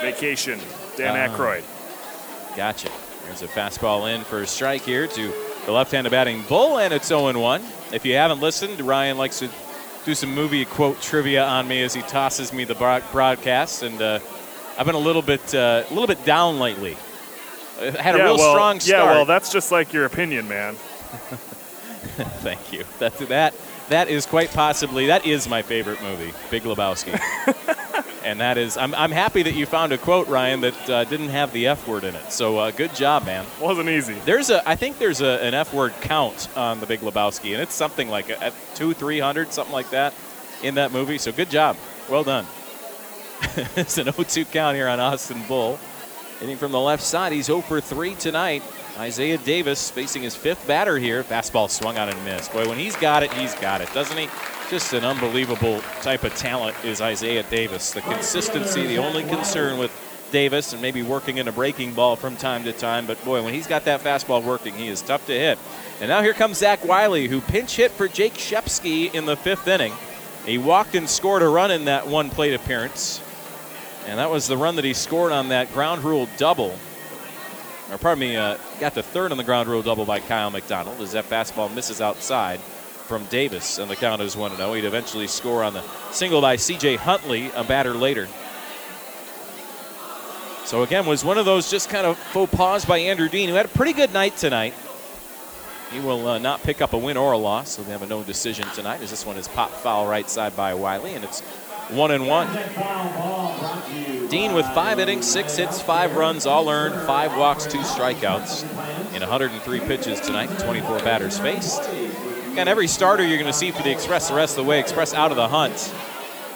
Vacation, Dan Uh, Aykroyd. Gotcha. There's a fastball in for a strike here to the left-handed batting Bull, and it's 0-1. If you haven't listened, Ryan likes to do some movie quote trivia on me as he tosses me the broad- broadcast, and uh, I've been a little bit uh, a little bit down lately. I had a yeah, real well, strong start. Yeah, well, that's just like your opinion, man. Thank you. That that that is quite possibly that is my favorite movie, Big Lebowski. and that is I'm, I'm happy that you found a quote, Ryan, that uh, didn't have the F word in it. So uh, good job, man. Wasn't easy. There's a I think there's a, an F word count on the Big Lebowski, and it's something like a, at two three hundred something like that in that movie. So good job, well done. it's an 0-2 count here on Austin Bull. Hitting from the left side, he's 0 for 3 tonight. Isaiah Davis facing his fifth batter here. Fastball swung on and missed. Boy, when he's got it, he's got it, doesn't he? Just an unbelievable type of talent is Isaiah Davis. The consistency, the only concern with Davis, and maybe working in a breaking ball from time to time. But boy, when he's got that fastball working, he is tough to hit. And now here comes Zach Wiley, who pinch hit for Jake Shepsky in the fifth inning. He walked and scored a run in that one plate appearance. And that was the run that he scored on that ground rule double. Or pardon me, uh, got the third on the ground rule double by Kyle McDonald as that fastball misses outside from Davis. And the count is 1 0. He'd eventually score on the single by CJ Huntley, a batter later. So again, was one of those just kind of faux pas by Andrew Dean, who had a pretty good night tonight. He will uh, not pick up a win or a loss, so they have a no decision tonight. As this one is pop foul right side by Wiley, and it's one and one. Dean with five innings, six hits, five runs, all earned, five walks, two strikeouts in 103 pitches tonight. 24 batters faced. And every starter you're going to see for the Express the rest of the way. Express out of the hunt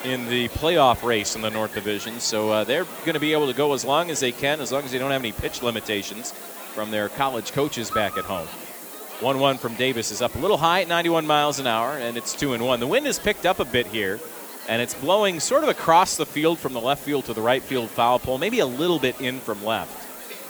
in the playoff race in the North Division, so uh, they're going to be able to go as long as they can, as long as they don't have any pitch limitations from their college coaches back at home. 1 1 from Davis is up a little high at 91 miles an hour, and it's 2 and 1. The wind has picked up a bit here, and it's blowing sort of across the field from the left field to the right field foul pole, maybe a little bit in from left.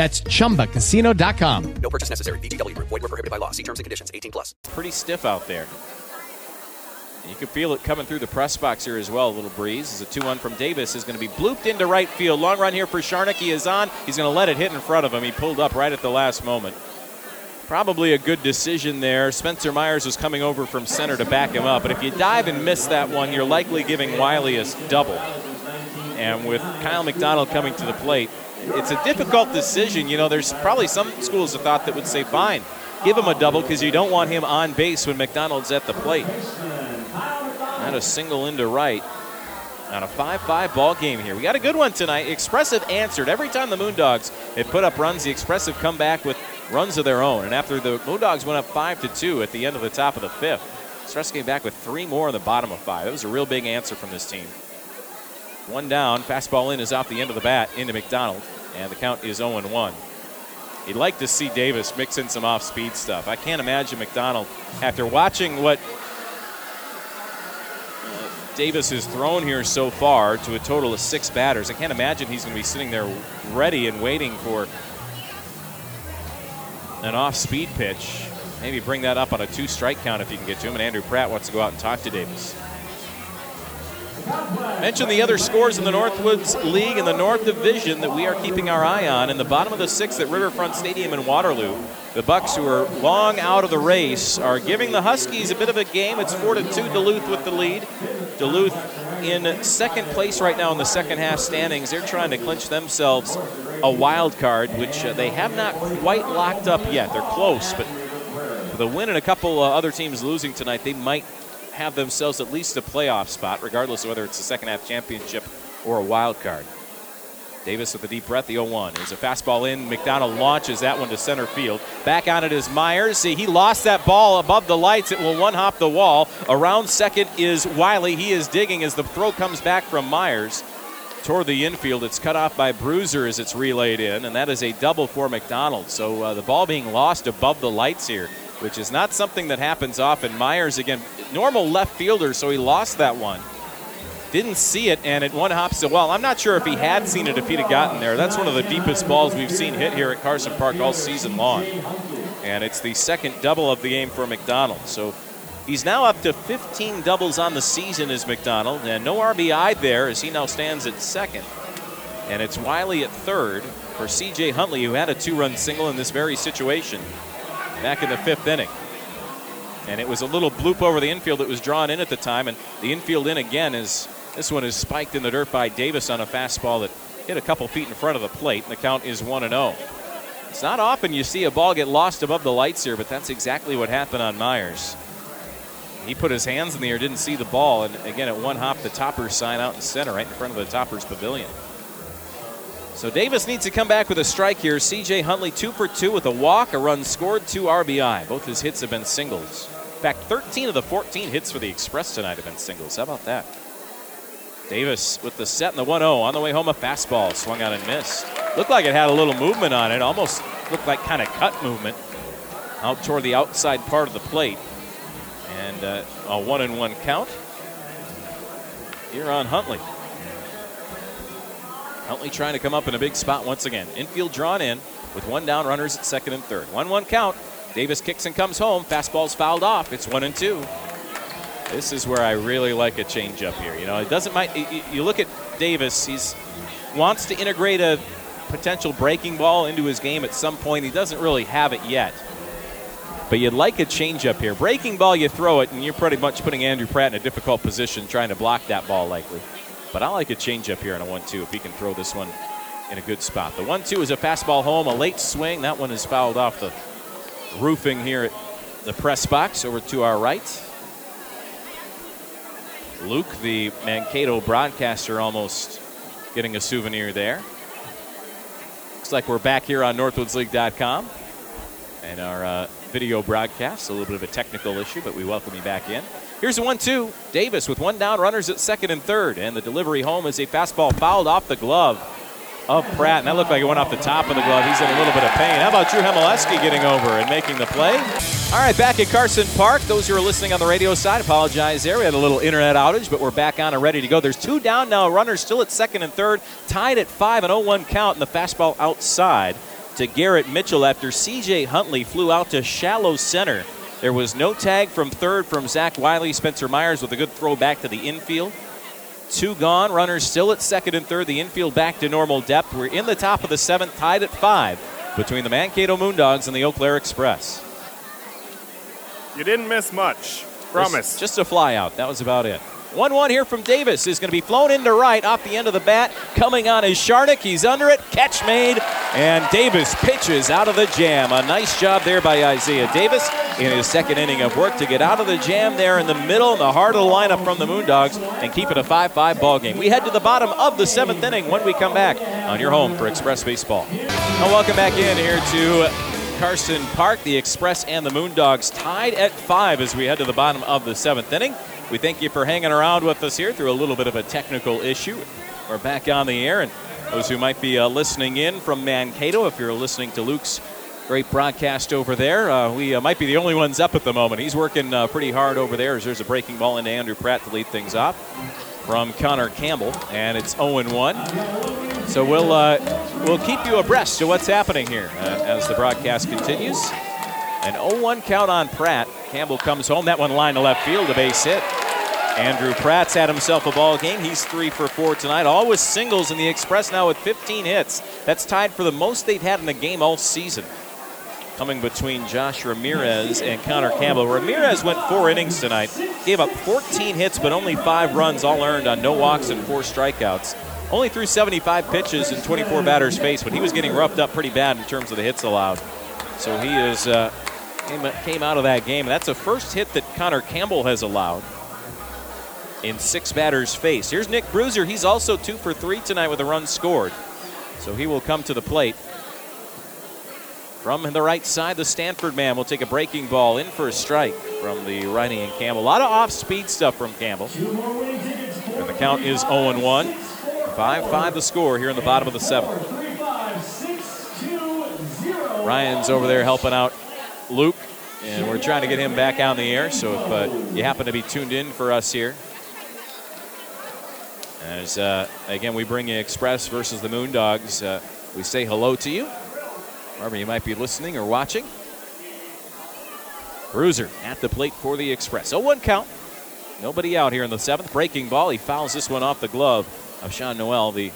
That's chumbacasino.com. No purchase necessary. VGW Group. Void were prohibited by law. See terms and conditions. 18 plus. pretty stiff out there. You can feel it coming through the press box here as well. A little breeze. As a 2 1 from Davis is going to be blooped into right field. Long run here for Sharnick. He is on. He's going to let it hit in front of him. He pulled up right at the last moment. Probably a good decision there. Spencer Myers was coming over from center to back him up, but if you dive and miss that one, you're likely giving Wiley a double. And with Kyle McDonald coming to the plate, it's a difficult decision. You know, there's probably some schools of thought that would say, fine, give him a double because you don't want him on base when McDonald's at the plate. And a single into right on a 5-5 ball game here. We got a good one tonight. Expressive answered. Every time the Moondogs had put up runs, the Expressive come back with runs of their own. And after the Moondogs went up 5 to 2 at the end of the top of the fifth, Express came back with three more in the bottom of five. It was a real big answer from this team. One down, fastball in is off the end of the bat into McDonald, and the count is 0 1. You'd like to see Davis mix in some off speed stuff. I can't imagine McDonald, after watching what uh, Davis has thrown here so far to a total of six batters. I can't imagine he's going to be sitting there ready and waiting for an off speed pitch. Maybe bring that up on a two strike count if you can get to him. And Andrew Pratt wants to go out and talk to Davis. Mention the other scores in the Northwoods League in the North Division that we are keeping our eye on. In the bottom of the sixth at Riverfront Stadium in Waterloo, the Bucks, who are long out of the race, are giving the Huskies a bit of a game. It's four to two, Duluth with the lead. Duluth in second place right now in the second half standings. They're trying to clinch themselves a wild card, which uh, they have not quite locked up yet. They're close, but the win and a couple uh, other teams losing tonight, they might have themselves at least a playoff spot, regardless of whether it's a second half championship or a wild card. Davis with a deep breath, the 0 1. There's a fastball in. McDonald launches that one to center field. Back on it is Myers. See, he lost that ball above the lights. It will one hop the wall. Around second is Wiley. He is digging as the throw comes back from Myers toward the infield. It's cut off by Bruiser as it's relayed in, and that is a double for McDonald. So uh, the ball being lost above the lights here, which is not something that happens often. Myers, again, normal left fielder, so he lost that one. Didn't see it, and it one hops the well. I'm not sure if he had seen it if he'd have gotten there. That's one of the deepest balls we've seen hit here at Carson Park all season long. And it's the second double of the game for McDonald. So he's now up to 15 doubles on the season as McDonald, and no RBI there as he now stands at second. And it's Wiley at third for C.J. Huntley, who had a two-run single in this very situation back in the fifth inning. And it was a little bloop over the infield that was drawn in at the time, and the infield in again is this one is spiked in the dirt by Davis on a fastball that hit a couple feet in front of the plate, and the count is 1 0. It's not often you see a ball get lost above the lights here, but that's exactly what happened on Myers. He put his hands in the air, didn't see the ball, and again, at one hop, the Toppers sign out in center, right in front of the Toppers pavilion. So Davis needs to come back with a strike here. CJ Huntley, two for two with a walk, a run scored, two RBI. Both his hits have been singles. In fact, 13 of the 14 hits for the Express tonight have been singles. How about that? Davis with the set and the 1 0 on the way home. A fastball swung out and missed. Looked like it had a little movement on it. Almost looked like kind of cut movement out toward the outside part of the plate. And uh, a one and one count here on Huntley. Huntley trying to come up in a big spot once again. Infield drawn in with one down, runners at second and third. 1 1 count. Davis kicks and comes home. Fastball's fouled off. It's 1 and 2. This is where I really like a changeup here. You know, it doesn't. You look at Davis; he's wants to integrate a potential breaking ball into his game at some point. He doesn't really have it yet, but you'd like a changeup here. Breaking ball, you throw it, and you're pretty much putting Andrew Pratt in a difficult position trying to block that ball, likely. But I like a changeup here on a one-two if he can throw this one in a good spot. The one-two is a fastball home, a late swing. That one is fouled off the roofing here at the press box over to our right. Luke, the Mankato broadcaster, almost getting a souvenir there. Looks like we're back here on NorthwoodsLeague.com and our uh, video broadcast. A little bit of a technical issue, but we welcome you back in. Here's a 1 2. Davis with one down, runners at second and third. And the delivery home is a fastball fouled off the glove of Pratt. And that looked like it went off the top of the glove. He's in a little bit of pain. How about Drew Hemileski getting over and making the play? All right, back at Carson Park. Those who are listening on the radio side, apologize there. We had a little internet outage, but we're back on and ready to go. There's two down now. Runners still at second and third, tied at 5 and 0 1 count, and the fastball outside to Garrett Mitchell after CJ Huntley flew out to shallow center. There was no tag from third from Zach Wiley. Spencer Myers with a good throw back to the infield. Two gone. Runners still at second and third. The infield back to normal depth. We're in the top of the seventh, tied at five between the Mankato Moondogs and the Eau Claire Express. You didn't miss much. Promise. Just, just a flyout. That was about it. 1 1 here from Davis is going to be flown into right off the end of the bat. Coming on is Sharnick. He's under it. Catch made. And Davis pitches out of the jam. A nice job there by Isaiah Davis in his second inning of work to get out of the jam there in the middle, in the heart of the lineup from the Moondogs, and keep it a 5 5 ball game. We head to the bottom of the seventh inning when we come back on your home for Express Baseball. And welcome back in here to Carson Park. The Express and the Moondogs tied at five as we head to the bottom of the seventh inning. We thank you for hanging around with us here through a little bit of a technical issue. We're back on the air, and those who might be uh, listening in from Mankato, if you're listening to Luke's great broadcast over there, uh, we uh, might be the only ones up at the moment. He's working uh, pretty hard over there as there's a breaking ball into Andrew Pratt to lead things off from Connor Campbell, and it's 0-1. So we'll uh, we'll keep you abreast of what's happening here uh, as the broadcast continues. An 0-1 count on Pratt. Campbell comes home. That one line to left field, a base hit. Andrew Pratt's had himself a ball game. He's three for four tonight. All with singles in the Express now with 15 hits. That's tied for the most they've had in a game all season. Coming between Josh Ramirez and Connor Campbell. Ramirez went four innings tonight. Gave up 14 hits, but only five runs, all earned on no walks and four strikeouts. Only threw 75 pitches in 24 batters faced, but he was getting roughed up pretty bad in terms of the hits allowed. So he is uh, came, came out of that game. That's a first hit that Connor Campbell has allowed in six batters face. Here's Nick Bruiser. He's also two for three tonight with a run scored. So he will come to the plate. From the right side, the Stanford man will take a breaking ball in for a strike from the righty and Campbell. A lot of off speed stuff from Campbell. And the count is 0 1. 5 5 the score here in the bottom of the seventh. Ryan's over there helping out Luke, and we're trying to get him back on the air. So if uh, you happen to be tuned in for us here, as uh, again we bring you Express versus the Moondogs, uh, we say hello to you, wherever you might be listening or watching. Bruiser at the plate for the Express. 0 1 count. Nobody out here in the seventh. Breaking ball. He fouls this one off the glove of Sean Noel, the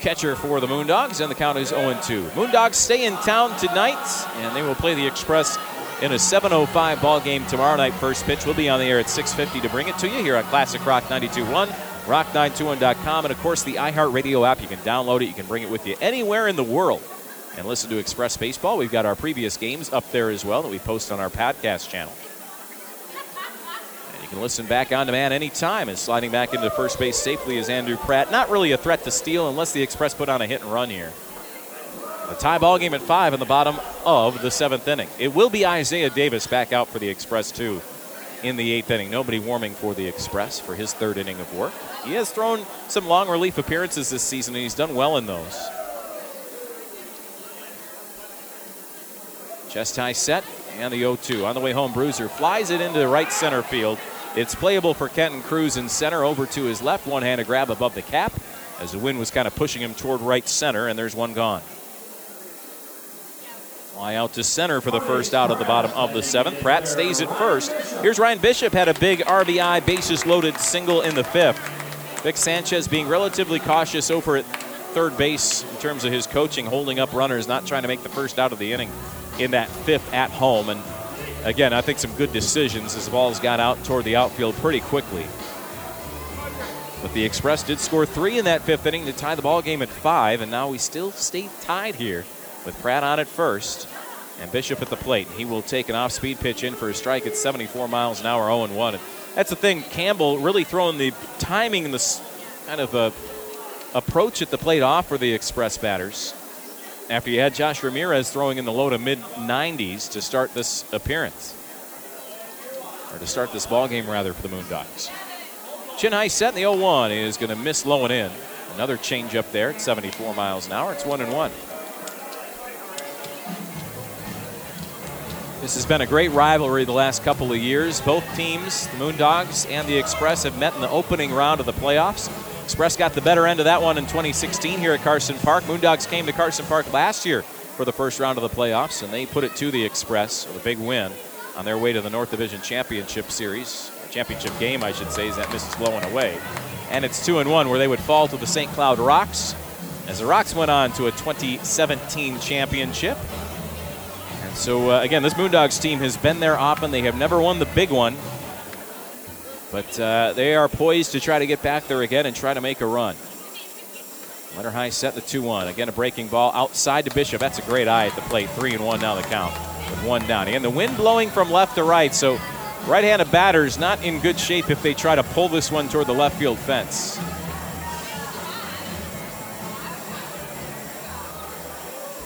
catcher for the Moondogs, and the count is 0 2. Moondogs stay in town tonight, and they will play the Express in a 7:05 ball game tomorrow night. First pitch will be on the air at 6:50 to bring it to you here on Classic Rock 92.1, rock921.com, and of course the iHeartRadio app. You can download it. You can bring it with you anywhere in the world and listen to Express Baseball. We've got our previous games up there as well that we post on our podcast channel. You can listen back on demand anytime. And sliding back into first base safely is Andrew Pratt. Not really a threat to steal unless the Express put on a hit and run here. A tie ball game at five in the bottom of the seventh inning. It will be Isaiah Davis back out for the Express, too, in the eighth inning. Nobody warming for the Express for his third inning of work. He has thrown some long relief appearances this season, and he's done well in those. Chest high set, and the 0 2. On the way home, Bruiser flies it into the right center field. It's playable for Kenton Cruz in center over to his left. One hand handed grab above the cap as the wind was kind of pushing him toward right center, and there's one gone. Fly out to center for the first out of the bottom of the seventh. Pratt stays at first. Here's Ryan Bishop had a big RBI bases loaded single in the fifth. Vic Sanchez being relatively cautious over at third base in terms of his coaching, holding up runners, not trying to make the first out of the inning in that fifth at home. And again, I think some good decisions as the balls got out toward the outfield pretty quickly. But the Express did score three in that fifth inning to tie the ball game at five, and now we still stay tied here with Pratt on at first and Bishop at the plate. He will take an off-speed pitch in for a strike at 74 miles an hour, 0-1. That's the thing. Campbell really throwing the timing and the kind of a approach at the plate off for the Express batters after you had Josh Ramirez throwing in the low to mid 90s to start this appearance. Or to start this ball game, rather, for the Moondogs. Chin high set in the 0 1 is going to miss low and in. Another change up there at 74 miles an hour. It's 1 and 1. This has been a great rivalry the last couple of years. Both teams, the Moondogs and the Express, have met in the opening round of the playoffs. Express got the better end of that one in 2016 here at Carson Park. Moondogs came to Carson Park last year for the first round of the playoffs, and they put it to the Express with a big win on their way to the North Division Championship Series. Championship game, I should say, is that misses low and away. And it's 2 and 1 where they would fall to the St. Cloud Rocks as the Rocks went on to a 2017 championship. And so, uh, again, this Moondogs team has been there often. They have never won the big one, but uh, they are poised to try to get back there again and try to make a run. Leonard High set the 2 1. Again, a breaking ball outside to Bishop. That's a great eye at the plate. 3 and 1 now the count with one down. And the wind blowing from left to right, so right handed batters not in good shape if they try to pull this one toward the left field fence.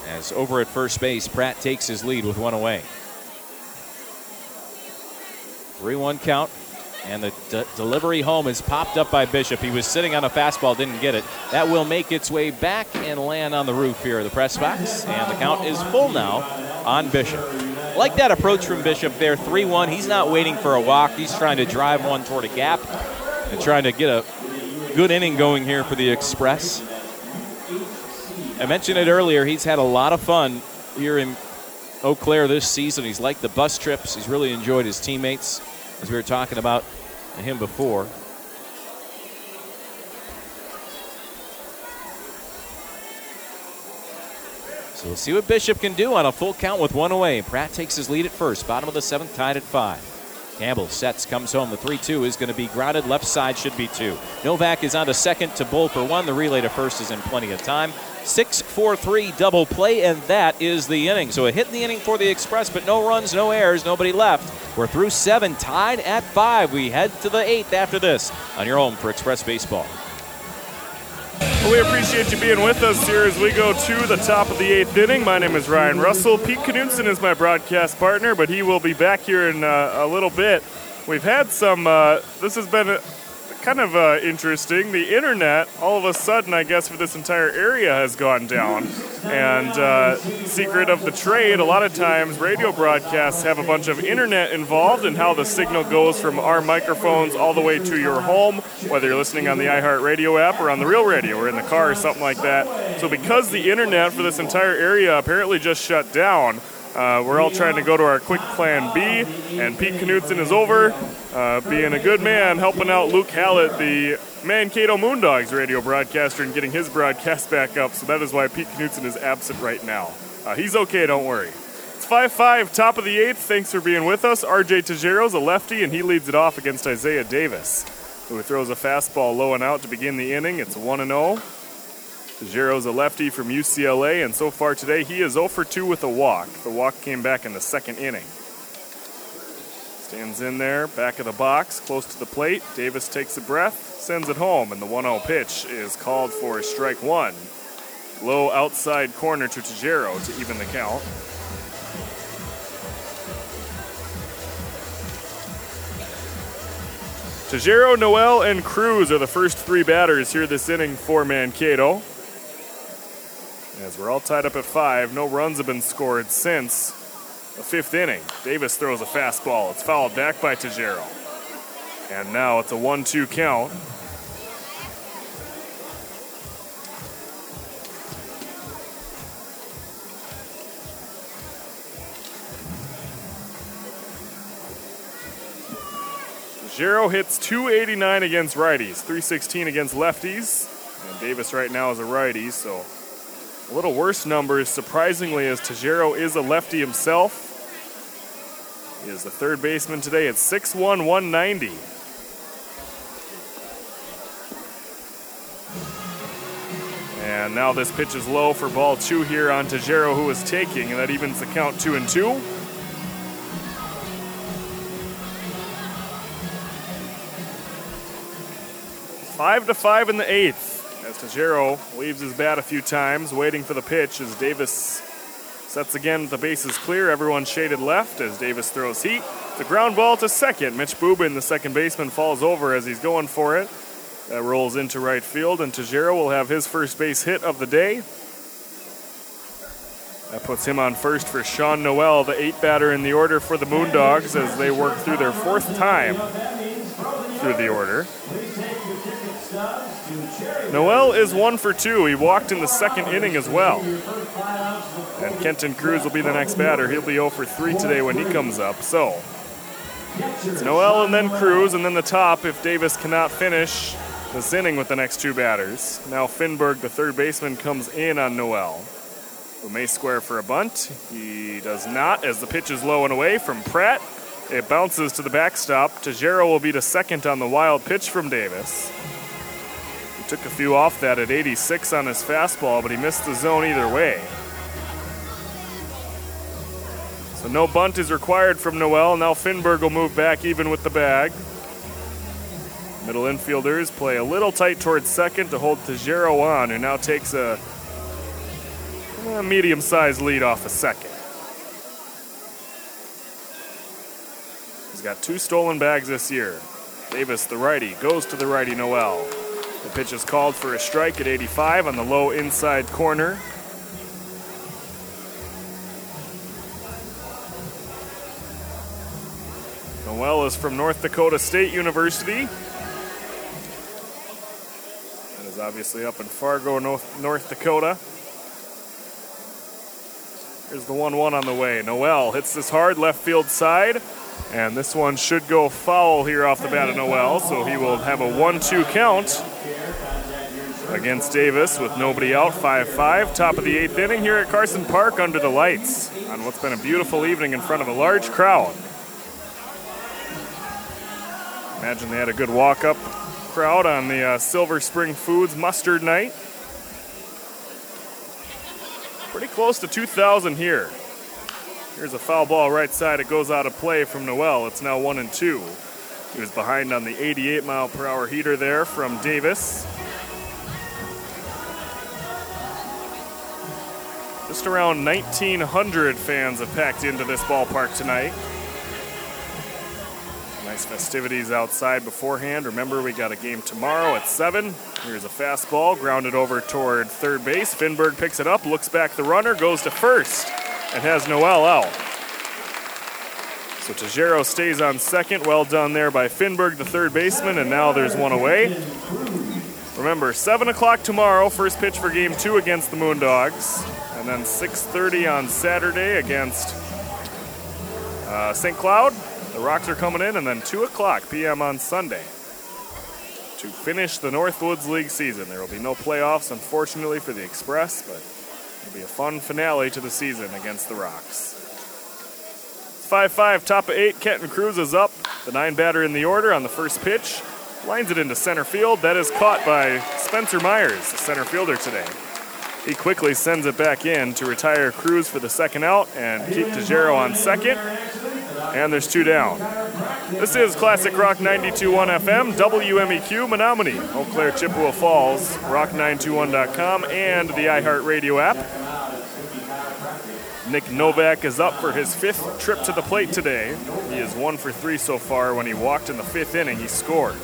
As over at first base, Pratt takes his lead with one away. 3 1 count. And the d- delivery home is popped up by Bishop. He was sitting on a fastball, didn't get it. That will make its way back and land on the roof here of the press box. And the count is full now on Bishop. Like that approach from Bishop there, 3 1. He's not waiting for a walk. He's trying to drive one toward a gap and trying to get a good inning going here for the Express. I mentioned it earlier. He's had a lot of fun here in Eau Claire this season. He's liked the bus trips. He's really enjoyed his teammates, as we were talking about him before. So we'll see what Bishop can do on a full count with one away. Pratt takes his lead at first. Bottom of the seventh, tied at five. Campbell sets, comes home. The 3 2 is going to be grounded. Left side should be two. Novak is on to second to bowl for one. The relay to first is in plenty of time. 6 4 3 double play, and that is the inning. So a hit in the inning for the Express, but no runs, no errors, nobody left. We're through seven, tied at five. We head to the eighth after this on your home for Express Baseball. Well, we appreciate you being with us here as we go to the top of the eighth inning. My name is Ryan Russell. Pete Knudsen is my broadcast partner, but he will be back here in uh, a little bit. We've had some, uh, this has been kind of uh, interesting. The internet, all of a sudden, I guess, for this entire area has gone down. And uh, secret of the trade, a lot of times radio broadcasts have a bunch of internet involved in how the signal goes from our microphones all the way to your home, whether you're listening on the iHeartRadio app or on the real radio or in the car or something like that. So because the internet for this entire area apparently just shut down, uh, we're all trying to go to our quick plan B, and Pete Knudsen is over, uh, being a good man, helping out Luke Hallett, the Mankato Moondogs radio broadcaster, and getting his broadcast back up. So that is why Pete Knudsen is absent right now. Uh, he's okay, don't worry. It's 5 5, top of the eighth. Thanks for being with us. RJ Tajero's a lefty, and he leads it off against Isaiah Davis, who throws a fastball low and out to begin the inning. It's 1 0. Giro's a lefty from UCLA, and so far today he is 0 for 2 with a walk. The walk came back in the second inning. Stands in there, back of the box, close to the plate. Davis takes a breath, sends it home, and the 1 0 pitch is called for a strike one. Low outside corner to Tajero to even the count. Tajero, Noel, and Cruz are the first three batters here this inning for Mankato. As we're all tied up at five, no runs have been scored since the fifth inning. Davis throws a fastball. It's fouled back by Tajero. And now it's a 1 2 count. Tajero hits 289 against righties, 316 against lefties. And Davis right now is a righty, so a little worse numbers, surprisingly, as Tajero is a lefty himself. He is the third baseman today at 6'1, 190. And now this pitch is low for ball two here on Tajero, who is taking, and that evens the count two and two. Five to five in the eighth. As Tajero leaves his bat a few times, waiting for the pitch as Davis sets again the bases clear. Everyone shaded left as Davis throws heat. The ground ball to second. Mitch Bubin, the second baseman, falls over as he's going for it. That rolls into right field, and Tajero will have his first base hit of the day. That puts him on first for Sean Noel, the eight batter in the order for the Moondogs as they work through their fourth time through the order. Noel is one for two. He walked in the second inning as well. And Kenton Cruz will be the next batter. He'll be 0 for 3 today when he comes up. So it's Noel and then Cruz, and then the top if Davis cannot finish this inning with the next two batters. Now Finberg, the third baseman, comes in on Noel, who may square for a bunt. He does not, as the pitch is low and away from Pratt. It bounces to the backstop. Tajero will be to second on the wild pitch from Davis. Took a few off that at 86 on his fastball, but he missed the zone either way. So no bunt is required from Noel. Now Finberg will move back even with the bag. Middle infielders play a little tight towards second to hold Tajero on, who now takes a, a medium sized lead off a second. He's got two stolen bags this year. Davis, the righty, goes to the righty Noel. Pitch is called for a strike at 85 on the low inside corner. Noel is from North Dakota State University. That is obviously up in Fargo, North, North Dakota. Here's the 1 1 on the way. Noel hits this hard left field side, and this one should go foul here off the bat of Noel, so he will have a 1 2 count against Davis with nobody out, 5 5. Top of the eighth inning here at Carson Park under the lights on what's been a beautiful evening in front of a large crowd. Imagine they had a good walk up crowd on the uh, Silver Spring Foods mustard night. Pretty close to 2,000 here. Here's a foul ball right side. It goes out of play from Noel. It's now one and two. He was behind on the 88 mile per hour heater there from Davis. Just around 1,900 fans have packed into this ballpark tonight. Nice festivities outside beforehand. Remember, we got a game tomorrow at 7. Here's a fastball, grounded over toward third base. Finberg picks it up, looks back the runner, goes to first, and has Noel out. So Tajero stays on second. Well done there by Finberg, the third baseman, and now there's one away. Remember, 7 o'clock tomorrow, first pitch for game two against the Moondogs. And then 6.30 on Saturday against uh, St. Cloud. The Rocks are coming in, and then 2 o'clock p.m. on Sunday to finish the Northwoods League season. There will be no playoffs, unfortunately, for the Express, but it'll be a fun finale to the season against the Rocks. 5 5, top of 8. Kenton Cruz is up. The nine batter in the order on the first pitch. Lines it into center field. That is caught by Spencer Myers, the center fielder today. He quickly sends it back in to retire Cruz for the second out and keep Tajero on second. And there's two down. This is Classic Rock 92.1 FM, WMEQ, Menomonie, Eau Claire, Chippewa Falls, rock921.com, and the iHeartRadio app. Nick Novak is up for his fifth trip to the plate today. He is one for three so far. When he walked in the fifth inning, he scored.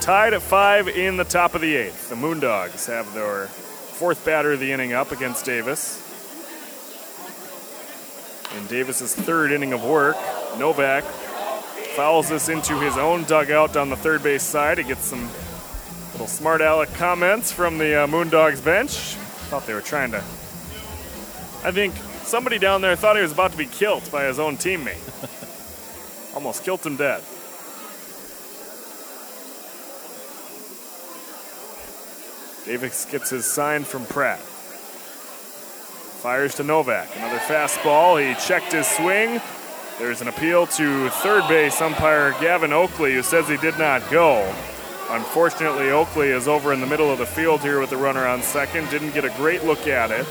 Tied at five in the top of the eighth. The Moondogs have their fourth batter of the inning up against Davis. In Davis's third inning of work, Novak fouls this into his own dugout down the third base side. He gets some little smart aleck comments from the uh, Moondogs bench. Thought they were trying to. I think somebody down there thought he was about to be killed by his own teammate. Almost killed him dead. Davis gets his sign from Pratt. Fires to Novak. Another fastball. He checked his swing. There's an appeal to third base umpire Gavin Oakley, who says he did not go. Unfortunately, Oakley is over in the middle of the field here with the runner on second. Didn't get a great look at it.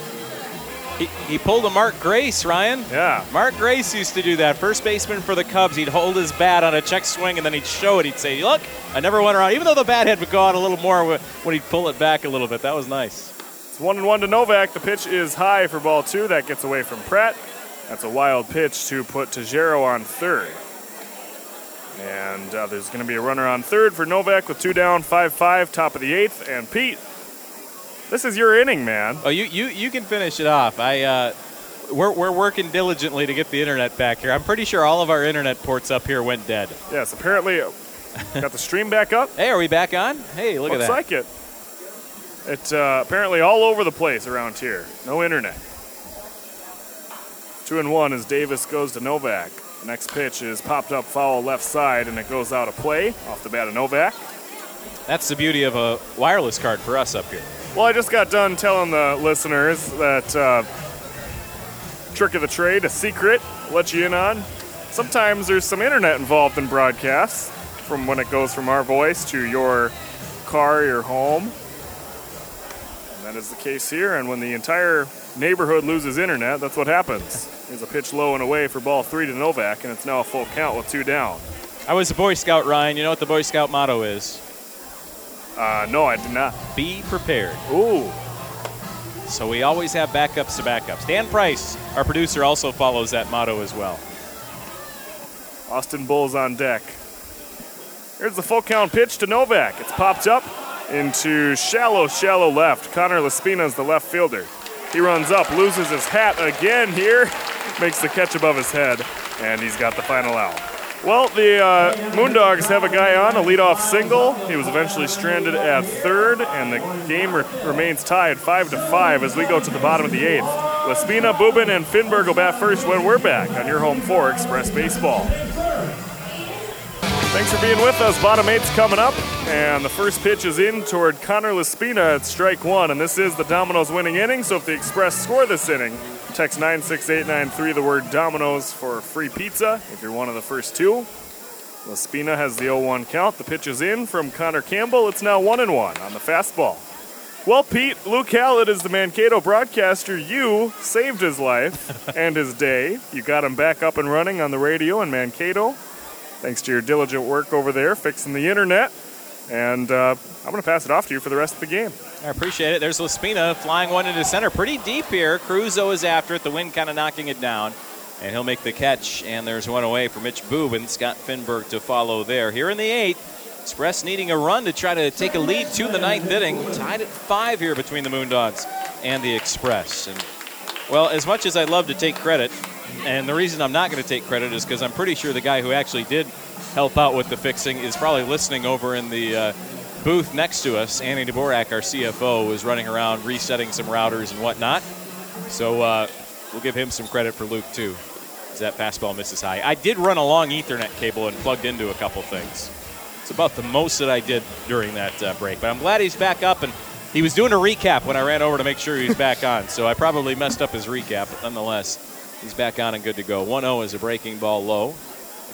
He, he pulled a Mark Grace, Ryan. Yeah. Mark Grace used to do that. First baseman for the Cubs. He'd hold his bat on a check swing and then he'd show it. He'd say, Look, I never went around. Even though the bat head would go out a little more when he'd pull it back a little bit. That was nice. It's one and one to Novak. The pitch is high for ball two. That gets away from Pratt. That's a wild pitch to put Tajero on third. And uh, there's going to be a runner on third for Novak with two down, 5 5, top of the eighth. And Pete, this is your inning, man. Oh, you you, you can finish it off. I uh, we're, we're working diligently to get the internet back here. I'm pretty sure all of our internet ports up here went dead. Yes, apparently, uh, got the stream back up. Hey, are we back on? Hey, look Looks at that. like it. It's uh, apparently all over the place around here. No internet. Two and one as Davis goes to Novak. Next pitch is popped up foul left side, and it goes out of play off the bat of Novak. That's the beauty of a wireless card for us up here. Well, I just got done telling the listeners that uh, trick of the trade, a secret, let you in on. Sometimes there's some internet involved in broadcasts, from when it goes from our voice to your car, your home. And that is the case here. And when the entire neighborhood loses internet, that's what happens. There's a pitch low and away for ball three to Novak, and it's now a full count with two down. I was a Boy Scout, Ryan. You know what the Boy Scout motto is? Uh, no, I did not. Be prepared. Ooh. So we always have backups to backups. Dan Price, our producer, also follows that motto as well. Austin Bulls on deck. Here's the full count pitch to Novak. It's popped up into shallow, shallow left. Connor Laspina is the left fielder. He runs up, loses his hat again here, makes the catch above his head, and he's got the final out. Well, the uh, Moondogs have a guy on, a leadoff single. He was eventually stranded at third, and the game re- remains tied 5 to 5 as we go to the bottom of the eighth. Laspina, Bubin, and Finberg will bat first when we're back on your home for Express Baseball. Thanks for being with us. Bottom eight's coming up, and the first pitch is in toward Connor Laspina at strike one, and this is the Domino's winning inning. So if the Express score this inning, text 96893 the word Domino's for free pizza if you're one of the first two. Laspina has the 0-1 count. The pitch is in from Connor Campbell. It's now one and one on the fastball. Well, Pete, Luke Hallett is the Mankato broadcaster. You saved his life and his day. You got him back up and running on the radio in Mankato. Thanks to your diligent work over there, fixing the internet. And uh, I'm going to pass it off to you for the rest of the game. I appreciate it. There's Laspina flying one into center pretty deep here. Cruzo is after it, the wind kind of knocking it down. And he'll make the catch, and there's one away for Mitch Boob and Scott Finberg to follow there. Here in the eighth, Express needing a run to try to take a lead to the ninth inning. Tied at five here between the Moondogs and the Express. And well, as much as I love to take credit, and the reason I'm not going to take credit is because I'm pretty sure the guy who actually did help out with the fixing is probably listening over in the uh, booth next to us. Annie Dvorak, our CFO, is running around resetting some routers and whatnot. So uh, we'll give him some credit for Luke too. As that fastball misses high. I did run a long Ethernet cable and plugged into a couple things. It's about the most that I did during that uh, break. But I'm glad he's back up and he was doing a recap when I ran over to make sure he was back on. So I probably messed up his recap, but nonetheless, he's back on and good to go. 1-0 is a breaking ball low.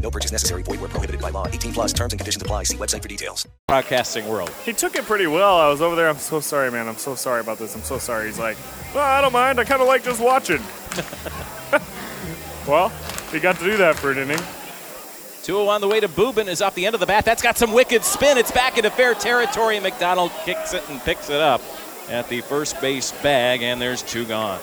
No purchase necessary. Void where prohibited by law. 18 plus terms and conditions apply. See website for details. Broadcasting world. He took it pretty well. I was over there. I'm so sorry, man. I'm so sorry about this. I'm so sorry. He's like, well, I don't mind. I kind of like just watching. well, he got to do that for an inning. 2 on the way to Bubin is off the end of the bat. That's got some wicked spin. It's back into fair territory. McDonald kicks it and picks it up at the first base bag, and there's two gone.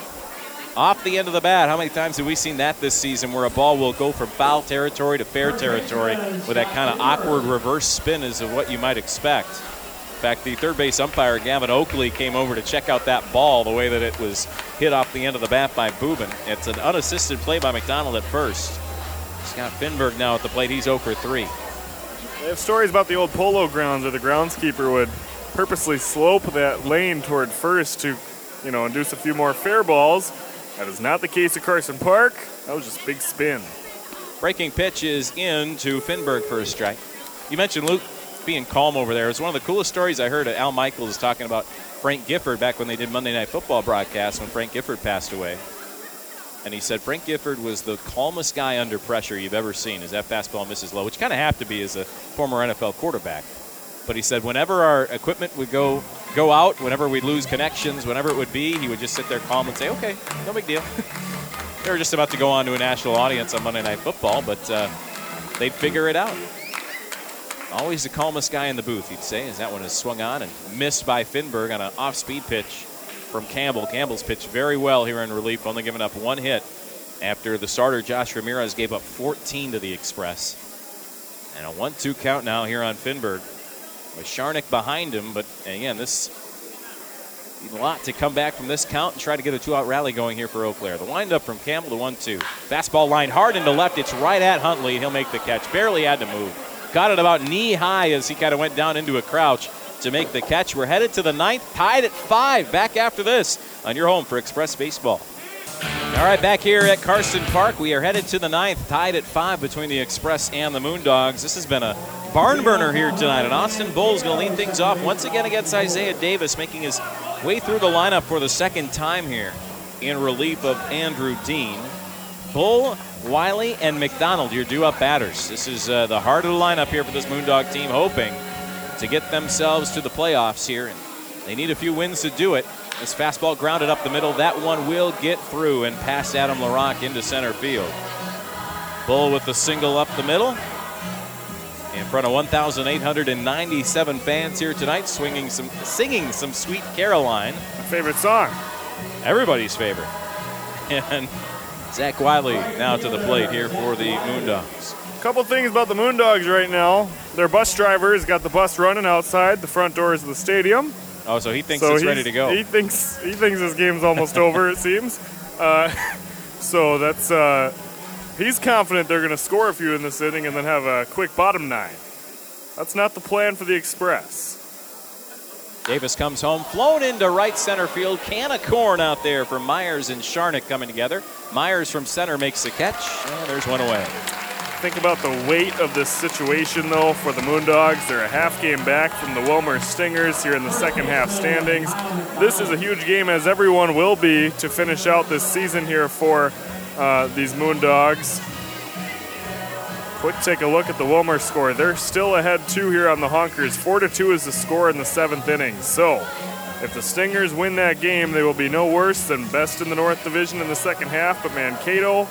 Off the end of the bat, how many times have we seen that this season where a ball will go from foul territory to fair territory with that kind of awkward reverse spin is of what you might expect. In fact, the third base umpire, Gavin Oakley, came over to check out that ball the way that it was hit off the end of the bat by Bubin. It's an unassisted play by McDonald at first. Scott Finberg now at the plate. He's 0 for 3. They have stories about the old polo grounds where the groundskeeper would purposely slope that lane toward first to, you know, induce a few more fair balls. That is not the case at Carson Park. That was just big spin. Breaking pitch is in to Finberg for a strike. You mentioned Luke being calm over there. It's one of the coolest stories I heard. At Al Michaels talking about Frank Gifford back when they did Monday Night Football broadcast when Frank Gifford passed away. And he said Frank Gifford was the calmest guy under pressure you've ever seen as that fastball misses low, which kind of have to be as a former NFL quarterback. But he said whenever our equipment would go go out, whenever we'd lose connections, whenever it would be, he would just sit there calm and say, "Okay, no big deal." they were just about to go on to a national audience on Monday Night Football, but uh, they'd figure it out. Always the calmest guy in the booth, he'd say, as that one is swung on and missed by Finberg on an off-speed pitch from Campbell. Campbell's pitched very well here in relief, only giving up one hit. after the starter Josh Ramirez gave up 14 to the Express. And a 1 2 count now here on Finberg with Sharnick behind him. But again, this a lot to come back from this count and try to get a two out rally going here for Eau Claire. The windup from Campbell to 1 2. Fastball line hard into left. It's right at Huntley. He'll make the catch. Barely had to move. Got it about knee high as he kind of went down into a crouch to make the catch. We're headed to the ninth, tied at five. Back after this on your home for Express Baseball. All right, back here at Carson Park, we are headed to the ninth, tied at five between the Express and the Moondogs. This has been a barn burner here tonight, and Austin Bull's going to lead things off once again against Isaiah Davis, making his way through the lineup for the second time here in relief of Andrew Dean. Bull, Wiley, and McDonald, your due up batters. This is uh, the heart of the lineup here for this Moondog team, hoping to get themselves to the playoffs here. And they need a few wins to do it. This fastball grounded up the middle. That one will get through and past Adam LaRock into center field. Bull with the single up the middle. In front of 1,897 fans here tonight, swinging some, singing some "Sweet Caroline." My favorite song. Everybody's favorite. And Zach Wiley now to the plate here for the Moondogs. A couple things about the Moondogs right now. Their bus driver has got the bus running outside the front doors of the stadium. Oh, so he thinks So it's he's- ready to go. He thinks he thinks this game's almost over. It seems. Uh, so that's uh, he's confident they're going to score a few in this inning and then have a quick bottom nine. That's not the plan for the Express. Davis comes home, flown into right center field. Can of corn out there for Myers and Sharnick coming together. Myers from center makes the catch, and there's one away. Think about the weight of this situation, though, for the Moondogs. They're a half game back from the Willmar Stingers here in the second half standings. This is a huge game, as everyone will be, to finish out this season here for uh, these Moondogs. Quick take a look at the Willmar score. They're still ahead two here on the Honkers. Four to two is the score in the seventh inning. So, if the Stingers win that game, they will be no worse than best in the North Division in the second half. But Mankato,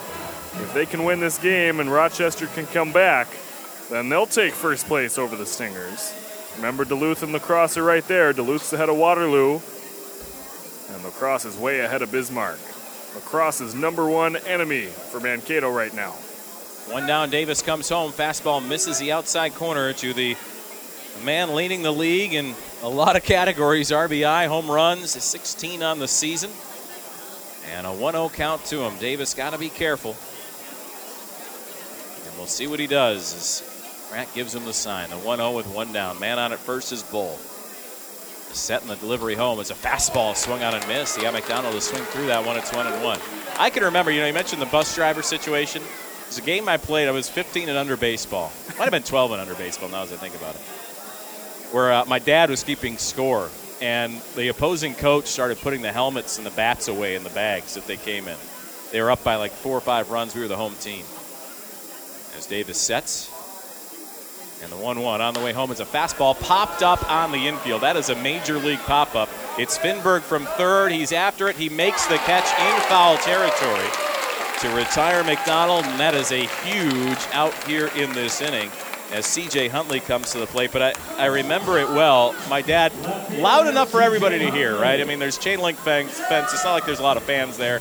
if they can win this game and Rochester can come back, then they'll take first place over the Stingers. Remember, Duluth and La Crosse are right there. Duluth's ahead of Waterloo, and La Crosse is way ahead of Bismarck. La Crosse is number one enemy for Mankato right now. One down, Davis comes home. Fastball misses the outside corner to the man leading the league in a lot of categories RBI, home runs, 16 on the season. And a 1 0 count to him. Davis got to be careful. We'll see what he does as Pratt gives him the sign. The 1 0 with one down. Man on at first is Bull. Setting the delivery home. It's a fastball swung on and missed. He got McDonald to swing through that one. It's 1 and 1. I can remember, you know, you mentioned the bus driver situation. It's a game I played. I was 15 and under baseball. Might have been 12 and under baseball now as I think about it. Where uh, my dad was keeping score, and the opposing coach started putting the helmets and the bats away in the bags if they came in. They were up by like four or five runs. We were the home team. As Davis sets, and the 1 1 on the way home is a fastball popped up on the infield. That is a major league pop up. It's Finberg from third. He's after it. He makes the catch in foul territory to retire McDonald, and that is a huge out here in this inning as CJ Huntley comes to the plate. But I, I remember it well. My dad, loud enough for everybody to hear, right? I mean, there's chain link fence. fence. It's not like there's a lot of fans there.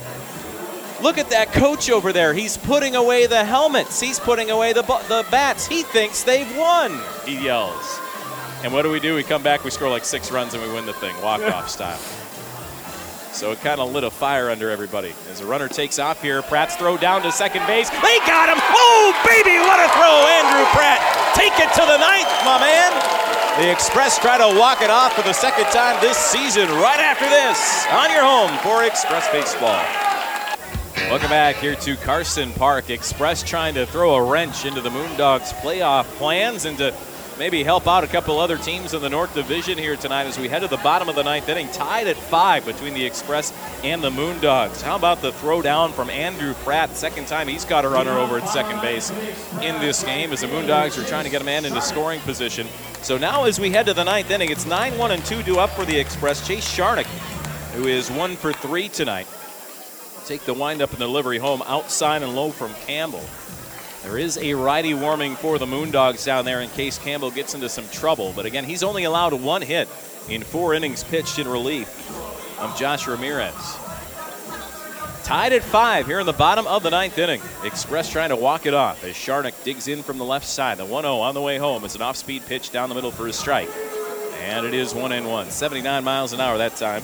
Look at that coach over there. He's putting away the helmets. He's putting away the, the bats. He thinks they've won, he yells. And what do we do? We come back, we score like six runs, and we win the thing, walk off style. So it kind of lit a fire under everybody. As a runner takes off here, Pratt's throw down to second base. They got him! Oh, baby, what a throw, Andrew Pratt! Take it to the ninth, my man! The Express try to walk it off for the second time this season, right after this, on your home for Express Baseball. Welcome back here to Carson Park. Express trying to throw a wrench into the Moondogs' playoff plans and to maybe help out a couple other teams in the North Division here tonight as we head to the bottom of the ninth inning, tied at five between the Express and the Moondogs. How about the throw down from Andrew Pratt? Second time he's got a runner over at second base in this game as the Moondogs are trying to get a man into scoring position. So now as we head to the ninth inning, it's 9 1 and 2 due up for the Express. Chase Sharnick, who is one for three tonight take the windup and delivery home outside and low from Campbell. There is a righty warming for the Moondogs down there in case Campbell gets into some trouble. But again, he's only allowed one hit in four innings pitched in relief of Josh Ramirez. Tied at five here in the bottom of the ninth inning. Express trying to walk it off as Sharnick digs in from the left side. The 1 0 on the way home. is an off speed pitch down the middle for a strike. And it is 1 and 1. 79 miles an hour that time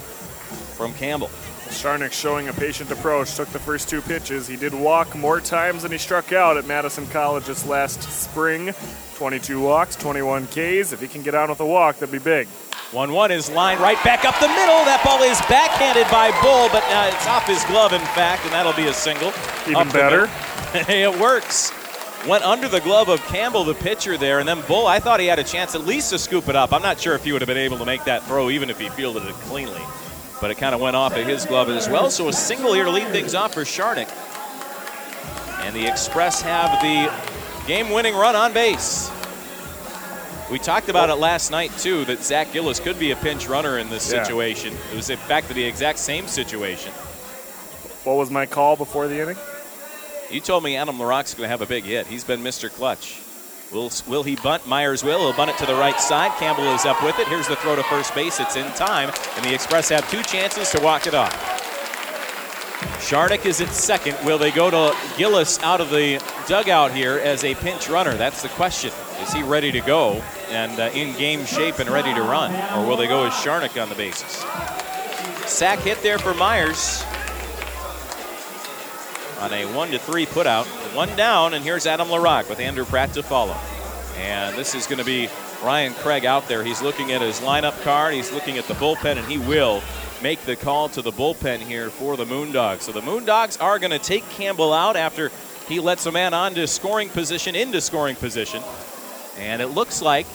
from Campbell. Sharnick showing a patient approach. Took the first two pitches. He did walk more times than he struck out at Madison College this last spring. 22 walks, 21 Ks. If he can get on with a walk, that'd be big. 1 1 is line right back up the middle. That ball is backhanded by Bull, but uh, it's off his glove, in fact, and that'll be a single. Even better. it works. Went under the glove of Campbell, the pitcher there, and then Bull, I thought he had a chance at least to scoop it up. I'm not sure if he would have been able to make that throw, even if he fielded it cleanly. But it kind of went off of his glove as well. So a single here to lead things off for Sharnick. And the Express have the game winning run on base. We talked about it last night, too, that Zach Gillis could be a pinch runner in this Yeah. situation. It was, in fact, the exact same situation. What was my call before the inning? You told me Adam LaRock's going to have a big hit. He's been Mr. Clutch. Will, will he bunt? Myers will. He'll bunt it to the right side. Campbell is up with it. Here's the throw to first base. It's in time, and the Express have two chances to walk it off. Sharnick is at second. Will they go to Gillis out of the dugout here as a pinch runner? That's the question. Is he ready to go and uh, in game shape and ready to run? Or will they go with Sharnick on the bases? Sack hit there for Myers on a one to three putout. One down, and here's Adam LaRock with Andrew Pratt to follow. And this is going to be Ryan Craig out there. He's looking at his lineup card, he's looking at the bullpen, and he will make the call to the bullpen here for the Moondogs. So the Moondogs are going to take Campbell out after he lets a man onto scoring position, into scoring position. And it looks like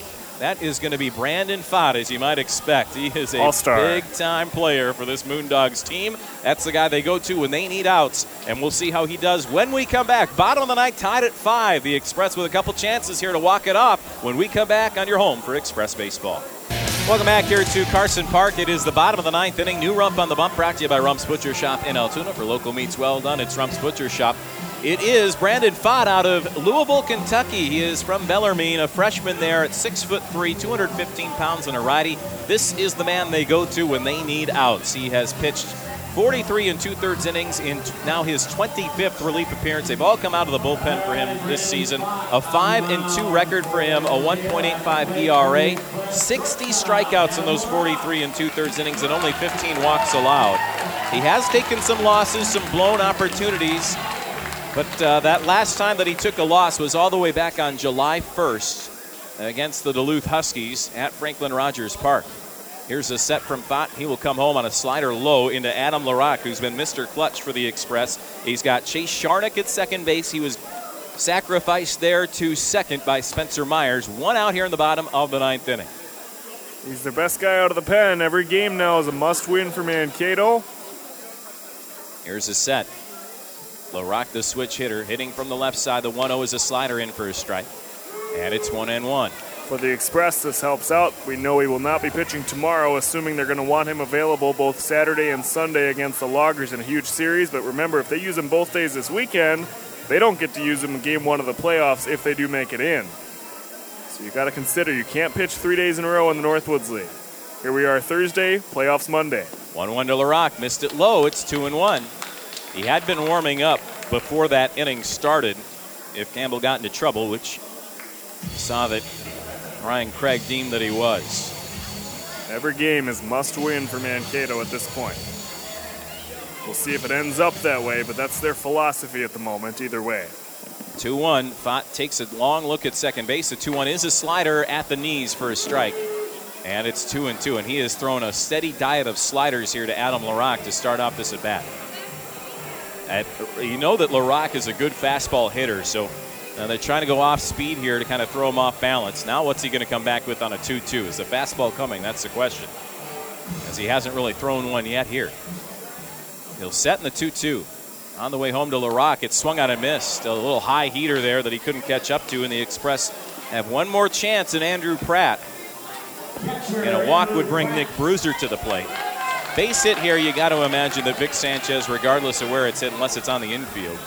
that is going to be Brandon Fott, as you might expect. He is a All-star. big time player for this Moondogs team. That's the guy they go to when they need outs, and we'll see how he does when we come back. Bottom of the night, tied at five. The Express with a couple chances here to walk it off when we come back on your home for Express Baseball. Welcome back here to Carson Park. It is the bottom of the ninth inning. New rump on the bump brought to you by Rump's Butcher Shop in Altoona. For local meats well done, it's Rump's Butcher Shop. It is Brandon Fott out of Louisville, Kentucky. He is from Bellarmine, a freshman there at six foot three, 215 pounds and a righty. This is the man they go to when they need outs. He has pitched 43 and two thirds innings in now his 25th relief appearance. They've all come out of the bullpen for him this season. A 5 and 2 record for him, a 1.85 ERA, 60 strikeouts in those 43 and two thirds innings, and only 15 walks allowed. He has taken some losses, some blown opportunities, but uh, that last time that he took a loss was all the way back on July 1st against the Duluth Huskies at Franklin Rogers Park. Here's a set from Fott. He will come home on a slider low into Adam LaRock, who's been Mr. Clutch for the Express. He's got Chase Sharnick at second base. He was sacrificed there to second by Spencer Myers. One out here in the bottom of the ninth inning. He's the best guy out of the pen. Every game now is a must win for Mankato. Here's a set. LaRock, the switch hitter, hitting from the left side. The 1 0 is a slider in for a strike. And it's 1 and 1. For the Express, this helps out. We know he will not be pitching tomorrow, assuming they're going to want him available both Saturday and Sunday against the Loggers in a huge series. But remember, if they use him both days this weekend, they don't get to use him in game one of the playoffs if they do make it in. So you got to consider you can't pitch three days in a row in the Northwoods League. Here we are Thursday, playoffs Monday. 1 1 to LaRock, Missed it low. It's 2 and 1. He had been warming up before that inning started if Campbell got into trouble, which saw that Ryan Craig deemed that he was. Every game is must win for Mankato at this point. We'll see if it ends up that way, but that's their philosophy at the moment, either way. 2 1. Fott takes a long look at second base. The 2 1 is a slider at the knees for a strike. And it's 2 and 2. And he has thrown a steady diet of sliders here to Adam LaRock to start off this at bat. At, you know that LaRock is a good fastball hitter, so uh, they're trying to go off speed here to kind of throw him off balance. Now, what's he going to come back with on a 2 2? Is the fastball coming? That's the question. As he hasn't really thrown one yet here. He'll set in the 2 2. On the way home to LaRock, it swung out and missed. A little high heater there that he couldn't catch up to, and the Express have one more chance in Andrew Pratt. And a walk would bring Nick Bruiser to the plate. Base hit here, you got to imagine that Vic Sanchez, regardless of where it's hit, unless it's on the infield,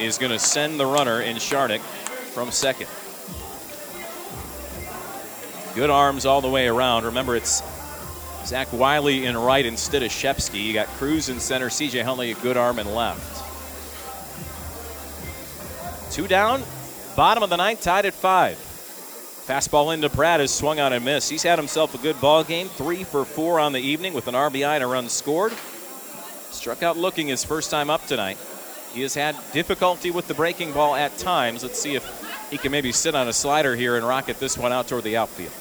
is going to send the runner in Sharnick from second. Good arms all the way around. Remember, it's Zach Wiley in right instead of Shepsky. You got Cruz in center, CJ Huntley a good arm in left. Two down, bottom of the ninth, tied at five. Fastball into Pratt is swung on and missed. He's had himself a good ball game, three for four on the evening with an RBI and a run scored. Struck out looking his first time up tonight. He has had difficulty with the breaking ball at times. Let's see if he can maybe sit on a slider here and rocket this one out toward the outfield.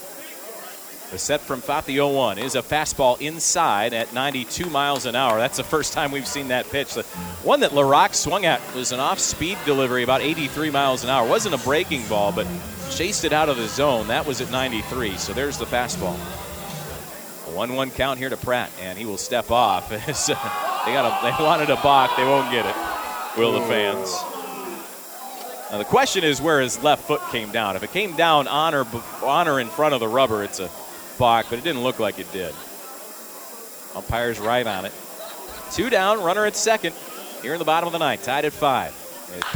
The set from Fott the 0-1 is a fastball inside at 92 miles an hour. That's the first time we've seen that pitch. The one that LaRock swung at was an off-speed delivery, about 83 miles an hour. wasn't a breaking ball, but chased it out of the zone. That was at 93. So there's the fastball. 1-1 count here to Pratt, and he will step off. Uh, they got a, they wanted a balk. They won't get it. Will the fans? Now the question is where his left foot came down. If it came down on or, on or in front of the rubber, it's a but it didn't look like it did. Umpire's right on it. Two down, runner at second. Here in the bottom of the ninth, tied at five.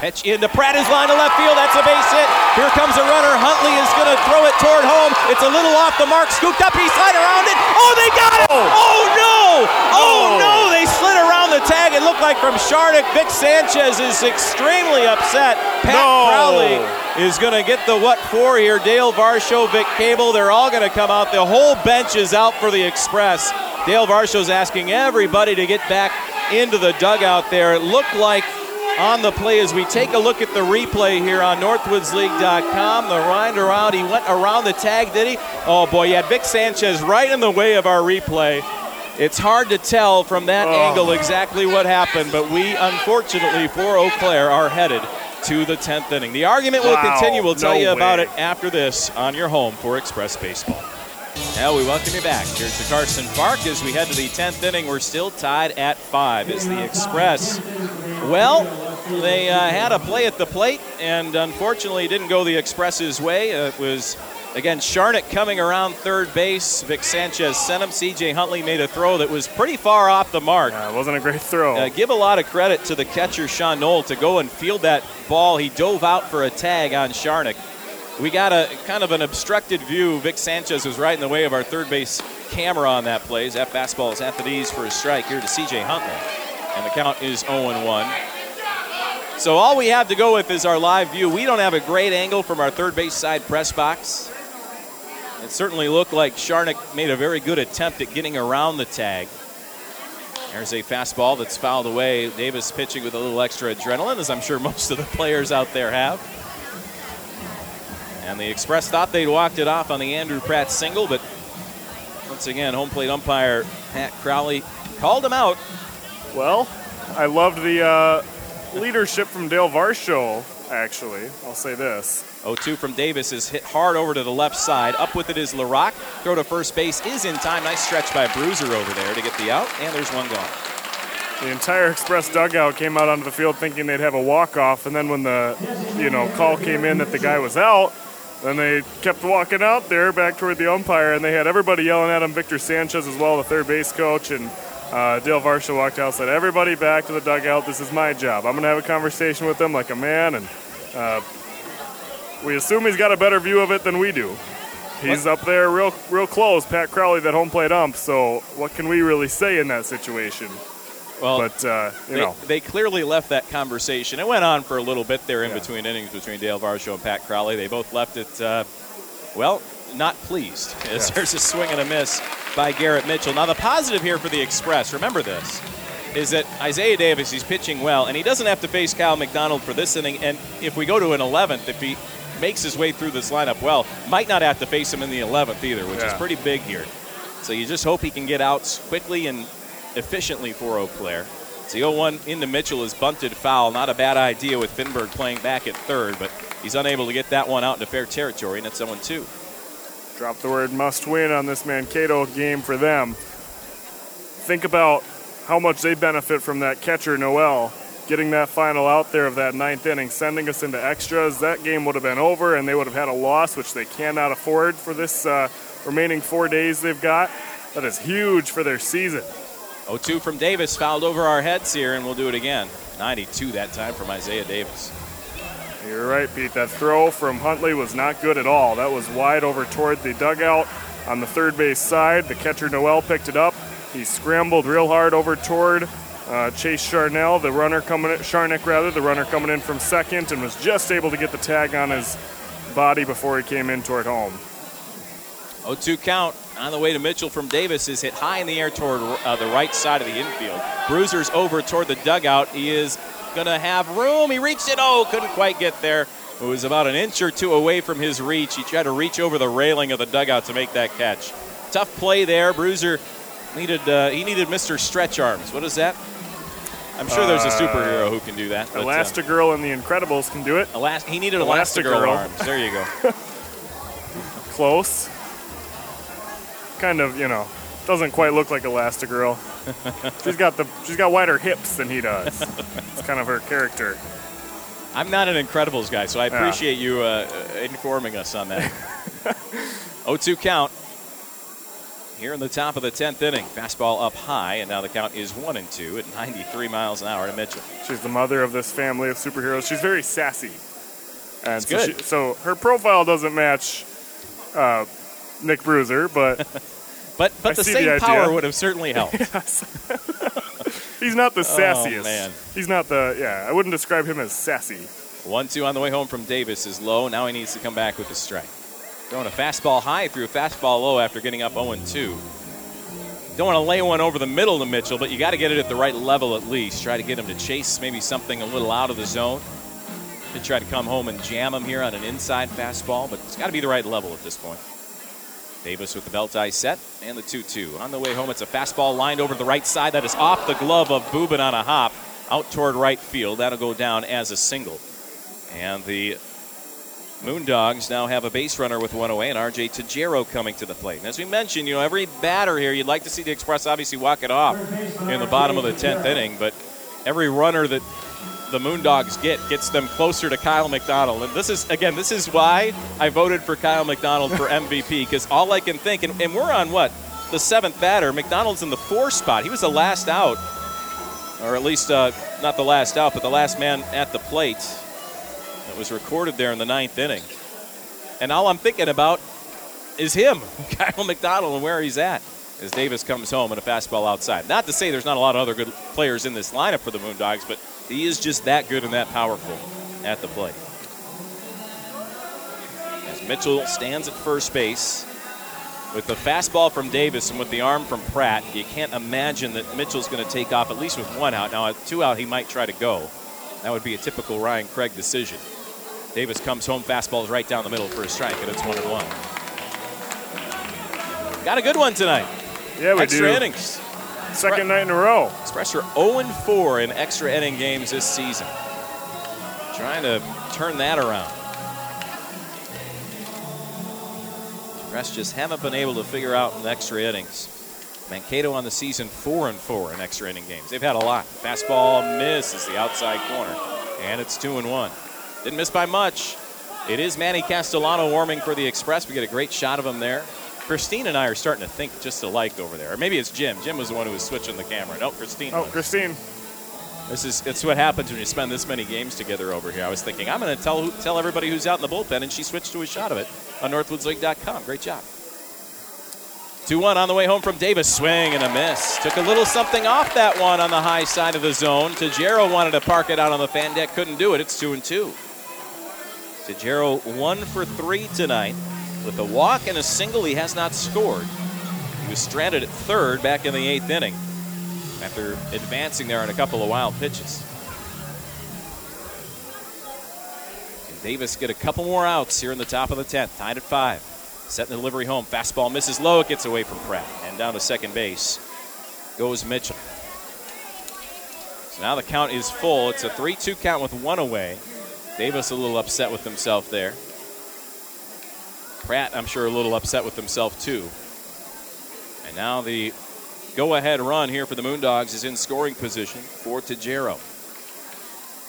Pitch into Pratt is line to left field. That's a base hit. Here comes a runner. Huntley is going to throw it toward home. It's a little off the mark. Scooped up. He slid around it. Oh, they got it. Oh, oh no. Oh, oh, no. They slid around the tag. It looked like from Sharnick. Vic Sanchez is extremely upset. Pat No. Crowley is going to get the what for here. Dale Varsho, Vic Cable, they're all going to come out. The whole bench is out for the Express. Dale Varsho's asking everybody to get back into the dugout there. It looked like on the play as we take a look at the replay here on NorthwoodsLeague.com. The wind around, he went around the tag, did he? Oh boy, had Vic Sanchez right in the way of our replay. It's hard to tell from that oh. angle exactly what happened, but we unfortunately for Eau Claire are headed to the 10th inning. The argument will Wow, continue. We'll tell no you about way. it after this on your home for Express Baseball. Now we welcome you back here to Carson Park as we head to the 10th inning. We're still tied at five as the Express. Well, they uh, had a play at the plate and unfortunately didn't go the Express's way. It was, again, Sharnick coming around third base. Vic Sanchez sent him. CJ Huntley made a throw that was pretty far off the mark. Yeah, it wasn't a great throw. Uh, give a lot of credit to the catcher, Sean Knoll, to go and field that ball. He dove out for a tag on Sharnick. We got a kind of an obstructed view. Vic Sanchez was right in the way of our third base camera on that play. That fastball is at the knees for a strike here to CJ Huntley. And the count is 0 1. So all we have to go with is our live view. We don't have a great angle from our third base side press box. It certainly looked like Sharnick made a very good attempt at getting around the tag. There's a fastball that's fouled away. Davis pitching with a little extra adrenaline, as I'm sure most of the players out there have. And the Express thought they'd walked it off on the Andrew Pratt single, but once again, home plate umpire Pat Crowley called him out. Well, I loved the uh, leadership from Dale Varsho, actually. I'll say this. 0-2 from Davis is hit hard over to the left side. Up with it is LaRock. Throw to first base is in time. Nice stretch by Bruiser over there to get the out, and there's one gone. The entire Express dugout came out onto the field thinking they'd have a walk-off, and then when the, you know, call came in that the guy was out, then they kept walking out there back toward the umpire, and they had everybody yelling at him. Victor Sanchez as well, the third base coach, and uh, Dale Varsho walked out, said, "Everybody back to the dugout. This is my job. I'm gonna have a conversation with them like a man." And uh, we assume he's got a better view of it than we do. He's up there real, real close. Pat Crowley, that home plate ump. So what can we really say in that situation? Well, but uh, you they, know, they clearly left that conversation. It went on for a little bit there in between innings between Dale Varsho and Pat Crowley. They both left it, uh, well, not pleased. As Yeah. there's a swing and a miss by Garrett Mitchell. Now, the positive here for the Express, remember this, is that Isaiah Davis, he's pitching well, and he doesn't have to face Kyle McDonald for this inning. And if we go to an 11th, if he makes his way through this lineup well, might not have to face him in the 11th either, which is pretty big here. So you just hope he can get outs quickly and efficiently for Eau Claire. It's the 0-1 into Mitchell is bunted foul. Not a bad idea with Finberg playing back at third, but he's unable to get that one out into fair territory, and it's 0-2. drop the word must win on this Mankato game for them. Think about how much they benefit from that catcher, Noel, getting that final out there of that ninth inning, sending us into extras. That game would have been over, and they would have had a loss, which they cannot afford for this uh, remaining four days they've got. That is huge for their season. 0-2 from Davis, fouled over our heads here, and we'll do it again. 92 that time from Isaiah Davis. You're right, Pete. That throw from Huntley was not good at all. That was wide over toward the dugout. On the third base side, the catcher Noel picked it up. He scrambled real hard over toward uh, Chase Charnell, the runner coming in, Sharnick rather, the runner coming in from second, and was just able to get the tag on his body before he came in toward home. 0-2 count on the way to Mitchell from Davis is hit high in the air toward uh, the right side of the infield. Bruiser's over toward the dugout. He is going to have room. He reached it. Oh, couldn't quite get there. It was about an inch or two away from his reach. He tried to reach over the railing of the dugout to make that catch. Tough play there. Bruiser needed uh, he needed Mr. Stretch Arms. What is that? I'm sure there's a Uh, superhero who can do that. but, uh, Elastigirl and the Incredibles can do it. Elas- he needed Elastigirl, Elastigirl. arms. There you go. Close. Kind of, you know, doesn't quite look like Elastigirl. she's got the she's got wider hips than he does. it's kind of her character. I'm not an Incredibles guy, so I appreciate you uh, uh, informing us on that. 0-2 count here in the top of the 10th inning. Fastball up high, and now the count is 1 and 2 at 93 miles an hour to Mitchell. She's the mother of this family of superheroes. She's very sassy. And so, she- so her profile doesn't match uh, Nick Bruiser, but But I but the see same idea. power would have certainly helped. He's not the Oh, sassiest. man. He's not the yeah. I wouldn't describe him as sassy. 1-2 on the way home from Davis is low. Now he needs to come back with a strike. Throwing a fastball high through a fastball low after getting up 0-2. Don't want to lay one over the middle to Mitchell, but you got to get it at the right level at least. Try to get him to chase maybe something a little out of the zone. Could try to come home and jam him here on an inside fastball, but it's got to be the right level at this point. Davis with the belt eye set and the 2 2. On the way home, it's a fastball lined over the right side that is off the glove of Bubin on a hop out toward right field. That'll go down as a single. And the Moondogs now have a base runner with one away, and RJ Tajero coming to the plate. And as we mentioned, you know, every batter here, you'd like to see the Express obviously walk it off in the bottom of the 10th inning, but every runner that the Moondogs get gets them closer to Kyle McDonald. And this is, again, this is why I voted for Kyle McDonald for MVP, because all I can think, and, and we're on what? The seventh batter. McDonald's in the four spot. He was the last out, or at least uh, not the last out, but the last man at the plate was recorded there in the ninth inning. And all I'm thinking about is him, Kyle McDonald, and where he's at as Davis comes home and a fastball outside. Not to say there's not a lot of other good players in this lineup for the Moondogs, but he is just that good and that powerful at the plate. As Mitchell stands at first base with the fastball from Davis and with the arm from Pratt, you can't imagine that Mitchell's going to take off at least with one out. Now, at two out, he might try to go. That would be a typical Ryan Craig decision. Davis comes home, fastball's right down the middle for a strike, and it's one and one. Got a good one tonight. Yeah, we do. extra do. innings. Second night in a row. Express are 0 4 in extra inning games this season. Trying to turn that around. Express just haven't been able to figure out in extra innings. Mankato on the season 4 and 4 in extra inning games. They've had a lot. Fastball misses the outside corner, and it's 2 and 1. Didn't miss by much. It is Manny Castellano warming for the Express. We get a great shot of him there. Christine and I are starting to think just alike over there. Or maybe it's Jim. Jim was the one who was switching the camera. No, Christine. Oh, was. Christine. This is it's what happens when you spend this many games together over here. I was thinking I'm going to tell tell everybody who's out in the bullpen, and she switched to a shot of it on NorthwoodsLeague.com. Great job. 2-1 on the way home from Davis. Swing and a miss. Took a little something off that one on the high side of the zone. Tajero wanted to park it out on the fan deck. Couldn't do it. It's 2 and 2. Tajero one for three tonight. With a walk and a single, he has not scored. He was stranded at third back in the eighth inning after advancing there on a couple of wild pitches. Can Davis get a couple more outs here in the top of the 10th, tied at five. Setting the delivery home. Fastball misses low. It gets away from Pratt. And down to second base goes Mitchell. So now the count is full. It's a 3 2 count with one away. Davis a little upset with himself there. Pratt, I'm sure, a little upset with himself too. And now the go ahead run here for the Moondogs is in scoring position for Tajero.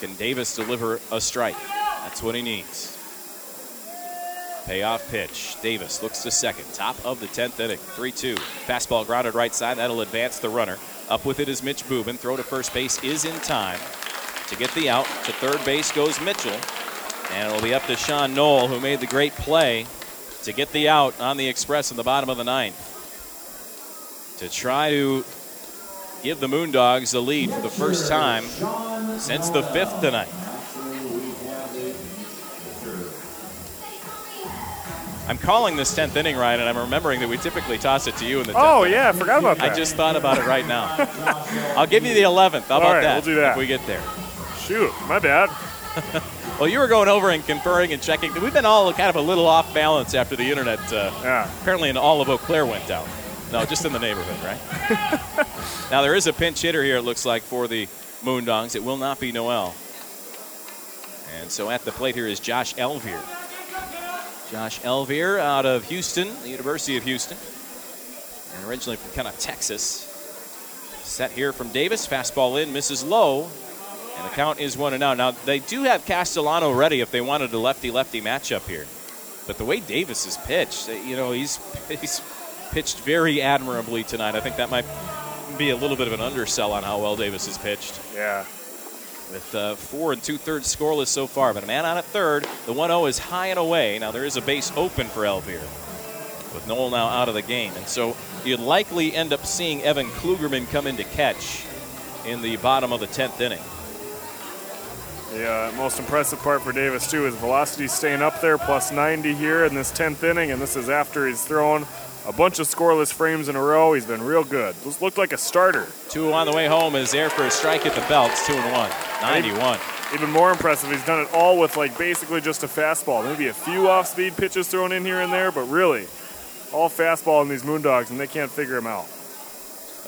Can Davis deliver a strike? That's what he needs. Payoff pitch. Davis looks to second. Top of the 10th inning. 3 2. Fastball grounded right side. That'll advance the runner. Up with it is Mitch Bubin. Throw to first base is in time to get the out. To third base goes Mitchell. And it'll be up to Sean Knoll, who made the great play to get the out on the Express in the bottom of the ninth to try to give the Moondogs the lead for the first time since the fifth tonight. I'm calling this 10th inning, Ryan, and I'm remembering that we typically toss it to you in the 10th. Oh, inning. yeah, I forgot about that. I just thought about it right now. I'll give you the 11th. How about right, that? we'll do that. If we get there. Shoot, my bad. Well, you were going over and conferring and checking. We've been all kind of a little off balance after the internet. Uh, yeah. Apparently, in all of Eau Claire went down. No, just in the neighborhood, right? now there is a pinch hitter here. It looks like for the Moondogs. It will not be Noel. And so at the plate here is Josh Elvier. Josh Elvier out of Houston, the University of Houston, and originally from kind of Texas. Set here from Davis, fastball in, misses low, and the count is one and out. Now they do have Castellano ready if they wanted a lefty-lefty matchup here, but the way Davis has pitched, you know, he's he's pitched very admirably tonight. I think that might be a little bit of an undersell on how well Davis has pitched. Yeah. With uh, four and two thirds scoreless so far, but a man on at third. The 1 0 is high and away. Now there is a base open for Elvier, with Noel now out of the game. And so you'd likely end up seeing Evan Klugerman come in to catch in the bottom of the 10th inning. The uh, most impressive part for Davis, too, is velocity staying up there, plus 90 here in this 10th inning, and this is after he's thrown a bunch of scoreless frames in a row. He's been real good. This looked like a starter. Two on the way home is there for a strike at the belts. Two and one. 91. Even more impressive, he's done it all with like basically just a fastball. Maybe a few off-speed pitches thrown in here and there, but really, all fastball in these Moondogs, and they can't figure him out.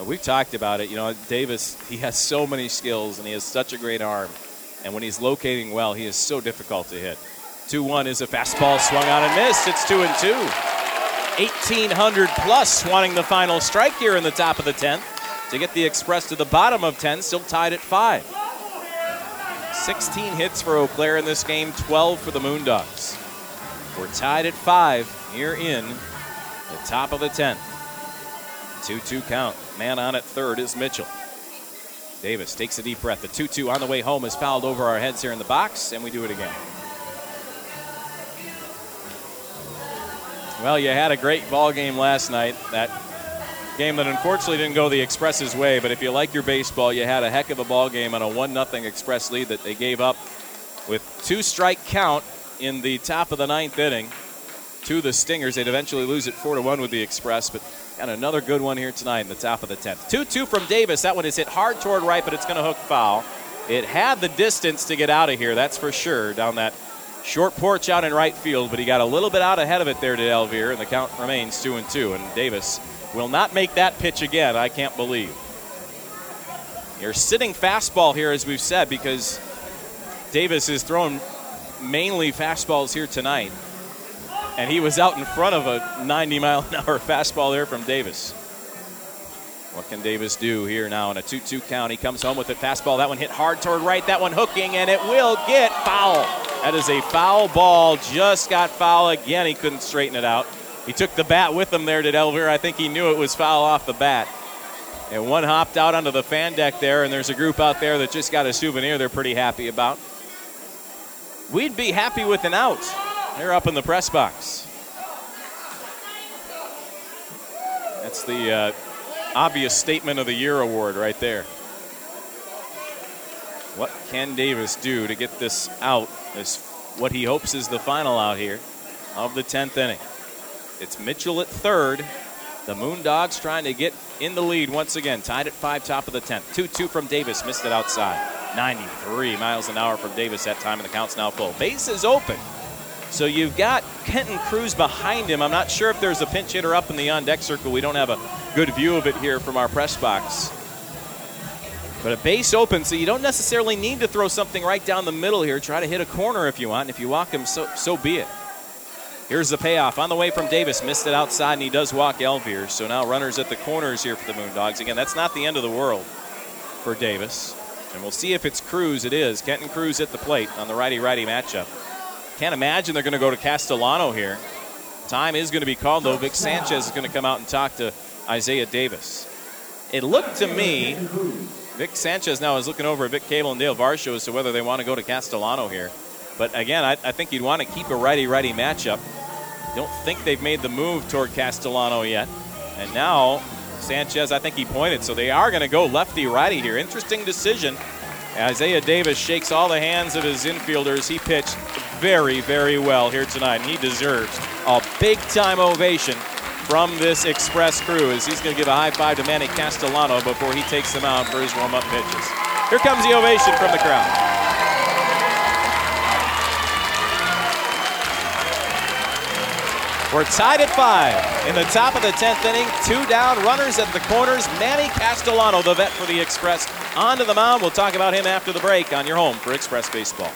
Uh, We've talked about it. You know, Davis, he has so many skills and he has such a great arm. And when he's locating well, he is so difficult to hit. 2 1 is a fastball swung on and missed. It's 2 and 2. 1,800 plus wanting the final strike here in the top of the 10th to get the Express to the bottom of 10, still tied at 5. 16 hits for Eau Claire in this game, 12 for the Moondogs. We're tied at 5 here in the top of the 10th. 2 2 count. Man on at third is Mitchell. Davis takes a deep breath. The 2 2 on the way home is fouled over our heads here in the box, and we do it again. Well, you had a great ball game last night. That game that unfortunately didn't go the Express's way, but if you like your baseball, you had a heck of a ball game on a 1 0 Express lead that they gave up with two strike count in the top of the ninth inning to the Stingers. They'd eventually lose it 4 to 1 with the Express, but got another good one here tonight in the top of the 10th. 2 2 from Davis. That one is hit hard toward right, but it's going to hook foul. It had the distance to get out of here, that's for sure, down that short porch out in right field, but he got a little bit out ahead of it there to Elvier, and the count remains 2 and 2. And Davis will not make that pitch again, I can't believe. You're sitting fastball here, as we've said, because Davis is throwing mainly fastballs here tonight. And he was out in front of a 90 mile an hour fastball there from Davis. What can Davis do here now in a 2 2 count? He comes home with a Fastball. That one hit hard toward right. That one hooking, and it will get foul. That is a foul ball. Just got foul again. He couldn't straighten it out. He took the bat with him there, did Elvier. I think he knew it was foul off the bat. And one hopped out onto the fan deck there, and there's a group out there that just got a souvenir they're pretty happy about. We'd be happy with an out. They're up in the press box. That's the uh, obvious statement of the year award right there. What can Davis do to get this out? Is what he hopes is the final out here of the 10th inning. It's Mitchell at third. The Moondogs trying to get in the lead once again. Tied at five, top of the 10th. 2 2 from Davis. Missed it outside. 93 miles an hour from Davis that time, and the count's now full. Base is open. So you've got Kenton Cruz behind him. I'm not sure if there's a pinch hitter up in the on deck circle. We don't have a good view of it here from our press box. But a base open, so you don't necessarily need to throw something right down the middle here. Try to hit a corner if you want, and if you walk him, so, so be it. Here's the payoff. On the way from Davis, missed it outside, and he does walk Elvier. So now runners at the corners here for the Moondogs. Again, that's not the end of the world for Davis. And we'll see if it's Cruz. It is. Kenton Cruz at the plate on the righty righty matchup. Can't imagine they're going to go to Castellano here. Time is going to be called, though. Vic Sanchez is going to come out and talk to Isaiah Davis. It looked to me, Vic Sanchez now is looking over at Vic Cable and Dale Varsho as to whether they want to go to Castellano here. But again, I, I think you'd want to keep a righty righty matchup Don't think they've made the move toward Castellano yet. And now Sanchez, I think he pointed, so they are going to go lefty righty here. Interesting decision. Isaiah Davis shakes all the hands of his infielders. He pitched very, very well here tonight, and he deserves a big time ovation from this Express crew as he's going to give a high five to Manny Castellano before he takes them out for his warm up pitches. Here comes the ovation from the crowd. We're tied at five. In the top of the 10th inning, two down, runners at the corners. Manny Castellano, the vet for the Express, onto the mound. We'll talk about him after the break on your home for Express Baseball.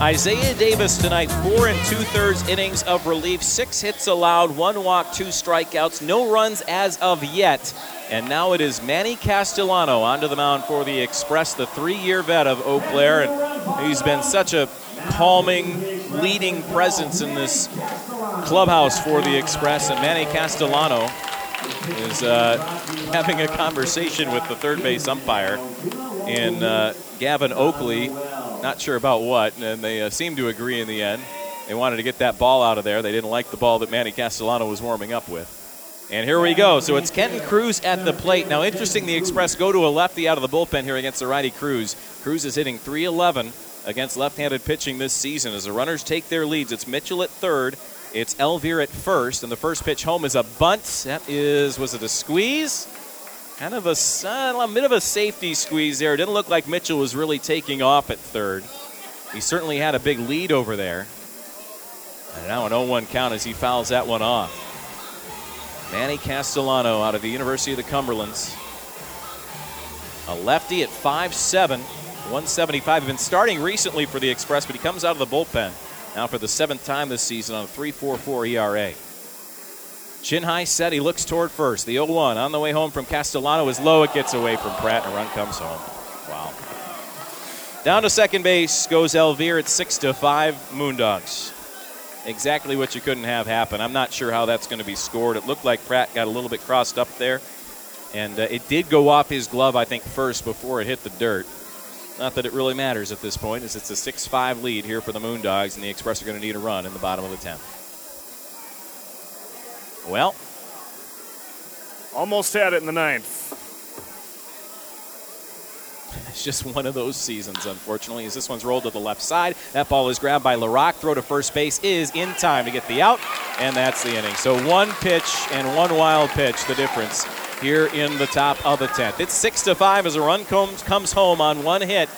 Isaiah Davis tonight, four and two thirds innings of relief, six hits allowed, one walk, two strikeouts, no runs as of yet. And now it is Manny Castellano onto the mound for the Express, the three year vet of Eau Claire. And he's been such a calming, leading presence in this clubhouse for the Express. And Manny Castellano is uh, having a conversation with the third base umpire in uh, Gavin Oakley. Not sure about what, and they uh, seemed to agree in the end. They wanted to get that ball out of there. They didn't like the ball that Manny Castellano was warming up with. And here we go. So it's Kenton Cruz at the plate. Now, interesting, the Express go to a lefty out of the bullpen here against the righty Cruz. Cruz is hitting 311 against left-handed pitching this season. As the runners take their leads, it's Mitchell at third, it's Elvier at first, and the first pitch home is a bunt. That is, was it a squeeze? Kind of a, uh, a bit of a safety squeeze there. It didn't look like Mitchell was really taking off at third. He certainly had a big lead over there. And now an 0-1 count as he fouls that one off. Manny Castellano out of the University of the Cumberlands. A lefty at 5'7", 175. He's been starting recently for the Express, but he comes out of the bullpen now for the seventh time this season on a 3.44 ERA. Chin high set, he looks toward first. The 0 1 on the way home from Castellano is low. It gets away from Pratt, and a run comes home. Wow. Down to second base goes Elvier at 6 to 5 Moondogs. Exactly what you couldn't have happen. I'm not sure how that's going to be scored. It looked like Pratt got a little bit crossed up there, and uh, it did go off his glove, I think, first before it hit the dirt. Not that it really matters at this point, as it's a 6 5 lead here for the Moondogs, and the Express are going to need a run in the bottom of the 10th. Well, almost had it in the ninth. It's just one of those seasons, unfortunately, as this one's rolled to the left side. That ball is grabbed by LaRock. Throw to first base is in time to get the out, and that's the inning. So one pitch and one wild pitch, the difference here in the top of the 10th. It's 6 to 5 as a run comes, comes home on one hit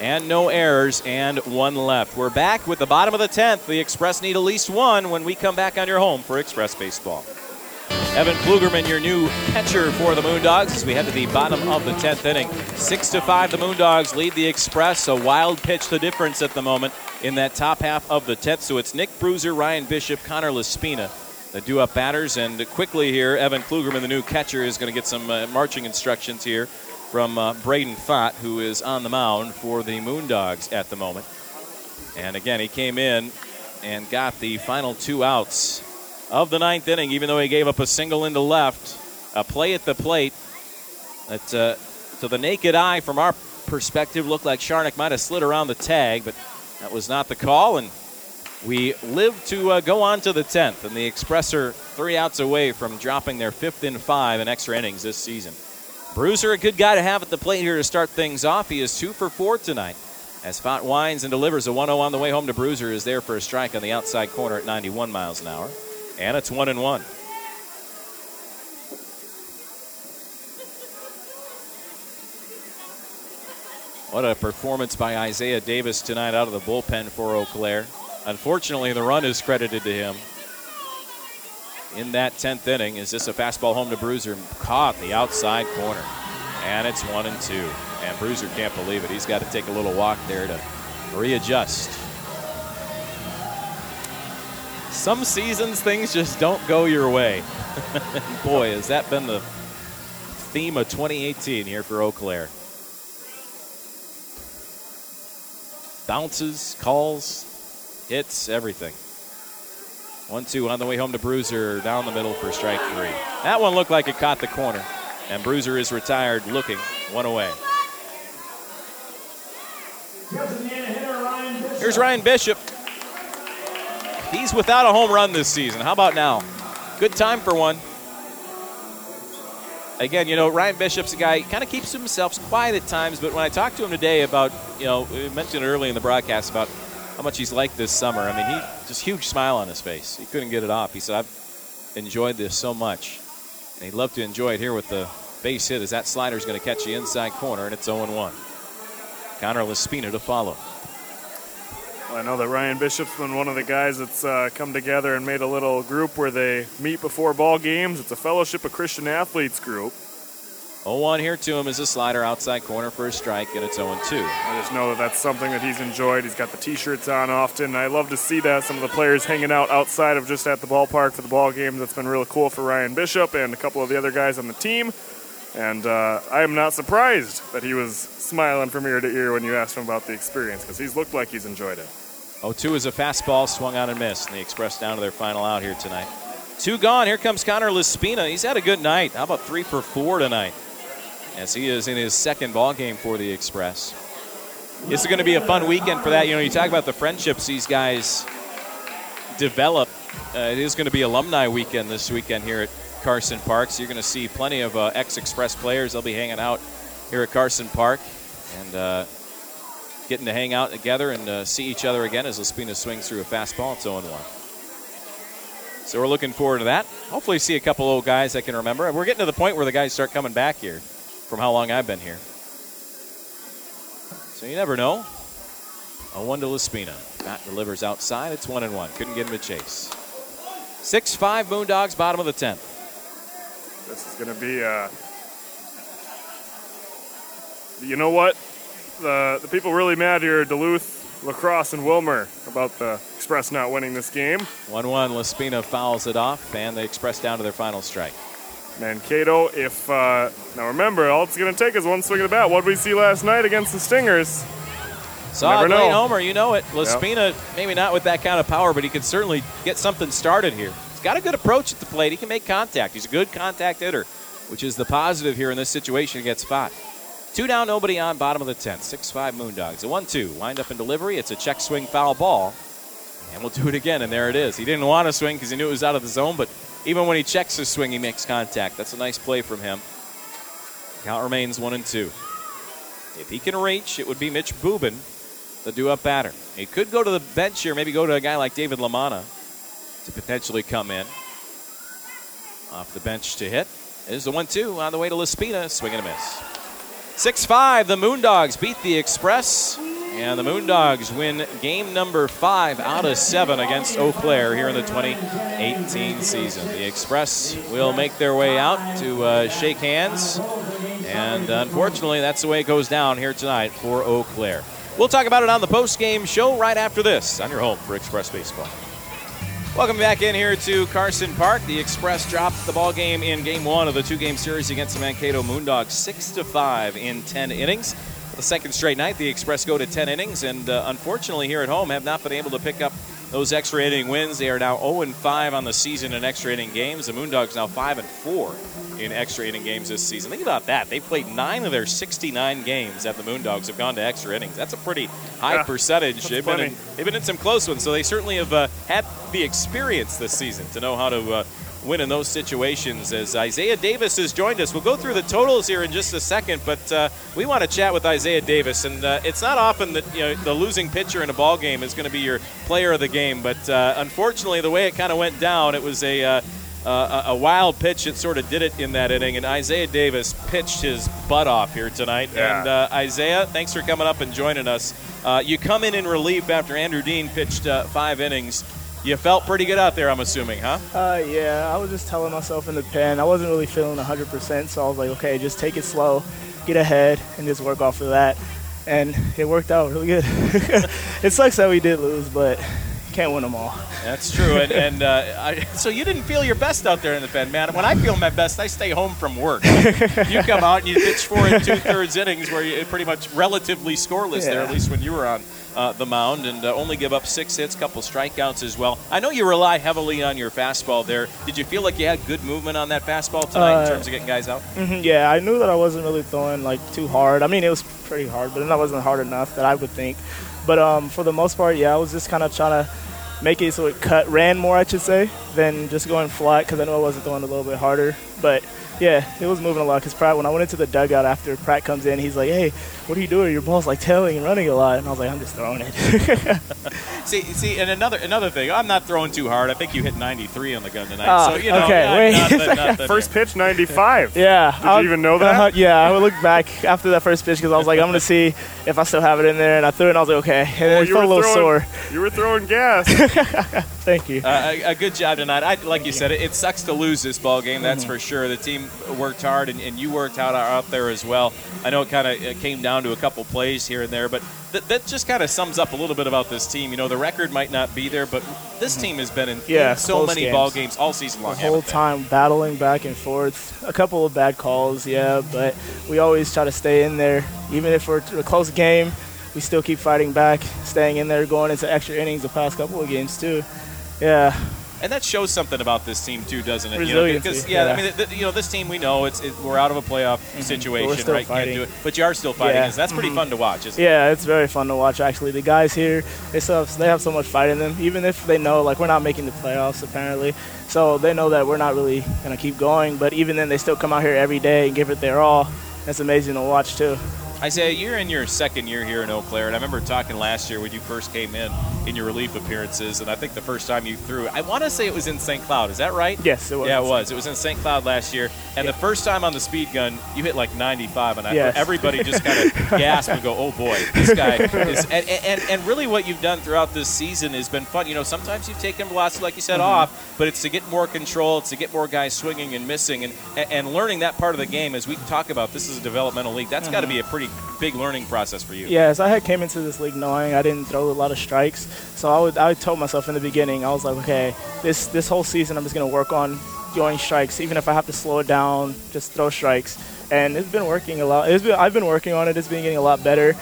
and no errors and one left. We're back with the bottom of the 10th. The Express need at least one when we come back on your home for Express Baseball. Evan Klugerman, your new catcher for the Moondogs as we head to the bottom of the 10th inning. 6 to 5, the Moondogs lead the Express. A wild pitch, the difference at the moment in that top half of the 10th. So it's Nick Bruiser, Ryan Bishop, Connor Laspina the do up batters. And quickly here, Evan Klugerman, the new catcher, is going to get some uh, marching instructions here from uh, Braden Fott, who is on the mound for the Moondogs at the moment. And again, he came in and got the final two outs of the ninth inning, even though he gave up a single into left. A play at the plate that, uh, to the naked eye, from our perspective, looked like Sharnick might have slid around the tag, but that was not the call. And we live to uh, go on to the 10th, and the Express are three outs away from dropping their fifth in five in extra innings this season. Bruiser, a good guy to have at the plate here to start things off. He is two for four tonight. As Fott winds and delivers a 1 0 on the way home to Bruiser, is there for a strike on the outside corner at 91 miles an hour. And it's 1 and 1. What a performance by Isaiah Davis tonight out of the bullpen for Eau Claire. Unfortunately, the run is credited to him. In that 10th inning, is this a fastball home to Bruiser? Caught the outside corner. And it's one and two. And Bruiser can't believe it. He's got to take a little walk there to readjust. Some seasons things just don't go your way. Boy, has that been the theme of 2018 here for Eau Claire. Bounces, calls, hits, everything. One two on the way home to Bruiser down the middle for strike three. That one looked like it caught the corner, and Bruiser is retired looking one away. Here's Ryan Bishop. He's without a home run this season. How about now? Good time for one. Again, you know, Ryan Bishop's a guy, kind of keeps himself quiet at times, but when I talked to him today about, you know, we mentioned early in the broadcast about how much he's liked this summer. I mean, he just huge smile on his face. He couldn't get it off. He said, I've enjoyed this so much. And he'd love to enjoy it here with the base hit as that slider is going to catch the inside corner, and it's 0 1. Connor Laspina to follow. I know that Ryan Bishop's been one of the guys that's uh, come together and made a little group where they meet before ball games. It's a Fellowship of Christian Athletes group. 0 1 here to him is a slider outside corner for a strike, and it's 0 2. I just know that that's something that he's enjoyed. He's got the t shirts on often. I love to see that. Some of the players hanging out outside of just at the ballpark for the ball games. That's been really cool for Ryan Bishop and a couple of the other guys on the team. And uh, I am not surprised that he was smiling from ear to ear when you asked him about the experience because he's looked like he's enjoyed it. 0 2 is a fastball swung on and missed, and the Express down to their final out here tonight. Two gone. Here comes Connor Laspina. He's had a good night. How about three for four tonight? As he is in his second ball game for the Express. This is going to be a fun weekend for that. You know, you talk about the friendships these guys develop. Uh, it is going to be alumni weekend this weekend here at Carson Park. So you're going to see plenty of uh, ex-Express players. They'll be hanging out here at Carson Park and uh, getting to hang out together and uh, see each other again as Laspina swings through a fastball. It's 0 1. So we're looking forward to that. Hopefully, see a couple old guys I can remember. We're getting to the point where the guys start coming back here from how long I've been here. So you never know. A 1 to Laspina. Matt delivers outside. It's 1 and 1. Couldn't get him a chase. 6 5 Moondogs, bottom of the 10th. This is going to be, uh, you know what? The, the people really mad here Duluth, La Crosse, and Willmar about the Express not winning this game. 1 1. Laspina fouls it off, and the Express down to their final strike. Mankato, if, uh, now remember, all it's going to take is one swing of the bat. What did we see last night against the Stingers? Saw Never know. Homer, you know it. Laspina, maybe not with that kind of power, but he can certainly get something started here. He's got a good approach at the plate. He can make contact. He's a good contact hitter, which is the positive here in this situation against Fott. Two down, nobody on, bottom of the 10th. 6 5 Moondogs. A 1 2. Wind up in delivery. It's a check swing foul ball. And we'll do it again, and there it is. He didn't want to swing because he knew it was out of the zone, but even when he checks his swing, he makes contact. That's a nice play from him. Count remains 1 and 2. If he can reach, it would be Mitch Bubin, the do up batter. He could go to the bench here, maybe go to a guy like David Lamana to potentially come in. Off the bench to hit. There's the 1 2 on the way to Laspina. Swing and a miss. 6 5, the Moondogs beat the Express. And the Moondogs win game number five out of seven against Eau Claire here in the 2018 season. The Express will make their way out to uh, shake hands. And unfortunately, that's the way it goes down here tonight for Eau Claire. We'll talk about it on the post-game show right after this on your home for Express Baseball. Welcome back in here to Carson Park. The Express dropped the ball game in game one of the two-game series against the Mankato Moondogs, six to five in ten innings. The second straight night, the Express go to ten innings, and uh, unfortunately here at home have not been able to pick up those extra inning wins. They are now 0 5 on the season in extra inning games. The Moondogs now 5 and 4 in extra inning games this season. Think about that. They've played nine of their 69 games that the Moondogs have gone to extra innings. That's a pretty high Yeah, percentage. They've been, in, they've been in some close ones, so they certainly have uh, had the experience this season to know how to uh, win in those situations. As Isaiah Davis has joined us, we'll go through the totals here in just a second, but uh, we want to chat with Isaiah Davis. And uh, it's not often that you know the losing pitcher in a ball game is going to be your player of the game, but uh, unfortunately, the way it kind of went down, it was a uh, a a wild pitch that sort of did it in that inning, and Isaiah Davis pitched his butt off here tonight. Yeah. And uh, Isaiah, thanks for coming up and joining us. Uh, you come in in relief after Andrew Dean pitched uh, five innings. You felt pretty good out there, I'm assuming, huh? Uh, yeah, I was just telling myself in the pen. I wasn't really feeling 100%, so I was like, okay, just take it slow, get ahead, and just work off of that. And it worked out really good. it sucks that we did lose, but can't win them all. That's true. And, and uh, I, so you didn't feel your best out there in the pen, man. When I feel my best, I stay home from work. you come out and you pitch four and two thirds innings where you're pretty much relatively scoreless there, at least when you were on uh, the mound, and uh, only give up six hits, couple strikeouts as well. I know you rely heavily on your fastball there. Did you feel like you had good movement on that fastball tonight in Uh, terms of getting guys out? hmm yeah, I knew that I wasn't really throwing like too hard. I mean, it was pretty hard, but that wasn't hard enough that I would think. But um, for the most part, yeah, I was just kind of trying to make it so it cut ran more, I should say, than just going flat because I know I wasn't throwing a little bit harder. But yeah, it was moving a lot because Pratt, when I went into the dugout after Pratt comes in, he's like, hey, what are you doing? Your ball's like tailing and running a lot. And I was like, I'm just throwing it. see, see, and another another thing, I'm not throwing too hard. I think you hit 93 on the gun tonight. Oh, so, you know, okay, not- wait. nothing- nothing First pitch, 95. Yeah. Did you even know that? Uh-huh, yeah, I would look back after that first pitch because I was like, I'm going to see if I still have it in there. And I threw it and I was like, okay. And then Oh, it you felt a were little throwing- sore. You were throwing gas. Thank you. Uh, a, a good job tonight. I, like you said, it, it sucks to lose this ball game. That's Mhm. for sure. The team worked hard, and, and you worked out out there as well. I know it kind of came down to a couple plays here and there, but th- that just kind of sums up a little bit about this team. You know, the record might not be there, but this team has been in, Mm-hmm. Yeah, so many games. ball games all season long. the whole time battling back and forth. A couple of bad calls, yeah, but we always try to stay in there. Even if we're a close game, we still keep fighting back, staying in there, going into extra innings the past couple of games too. Yeah, And that shows something about this team too, doesn't it? You know, because yeah, I mean, th- th- you know, this team we know it's it, we're out of a playoff situation, we're still right? Can't do it, but you are still fighting. Yeah. That's pretty Mhm. fun to watch, isn't it? yeah, it's very fun to watch. Actually, the guys here, they have, they have so much fight in them. Even if they know like we're not making the playoffs, apparently, so they know that we're not really gonna keep going. But even then, they still come out here every day and give it their all. That's amazing to watch too. Isaiah, you're in your second year here in Eau Claire, and I remember talking last year when you first came in in your relief appearances, and I think the first time you threw, I want to say it was in St. Cloud. Is that right? Yes, it was. Yeah, it was. It was in St. Cloud last year, and the first time on the speed gun, you hit like 95, and I, Yes. everybody just kind of gasped and go, "Oh boy, this guy is." And, and and really, what you've done throughout this season has been fun. You know, sometimes you've taken velocity, like you said, Mhm. off, but it's to get more control, it's to get more guys swinging and missing, and and learning that part of the game. As we talk about, this is a developmental league. That's got to be a pretty big learning process for you. Yes, I had came into this league knowing I didn't throw a lot of strikes, so I would I told myself in the beginning I was like, okay, this this whole season I'm just gonna work on throwing strikes, even if I have to slow it down, just throw strikes. And it's been working a lot. It's been, I've been working on it. It's been getting a lot better,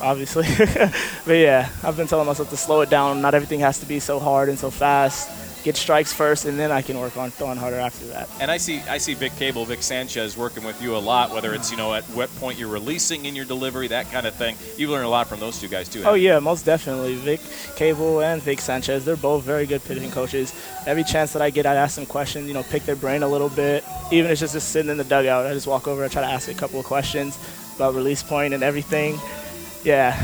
obviously. but yeah, I've been telling myself to slow it down. Not everything has to be so hard and so fast. Get strikes first, and then I can work on throwing harder after that. And I see I see Vic Cable, Vic Sanchez working with you a lot, whether it's, you know, at what point you're releasing in your delivery, that kind of thing. You've learned a lot from those two guys too. Oh yeah, most definitely. Vic Cable and Vic Sanchez, they're both very good pitching coaches. Every chance that I get, I ask them questions. You know, pick their brain a little bit. Even if it's just, just sitting in the dugout, I just walk over, I try to ask a couple of questions about release point and everything. Yeah.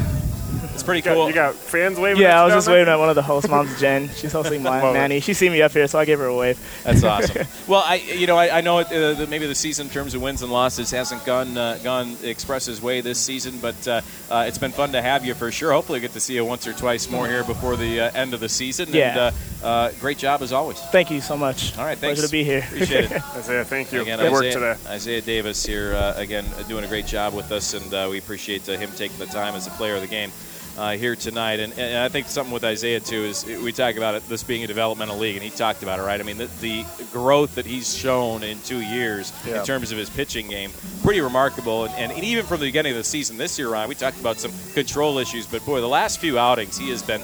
It's pretty You got- cool. You got fans waving. at Yeah, you I was down just there? waving at one of the host moms, Jen. She's hosting my Love it. Manny. She see me up here, so I gave her a wave. That's awesome. well, I you know I, I know it, uh, that maybe the season in terms of wins and losses hasn't gone uh, gone Express's way this season, but uh, uh, it's been fun to have you for sure. Hopefully, we get to see you once or twice more here before the uh, end of the season. Yeah. And, uh, uh, great job as always. Thank you so much. All right, thanks. Pleasure to be here. Appreciate it. Isaiah, thank you. Again, Good work today. Isaiah Davis here uh, again uh, doing a great job with us, and uh, we appreciate uh, him taking the time as a player of the game. Uh, here tonight, and, and I think something with Isaiah too is we talk about it, this being a developmental league, and he talked about it, right? I mean, the, the growth that he's shown in two years Yeah. in terms of his pitching game, pretty remarkable. And, and even from the beginning of the season this year, Ryan, we talked about some control issues, but boy, the last few outings, he has been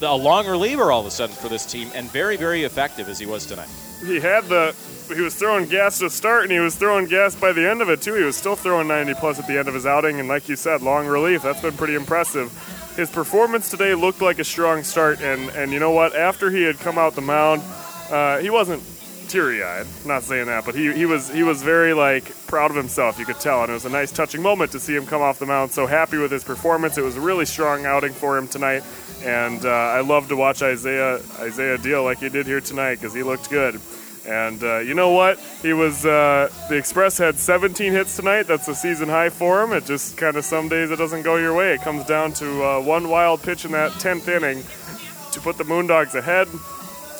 a long reliever all of a sudden for this team, and very, very effective as he was tonight. He had the. He was throwing gas to start, and he was throwing gas by the end of it too. He was still throwing 90 plus at the end of his outing, and like you said, long relief. That's been pretty impressive. His performance today looked like a strong start, and and you know what? After he had come out the mound, uh, he wasn't teary-eyed. Not saying that, but he, he was he was very like proud of himself. You could tell, and it was a nice, touching moment to see him come off the mound. So happy with his performance. It was a really strong outing for him tonight, and uh, I love to watch Isaiah Isaiah deal like he did here tonight because he looked good. And uh, you know what? He was uh, the Express had 17 hits tonight. That's a season high for him. It just kind of some days it doesn't go your way. It comes down to uh, one wild pitch in that 10th inning to put the Moondogs ahead.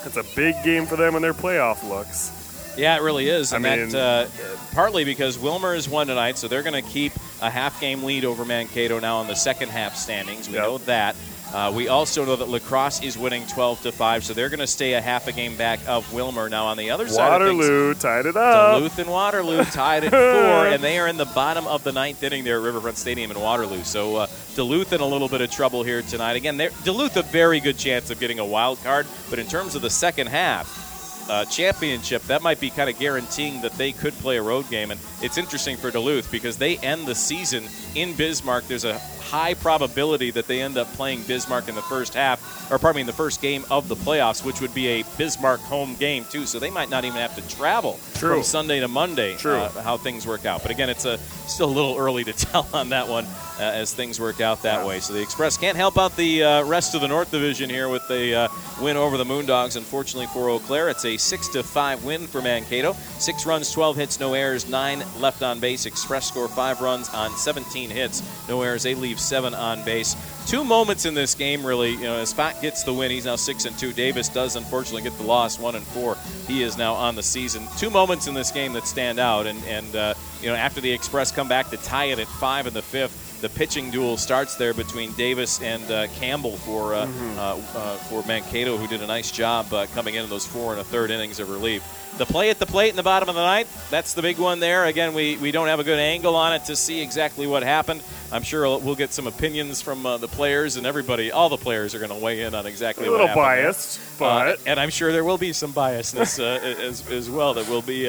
It's a big game for them in their playoff looks. Yeah, it really is, I and mean- that uh, partly because Willmar has won tonight, so they're going to keep a half-game lead over Mankato now in the second half standings. We Yep. know that. Uh, we also know that La Crosse is winning 12 to five, so they're going to stay a half a game back of Willmar. Now on the other side Waterloo tied it up. Duluth and Waterloo tied at four, and they are in the bottom of the ninth inning there at Riverfront Stadium in Waterloo. So uh, Duluth in a little bit of trouble here tonight. Again, Duluth a very good chance of getting a wild card, but in terms of the second half, uh, championship, that might be kind of guaranteeing that they could play a road game. And it's interesting for Duluth because they end the season in Bismarck. There's a high probability that they end up playing Bismarck in the first half, or pardon me, in the first game of the playoffs, which would be a Bismarck home game too. So they might not even have to travel True. from Sunday to Monday. True. Uh, how things work out, but again, it's a still a little early to tell on that one uh, as things work out that way. So the Express can't help out the uh, rest of the North Division here with the uh, win over the Moondogs. Unfortunately for Eau Claire, it's a six to five win for Mankato. Six runs, 12 hits, no errors, nine left on base. Express score five runs on 17 hits, no errors. They leave seven on base. Two moments in this game, really. You know, as Fott gets the win, he's now six and two. Davis does unfortunately get the loss, one and four. He is now on the season. Two moments in this game that stand out, and and uh, you know after the Express come back to tie it at five in the fifth, the pitching duel starts there between Davis and uh, Campbell for uh, Mhm. uh, uh, for Mankato, who did a nice job uh, coming into those four and a third innings of relief. The play at the plate in the bottom of the ninth, that's the big one there. Again, we, we don't have a good angle on it to see exactly what happened. I'm sure we'll get some opinions from uh, the players and everybody. All the players are going to weigh in on exactly A what little happened there. biased, Uh, but and I'm sure there will be some biasness uh, as, as well that will be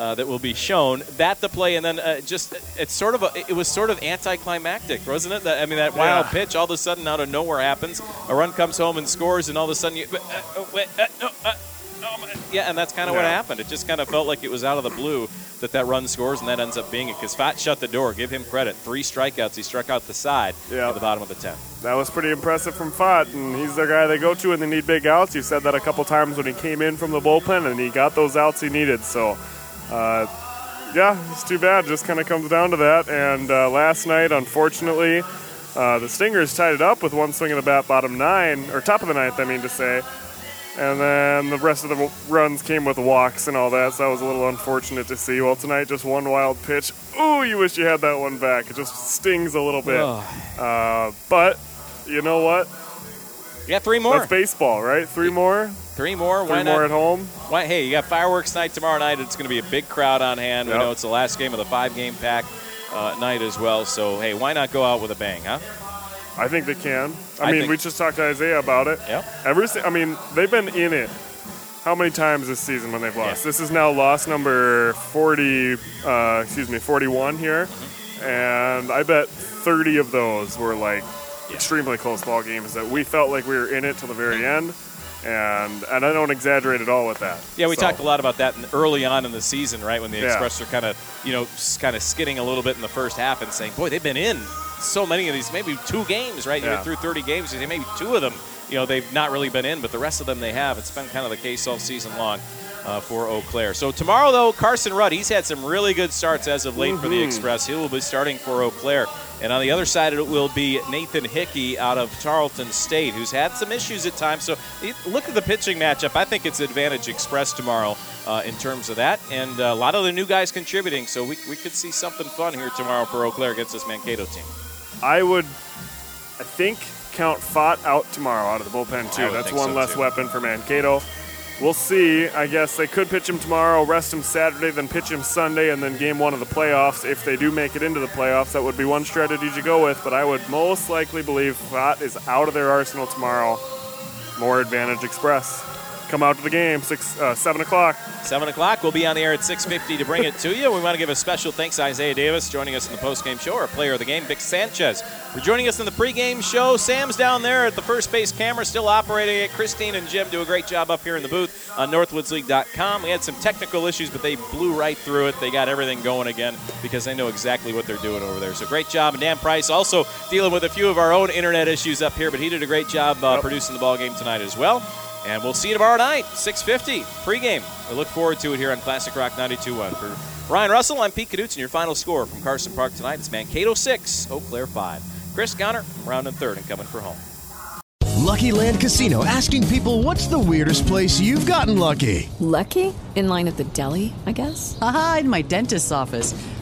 uh, that will be shown. That the play, and then uh, just it's sort of a, it was sort of anticlimactic, wasn't it? That, I mean, that wild Yeah. pitch all of a sudden out of nowhere happens. A run comes home and scores, and all of a sudden you. Uh, uh, wait, uh, no, uh, oh yeah, and that's kind of what happened. It just kind of felt like it was out of the blue that that run scores, and that ends up being it. Because Fott shut the door. Give him credit. Three strikeouts. He struck out the side at the bottom of the tenth. that was pretty impressive from Fott, and he's the guy they go to when they need big outs. You said that a couple times when he came in from the bullpen, and he got those outs he needed. So, uh, yeah, it's too bad. Just kind of comes down to that. And uh, last night, unfortunately, uh, the Stingers tied it up with one swing of the bat, bottom nine or top of the ninth, I mean to say. And then the rest of the runs came with walks and all that, so that was a little unfortunate to see. Well, tonight, just one wild pitch. Ooh, you wish you had that one back. It just stings a little bit. Uh, but you know what? Yeah, three more. That's baseball, right? Three more. Three more. Three more at home. Why, hey, you got fireworks night tomorrow night. It's going to be a big crowd on hand. Yep. We know it's the last game of the five-game pack uh, night as well. So hey, why not go out with a bang, huh? I think they can. I, I mean, we just talked to Isaiah about it. Yep. Every, I mean, they've been in it. How many times this season when they've lost? This is now loss number 40, uh, excuse me, 41 here. Mm-hmm. And I bet 30 of those were like extremely close ball games that we felt like we were in it till the very end. And and I don't exaggerate at all with that. Yeah, we So- talked a lot about that early on in the season, right? When the Yeah. Express are kind of, you know, kind of skidding a little bit in the first half and saying, boy, they've been in so many of these, maybe two games, right? You Yeah. through 30 games, maybe two of them, you know, they've not really been in, but the rest of them they have. It's been kind of the case all season long. Uh, for Eau Claire. So tomorrow, though, Carson Rudd, he's had some really good starts as of late for the Mhm. Express. He will be starting for Eau Claire. And on the other side, it will be Nathan Hickey out of Tarleton State, who's had some issues at times. So look at the pitching matchup. I think it's advantage Express tomorrow uh, in terms of that. And uh, a lot of the new guys contributing. So we, we could see something fun here tomorrow for Eau Claire against this Mankato team. I would, I think, count Fott out tomorrow out of the bullpen too. That's one so, less too. weapon for Mankato. We'll see. I guess they could pitch him tomorrow, rest him Saturday, then pitch him Sunday, and then game one of the playoffs. If they do make it into the playoffs, that would be one strategy to go with. But I would most likely believe Fott is out of their arsenal tomorrow. More advantage Express. Come out to the game, six, uh, seven o'clock. Seven o'clock. We'll be on the air at 6:50 to bring it to you. We want to give a special thanks to Isaiah Davis joining us in the post-game show. Our player of the game, Vic Sanchez, for joining us in the pre-game show. Sam's down there at the first base camera, still operating it. Christine and Jim do a great job up here in the booth on NorthwoodsLeague.com. We had some technical issues, but they blew right through it. They got everything going again because they know exactly what they're doing over there. So great job. And Dan Price also dealing with a few of our own internet issues up here, but he did a great job uh, producing the ball game tonight as well. And we'll see you tomorrow night, 6.50, pregame. We look forward to it here on Classic Rock 92.1. For Ryan Russell, I'm Pete Kadutz, and your final score from Carson Park tonight is Mankato 6, Eau Claire 5. Chris Connor, round and third and coming for home. Lucky Land Casino asking people what's the weirdest place you've gotten lucky? Lucky? In line at the deli, I guess? Aha, in my dentist's office.